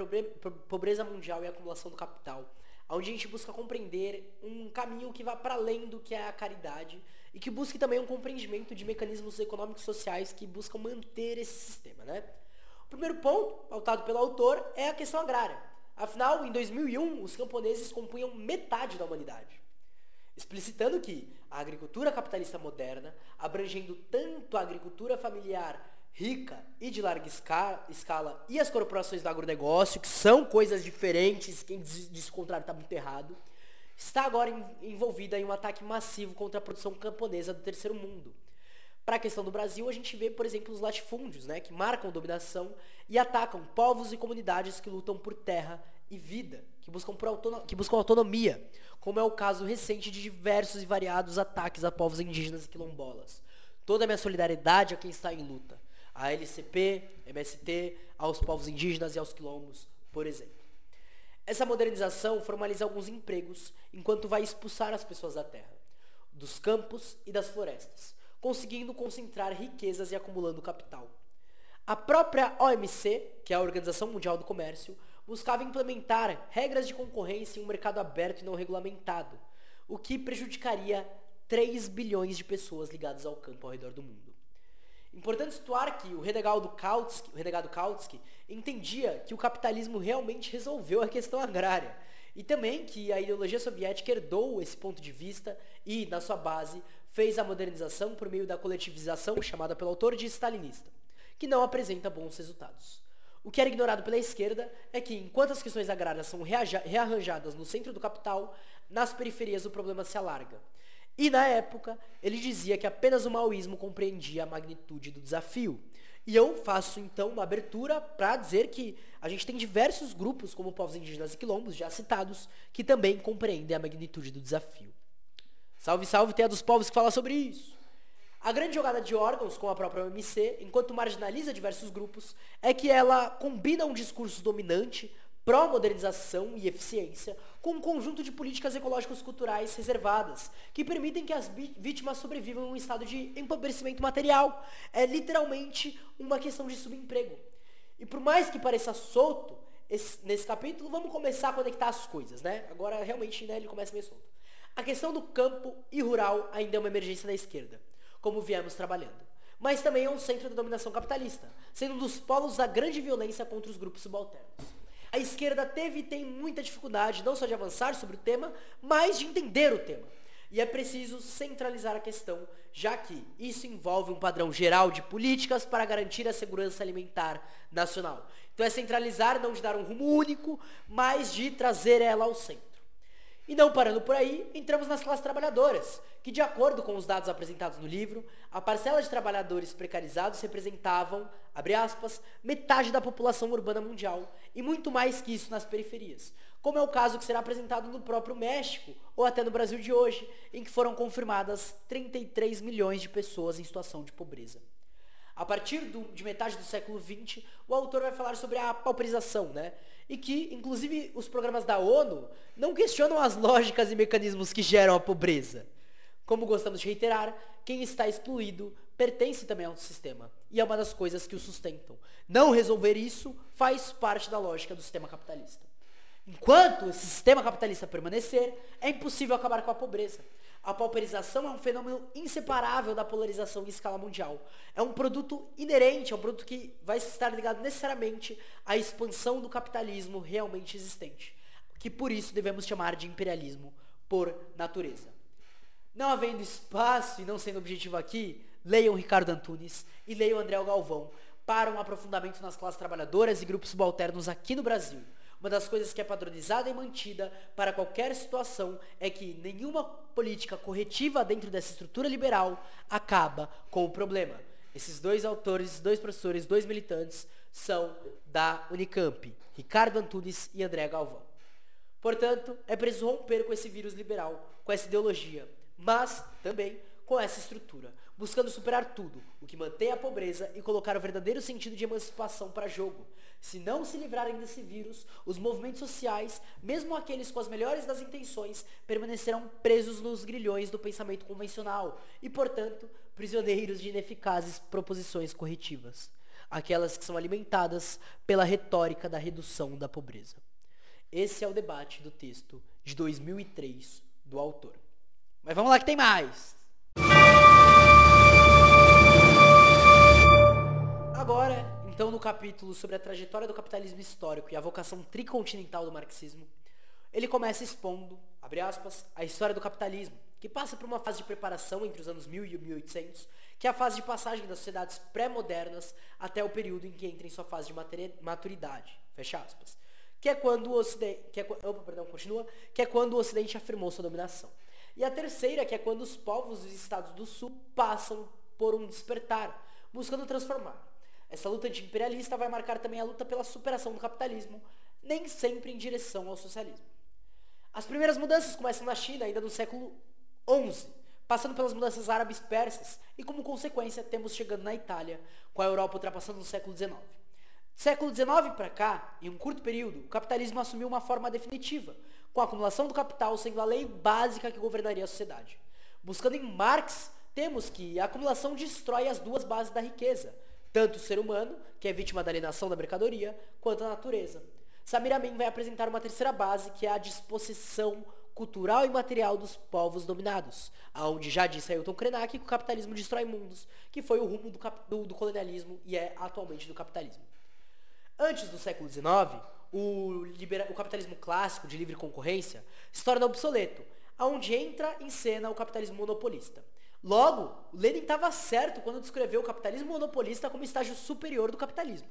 Speaker 2: pobreza mundial e a acumulação do capital, onde a gente busca compreender um caminho que vá para além do que é a caridade e que busque também um compreendimento de mecanismos econômicos sociais que buscam manter esse sistema, né? O primeiro ponto, pautado pelo autor, é a questão agrária. Afinal, em 2001, os camponeses compunham metade da humanidade. Explicitando que a agricultura capitalista moderna, abrangendo tanto a agricultura familiar rica e de larga escala e as corporações do agronegócio, que são coisas diferentes, quem diz o contrário está muito errado, está agora envolvida em um ataque massivo contra a produção camponesa do terceiro mundo. Para a questão do Brasil, a gente vê, por exemplo, os latifúndios, né, que marcam dominação e atacam povos e comunidades que lutam por terra e vida, que buscam, autonomia, que buscam autonomia, como é o caso recente de diversos e variados ataques a povos indígenas e quilombolas. Toda a minha solidariedade a quem está em luta. A LCP, MST, aos povos indígenas e aos quilombos, por exemplo. Essa modernização formaliza alguns empregos enquanto vai expulsar as pessoas da terra, dos campos e das florestas conseguindo concentrar riquezas e acumulando capital. A própria OMC, que é a Organização Mundial do Comércio, buscava implementar regras de concorrência em um mercado aberto e não regulamentado, o que prejudicaria 3 bilhões de pessoas ligadas ao campo ao redor do mundo. Importante situar que o renegado Kautsky, o renegado Kautsky entendia que o capitalismo realmente resolveu a questão agrária e também que a ideologia soviética herdou esse ponto de vista e, na sua base, fez a modernização por meio da coletivização chamada pelo autor de stalinista, que não apresenta bons resultados. O que era ignorado pela esquerda é que, enquanto as questões agrárias são rearranjadas no centro do capital, nas periferias o problema se alarga. E na época, ele dizia que apenas o maoísmo compreendia a magnitude do desafio. E eu faço então uma abertura para dizer que a gente tem diversos grupos, como povos indígenas e quilombos, já citados, que também compreendem a magnitude do desafio. Salve, salve, tem a dos povos que fala sobre isso. A grande jogada de órgãos, com a própria OMC, enquanto marginaliza diversos grupos, é que ela combina um discurso dominante, pró-modernização e eficiência, com um conjunto de políticas ecológicas culturais reservadas, que permitem que as vítimas sobrevivam em um estado de empobrecimento material. É literalmente uma questão de subemprego. E por mais que pareça solto, esse, nesse capítulo, vamos começar a conectar as coisas, né? Agora, realmente, né, ele começa meio solto. A questão do campo e rural ainda é uma emergência da esquerda, como viemos trabalhando. Mas também é um centro da dominação capitalista, sendo um dos polos da grande violência contra os grupos subalternos. A esquerda teve e tem muita dificuldade não só de avançar sobre o tema, mas de entender o tema. E é preciso centralizar a questão, já que isso envolve um padrão geral de políticas para garantir a segurança alimentar nacional. Então é centralizar, não de dar um rumo único, mas de trazer ela ao centro. E não parando por aí, entramos nas classes trabalhadoras, que de acordo com os dados apresentados no livro, a parcela de trabalhadores precarizados representavam, abre aspas, metade da população urbana mundial e muito mais que isso nas periferias, como é o caso que será apresentado no próprio México ou até no Brasil de hoje, em que foram confirmadas 33 milhões de pessoas em situação de pobreza. A partir do, de metade do século XX, o autor vai falar sobre a pauperização, né? E que, inclusive, os programas da ONU não questionam as lógicas e mecanismos que geram a pobreza. Como gostamos de reiterar, quem está excluído pertence também ao sistema. E é uma das coisas que o sustentam. Não resolver isso faz parte da lógica do sistema capitalista. Enquanto esse sistema capitalista permanecer, é impossível acabar com a pobreza. A pauperização é um fenômeno inseparável da polarização em escala mundial. É um produto inerente, é um produto que vai estar ligado necessariamente à expansão do capitalismo realmente existente, que por isso devemos chamar de imperialismo por natureza. Não havendo espaço e não sendo objetivo aqui, leiam Ricardo Antunes e leiam André Galvão para um aprofundamento nas classes trabalhadoras e grupos subalternos aqui no Brasil. Uma das coisas que é padronizada e mantida para qualquer situação é que nenhuma política corretiva dentro dessa estrutura liberal acaba com o problema. Esses dois autores, dois professores, dois militantes são da Unicamp, Ricardo Antunes e André Galvão. Portanto, é preciso romper com esse vírus liberal, com essa ideologia, mas também com essa estrutura, buscando superar tudo, o que mantém a pobreza e colocar o verdadeiro sentido de emancipação para jogo. Se não se livrarem desse vírus, os movimentos sociais, mesmo aqueles com as melhores das intenções, permanecerão presos nos grilhões do pensamento convencional e, portanto, prisioneiros de ineficazes proposições corretivas, aquelas que são alimentadas pela retórica da redução da pobreza. Esse é o debate do texto de 2003 do autor. Mas vamos lá que tem mais! Agora, então, no capítulo sobre a trajetória do capitalismo histórico e a vocação tricontinental do marxismo, ele começa expondo, abre aspas, a história do capitalismo, que passa por uma fase de preparação entre os anos 1000 e 1800, que é a fase de passagem das sociedades pré-modernas até o período em que entra em sua fase de maturidade, fecha aspas, que é quando o Ocidente, que é, opa, perdão, continua, que é quando o Ocidente afirmou sua dominação. E a terceira, que é quando os povos dos estados do sul passam por um despertar, buscando transformar. Essa luta anti-imperialista vai marcar também a luta pela superação do capitalismo, nem sempre em direção ao socialismo. As primeiras mudanças começam na China, ainda no século XI, passando pelas mudanças árabes persas, e como consequência temos chegando na Itália, com a Europa ultrapassando no século XIX. século XIX para cá, em um curto período, o capitalismo assumiu uma forma definitiva, com a acumulação do capital sendo a lei básica que governaria a sociedade. Buscando em Marx, temos que a acumulação destrói as duas bases da riqueza, tanto o ser humano, que é vítima da alienação da mercadoria, quanto a natureza. Samir Amin vai apresentar uma terceira base, que é a disposição cultural e material dos povos dominados, aonde já disse Ailton Krenak que o capitalismo destrói mundos, que foi o rumo do, do, do colonialismo e é atualmente do capitalismo. Antes do século XIX, o, o capitalismo clássico de livre concorrência se torna obsoleto, aonde entra em cena o capitalismo monopolista. Logo, Lenin estava certo quando descreveu o capitalismo monopolista como estágio superior do capitalismo.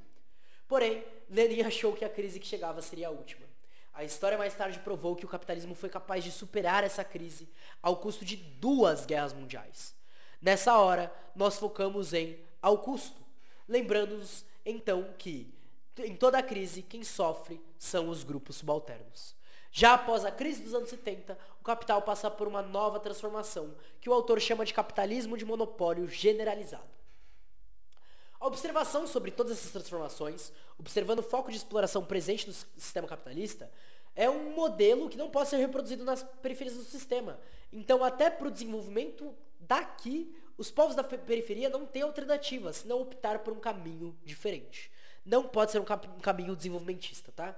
Speaker 2: Porém, Lenin achou que a crise que chegava seria a última. A história mais tarde provou que o capitalismo foi capaz de superar essa crise ao custo de duas guerras mundiais. Nessa hora, nós focamos em ao custo, lembrando-nos então que em toda crise quem sofre são os grupos subalternos. Já após a crise dos anos 70, o capital passa por uma nova transformação, que o autor chama de capitalismo de monopólio generalizado. A observação sobre todas essas transformações, observando o foco de exploração presente no sistema capitalista, é um modelo que não pode ser reproduzido nas periferias do sistema. Então, até para o desenvolvimento daqui, os povos da periferia não têm alternativa, senão optar por um caminho diferente. Não pode ser um, um caminho desenvolvimentista, tá?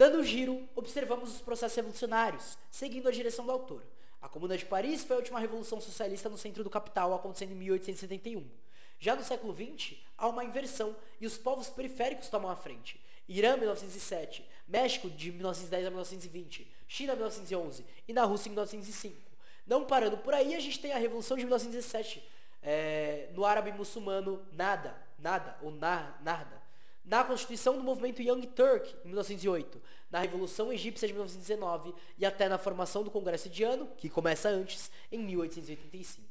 Speaker 2: Dando um giro, observamos os processos revolucionários, seguindo a direção do autor. A Comuna de Paris foi a última revolução socialista no centro do capital, acontecendo em 1871. Já no século XX, há uma inversão e os povos periféricos tomam a frente. Irã, 1907, México, de 1910 a 1920, China, 1911 e na Rússia, em 1905. Não parando por aí, a gente tem a Revolução de 1917, é, no árabe muçulmano, nada, nada, ou na, nada na constituição do movimento Young Turk, em 1908, na Revolução Egípcia de 1919 e até na formação do Congresso Indiano, que começa antes, em 1885.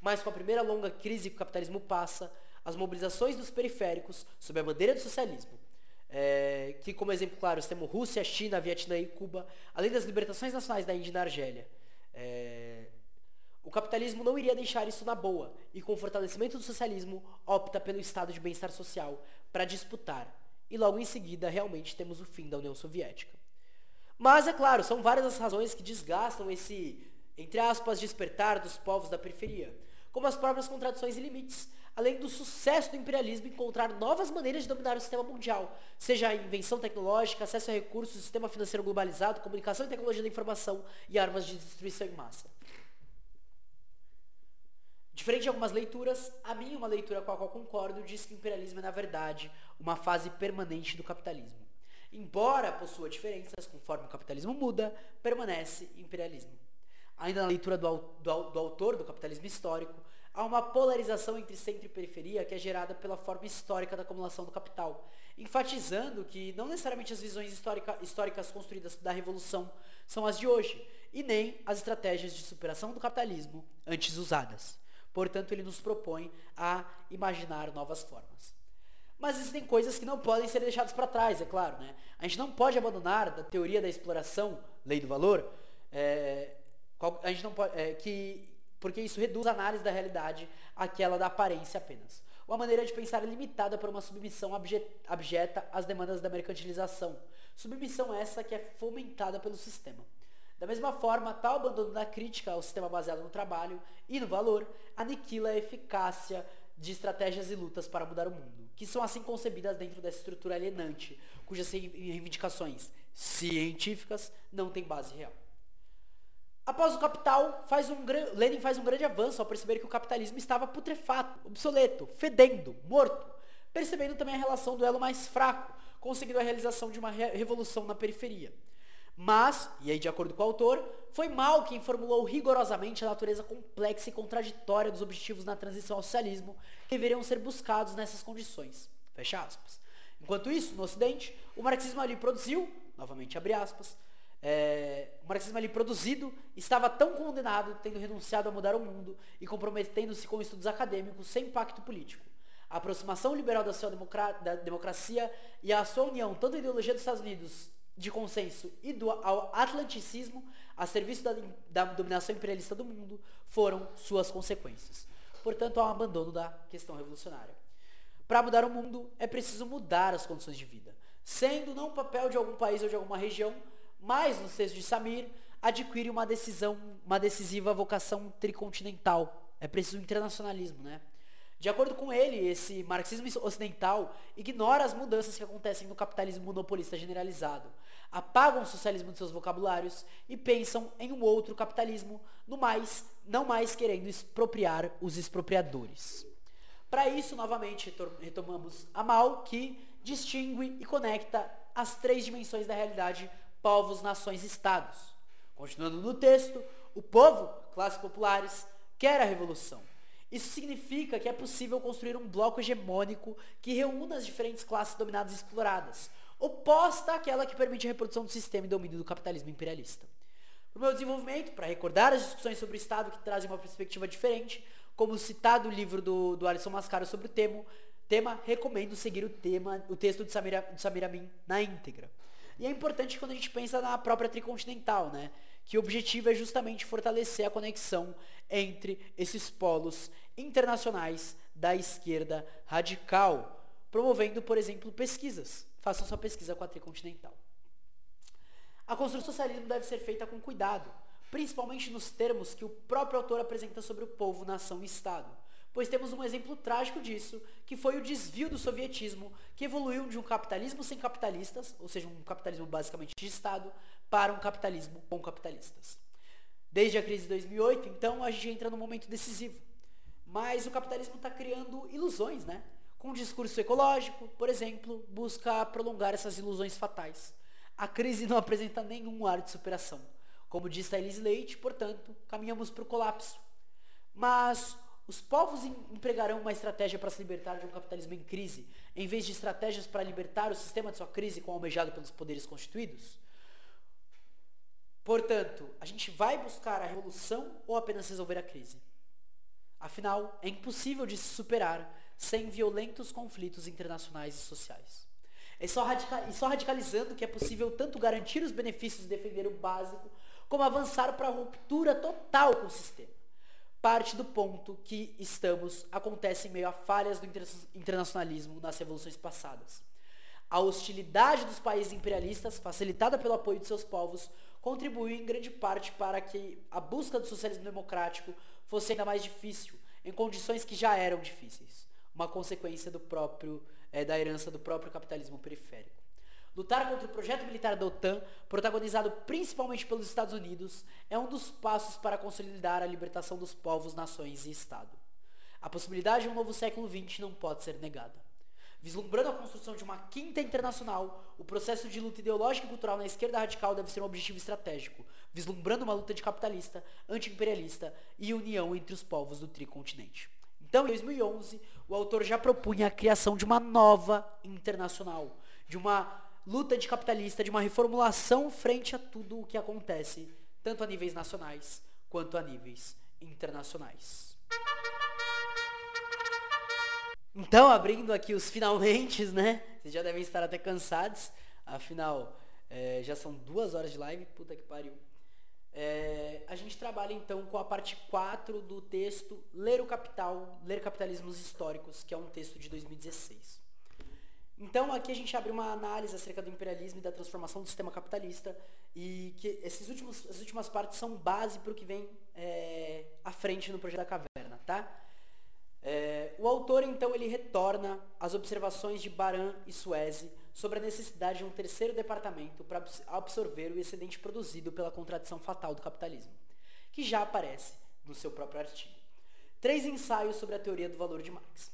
Speaker 2: Mas com a primeira longa crise que o capitalismo passa, as mobilizações dos periféricos, sob a bandeira do socialismo, é, que como exemplo claro temos Rússia, China, Vietnã e Cuba, além das libertações nacionais da Índia e da Argélia, é, o capitalismo não iria deixar isso na boa, e com o fortalecimento do socialismo, opta pelo estado de bem-estar social para disputar. E logo em seguida, realmente temos o fim da União Soviética. Mas, é claro, são várias as razões que desgastam esse, entre aspas, despertar dos povos da periferia, como as próprias contradições e limites, além do sucesso do imperialismo encontrar novas maneiras de dominar o sistema mundial, seja a invenção tecnológica, acesso a recursos, sistema financeiro globalizado, comunicação e tecnologia da informação e armas de destruição em massa. Diferente de algumas leituras, a minha, uma leitura com a qual concordo, diz que o imperialismo é, na verdade, uma fase permanente do capitalismo. Embora possua diferenças, conforme o capitalismo muda, permanece imperialismo. Ainda na leitura do, do, do autor do capitalismo histórico, há uma polarização entre centro e periferia que é gerada pela forma histórica da acumulação do capital, enfatizando que não necessariamente as visões histórica, históricas construídas da Revolução são as de hoje, e nem as estratégias de superação do capitalismo antes usadas. Portanto, ele nos propõe a imaginar novas formas. Mas existem coisas que não podem ser deixadas para trás, é claro. Né? A gente não pode abandonar da teoria da exploração, lei do valor, é, a gente não pode, é, que, porque isso reduz a análise da realidade àquela da aparência apenas. Uma maneira de pensar limitada por uma submissão abjeta às demandas da mercantilização. Submissão essa que é fomentada pelo sistema. Da mesma forma, tal abandono da crítica ao sistema baseado no trabalho e no valor aniquila a eficácia de estratégias e lutas para mudar o mundo, que são assim concebidas dentro dessa estrutura alienante, cujas reivindicações científicas não têm base real. Após o Capital, faz um, Lenin faz um grande avanço ao perceber que o capitalismo estava putrefato, obsoleto, fedendo, morto, percebendo também a relação do elo mais fraco, conseguindo a realização de uma revolução na periferia. Mas, e aí de acordo com o autor, foi Mal quem formulou rigorosamente a natureza complexa e contraditória dos objetivos na transição ao socialismo que deveriam ser buscados nessas condições. Fecha aspas. Enquanto isso, no Ocidente, o marxismo ali produziu, novamente abre aspas, é, o marxismo ali produzido estava tão condenado, tendo renunciado a mudar o mundo e comprometendo-se com estudos acadêmicos sem impacto político. A aproximação liberal da, da democracia e a sua união, tanto a ideologia dos Estados Unidos de consenso e do ao atlanticismo a serviço da, da dominação imperialista do mundo foram suas consequências. Portanto, há um abandono da questão revolucionária. Para mudar o mundo, é preciso mudar as condições de vida, sendo não o papel de algum país ou de alguma região, mas, no texto de Samir, adquire uma decisão, uma decisiva vocação tricontinental. É preciso internacionalismo, né? De acordo com ele, esse marxismo ocidental ignora as mudanças que acontecem no capitalismo monopolista generalizado, apagam o socialismo de seus vocabulários e pensam em um outro capitalismo, no mais, não mais querendo expropriar os expropriadores. Para isso, novamente, retomamos a Mal, que distingue e conecta as três dimensões da realidade, povos, nações e estados. Continuando no texto, o povo, classes populares, quer a revolução isso significa que é possível construir um bloco hegemônico que reúna as diferentes classes dominadas e exploradas, oposta àquela que permite a reprodução do sistema e domínio do capitalismo imperialista. Para o meu desenvolvimento, para recordar as discussões sobre o Estado que trazem uma perspectiva diferente, como citado o livro do, do Alisson Mascaro sobre o tema,
Speaker 1: tema, recomendo seguir o tema, o texto de Samir, de Samir Amin na íntegra. E é importante quando a gente pensa na própria tricontinental, né? Que o objetivo é justamente fortalecer a conexão entre esses polos internacionais da esquerda radical, promovendo, por exemplo, pesquisas. Façam sua pesquisa tricontinental. A construção do socialismo deve ser feita com cuidado, principalmente nos termos que o próprio autor apresenta sobre o povo, nação e Estado pois temos um exemplo trágico disso, que foi o desvio do sovietismo, que evoluiu de um capitalismo sem capitalistas, ou seja, um capitalismo basicamente de Estado, para um capitalismo com capitalistas. Desde a crise de 2008, então, a gente entra num momento decisivo. Mas o capitalismo está criando ilusões, né? Com um discurso ecológico, por exemplo, busca prolongar essas ilusões fatais. A crise não apresenta nenhum ar de superação. Como a Elise Leite, portanto, caminhamos para o colapso. Mas os povos empregarão uma estratégia para se libertar de um capitalismo em crise, em vez de estratégias para libertar o sistema de sua crise com almejado pelos poderes constituídos? Portanto, a gente vai buscar a revolução ou apenas resolver a crise? Afinal, é impossível de se superar sem violentos conflitos internacionais e sociais. É só, e só radicalizando que é possível tanto garantir os benefícios e defender o básico, como avançar para a ruptura total com o sistema parte do ponto que estamos acontece em meio a falhas do internacionalismo nas revoluções passadas. A hostilidade dos países imperialistas, facilitada pelo apoio de seus povos, contribuiu em grande parte para que a busca do socialismo democrático fosse ainda mais difícil, em condições que já eram difíceis, uma consequência do próprio, é, da herança do próprio capitalismo periférico. Lutar contra o projeto militar da OTAN, protagonizado principalmente pelos Estados Unidos, é um dos passos para consolidar a libertação dos povos, nações e Estado. A possibilidade de um novo século XX não pode ser negada. Vislumbrando a construção de uma quinta internacional, o processo de luta ideológica e cultural na esquerda radical deve ser um objetivo estratégico, vislumbrando uma luta de capitalista, anti-imperialista e união entre os povos do tricontinente. Então, em 2011, o autor já propunha a criação de uma nova internacional, de uma luta capitalista de uma reformulação frente a tudo o que acontece, tanto a níveis nacionais quanto a níveis internacionais. Então, abrindo aqui os finalmente, né? Vocês já devem estar até cansados. Afinal, é, já são duas horas de live. Puta que pariu. É, a gente trabalha então com a parte 4 do texto Ler o Capital, Ler Capitalismos Históricos, que é um texto de 2016. Então aqui a gente abre uma análise acerca do imperialismo e da transformação do sistema capitalista e que esses últimos, as últimas partes são base para o que vem é, à frente no projeto da caverna, tá? É, o autor então ele retorna às observações de Baran e Sueze sobre a necessidade de um terceiro departamento para absorver o excedente produzido pela contradição fatal do capitalismo, que já aparece no seu próprio artigo. Três ensaios sobre a teoria do valor de Marx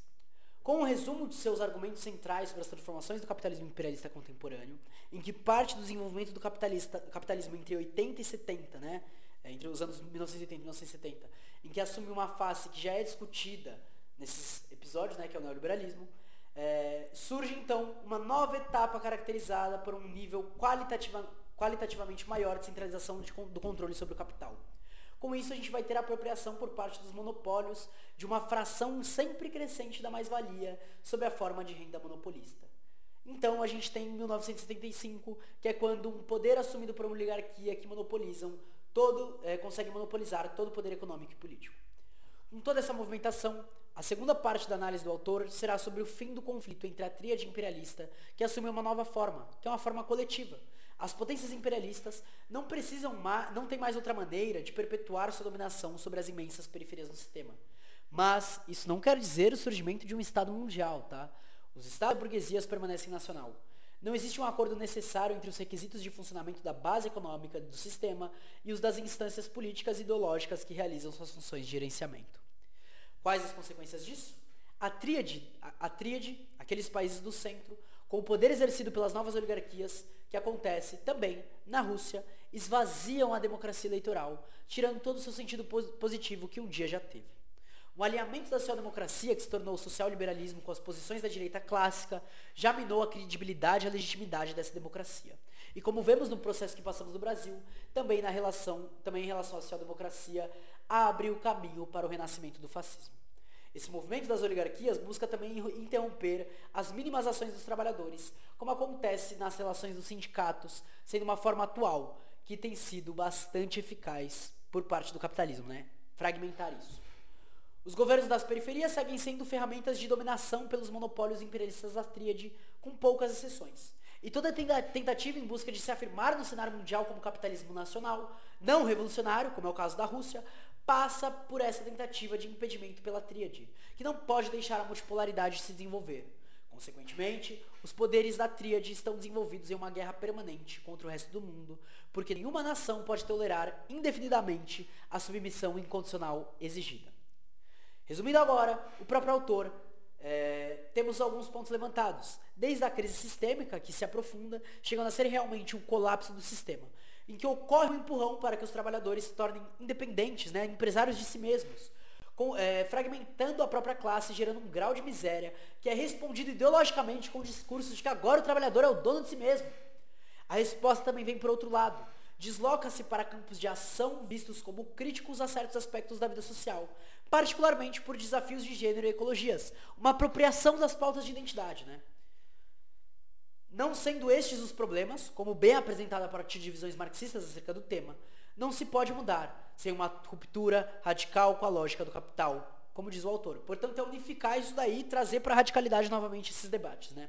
Speaker 1: com um resumo de seus argumentos centrais sobre as transformações do capitalismo imperialista contemporâneo, em que parte do desenvolvimento do capitalismo entre 80 e 70, né, é, entre os anos 1980 e 1970, em que assume uma face que já é discutida nesses episódios, né, que é o neoliberalismo, é, surge então uma nova etapa caracterizada por um nível qualitativa, qualitativamente maior de centralização de, do controle sobre o capital. Com isso, a gente vai ter a apropriação por parte dos monopólios de uma fração sempre crescente da mais-valia sob a forma de renda monopolista. Então, a gente tem 1975, que é quando um poder assumido por uma oligarquia que monopolizam todo, é, consegue monopolizar todo o poder econômico e político. Com toda essa movimentação, a segunda parte da análise do autor será sobre o fim do conflito entre a tríade imperialista, que assume uma nova forma, que é uma forma coletiva, as potências imperialistas não precisam não tem mais outra maneira de perpetuar sua dominação sobre as imensas periferias do sistema. Mas isso não quer dizer o surgimento de um Estado mundial, tá? Os Estados burguesias permanecem nacional. Não existe um acordo necessário entre os requisitos de funcionamento da base econômica do sistema e os das instâncias políticas e ideológicas que realizam suas funções de gerenciamento. Quais as consequências disso? A tríade, a, a tríade aqueles países do centro, com o poder exercido pelas novas oligarquias, que acontece também na Rússia, esvaziam a democracia eleitoral, tirando todo o seu sentido positivo que um dia já teve. O alinhamento da social-democracia, que se tornou o social-liberalismo com as posições da direita clássica, já minou a credibilidade e a legitimidade dessa democracia. E como vemos no processo que passamos no Brasil, também, na relação, também em relação à social-democracia, abre o caminho para o renascimento do fascismo. Esse movimento das oligarquias busca também interromper as mínimas ações dos trabalhadores, como acontece nas relações dos sindicatos, sendo uma forma atual que tem sido bastante eficaz por parte do capitalismo, né? Fragmentar isso. Os governos das periferias seguem sendo ferramentas de dominação pelos monopólios imperialistas da tríade, com poucas exceções. E toda tentativa em busca de se afirmar no cenário mundial como capitalismo nacional, não revolucionário, como é o caso da Rússia, passa por essa tentativa de impedimento pela tríade, que não pode deixar a multipolaridade se desenvolver. Consequentemente, os poderes da tríade estão desenvolvidos em uma guerra permanente contra o resto do mundo, porque nenhuma nação pode tolerar indefinidamente a submissão incondicional exigida. Resumindo agora, o próprio autor é, temos alguns pontos levantados, desde a crise sistêmica, que se aprofunda, chegando a ser realmente um colapso do sistema, em que ocorre um empurrão para que os trabalhadores se tornem independentes, né, empresários de si mesmos, com, é, fragmentando a própria classe, gerando um grau de miséria que é respondido ideologicamente com discursos de que agora o trabalhador é o dono de si mesmo. A resposta também vem por outro lado. Desloca-se para campos de ação vistos como críticos a certos aspectos da vida social, particularmente por desafios de gênero e ecologias, uma apropriação das pautas de identidade, né? Não sendo estes os problemas, como bem apresentado a partir de visões marxistas acerca do tema, não se pode mudar sem uma ruptura radical com a lógica do capital, como diz o autor. Portanto, é unificar isso daí e trazer para a radicalidade novamente esses debates, né?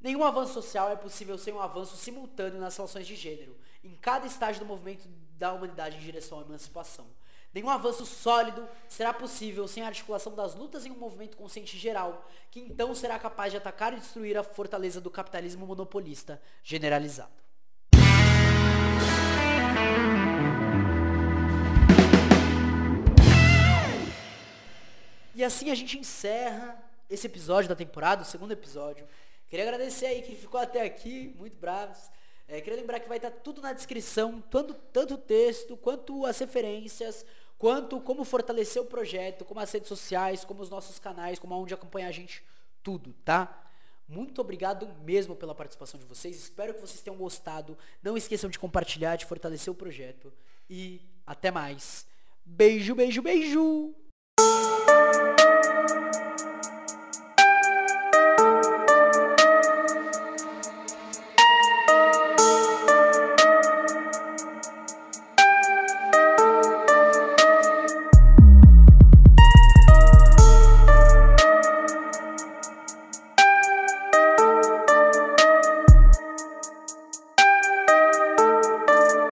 Speaker 1: Nenhum avanço social é possível sem um avanço simultâneo nas relações de gênero, em cada estágio do movimento da humanidade em direção à emancipação. Nenhum avanço sólido será possível sem a articulação das lutas em um movimento consciente geral, que então será capaz de atacar e destruir a fortaleza do capitalismo monopolista generalizado. E assim a gente encerra esse episódio da temporada, o segundo episódio. Queria agradecer aí quem ficou até aqui, muito bravos. É, queria lembrar que vai estar tudo na descrição, tanto, tanto o texto, quanto as referências, quanto como fortalecer o projeto, como as redes sociais, como os nossos canais, como aonde acompanhar a gente, tudo, tá? Muito obrigado mesmo pela participação de vocês. Espero que vocês tenham gostado. Não esqueçam de compartilhar, de fortalecer o projeto. E até mais. Beijo, beijo, beijo!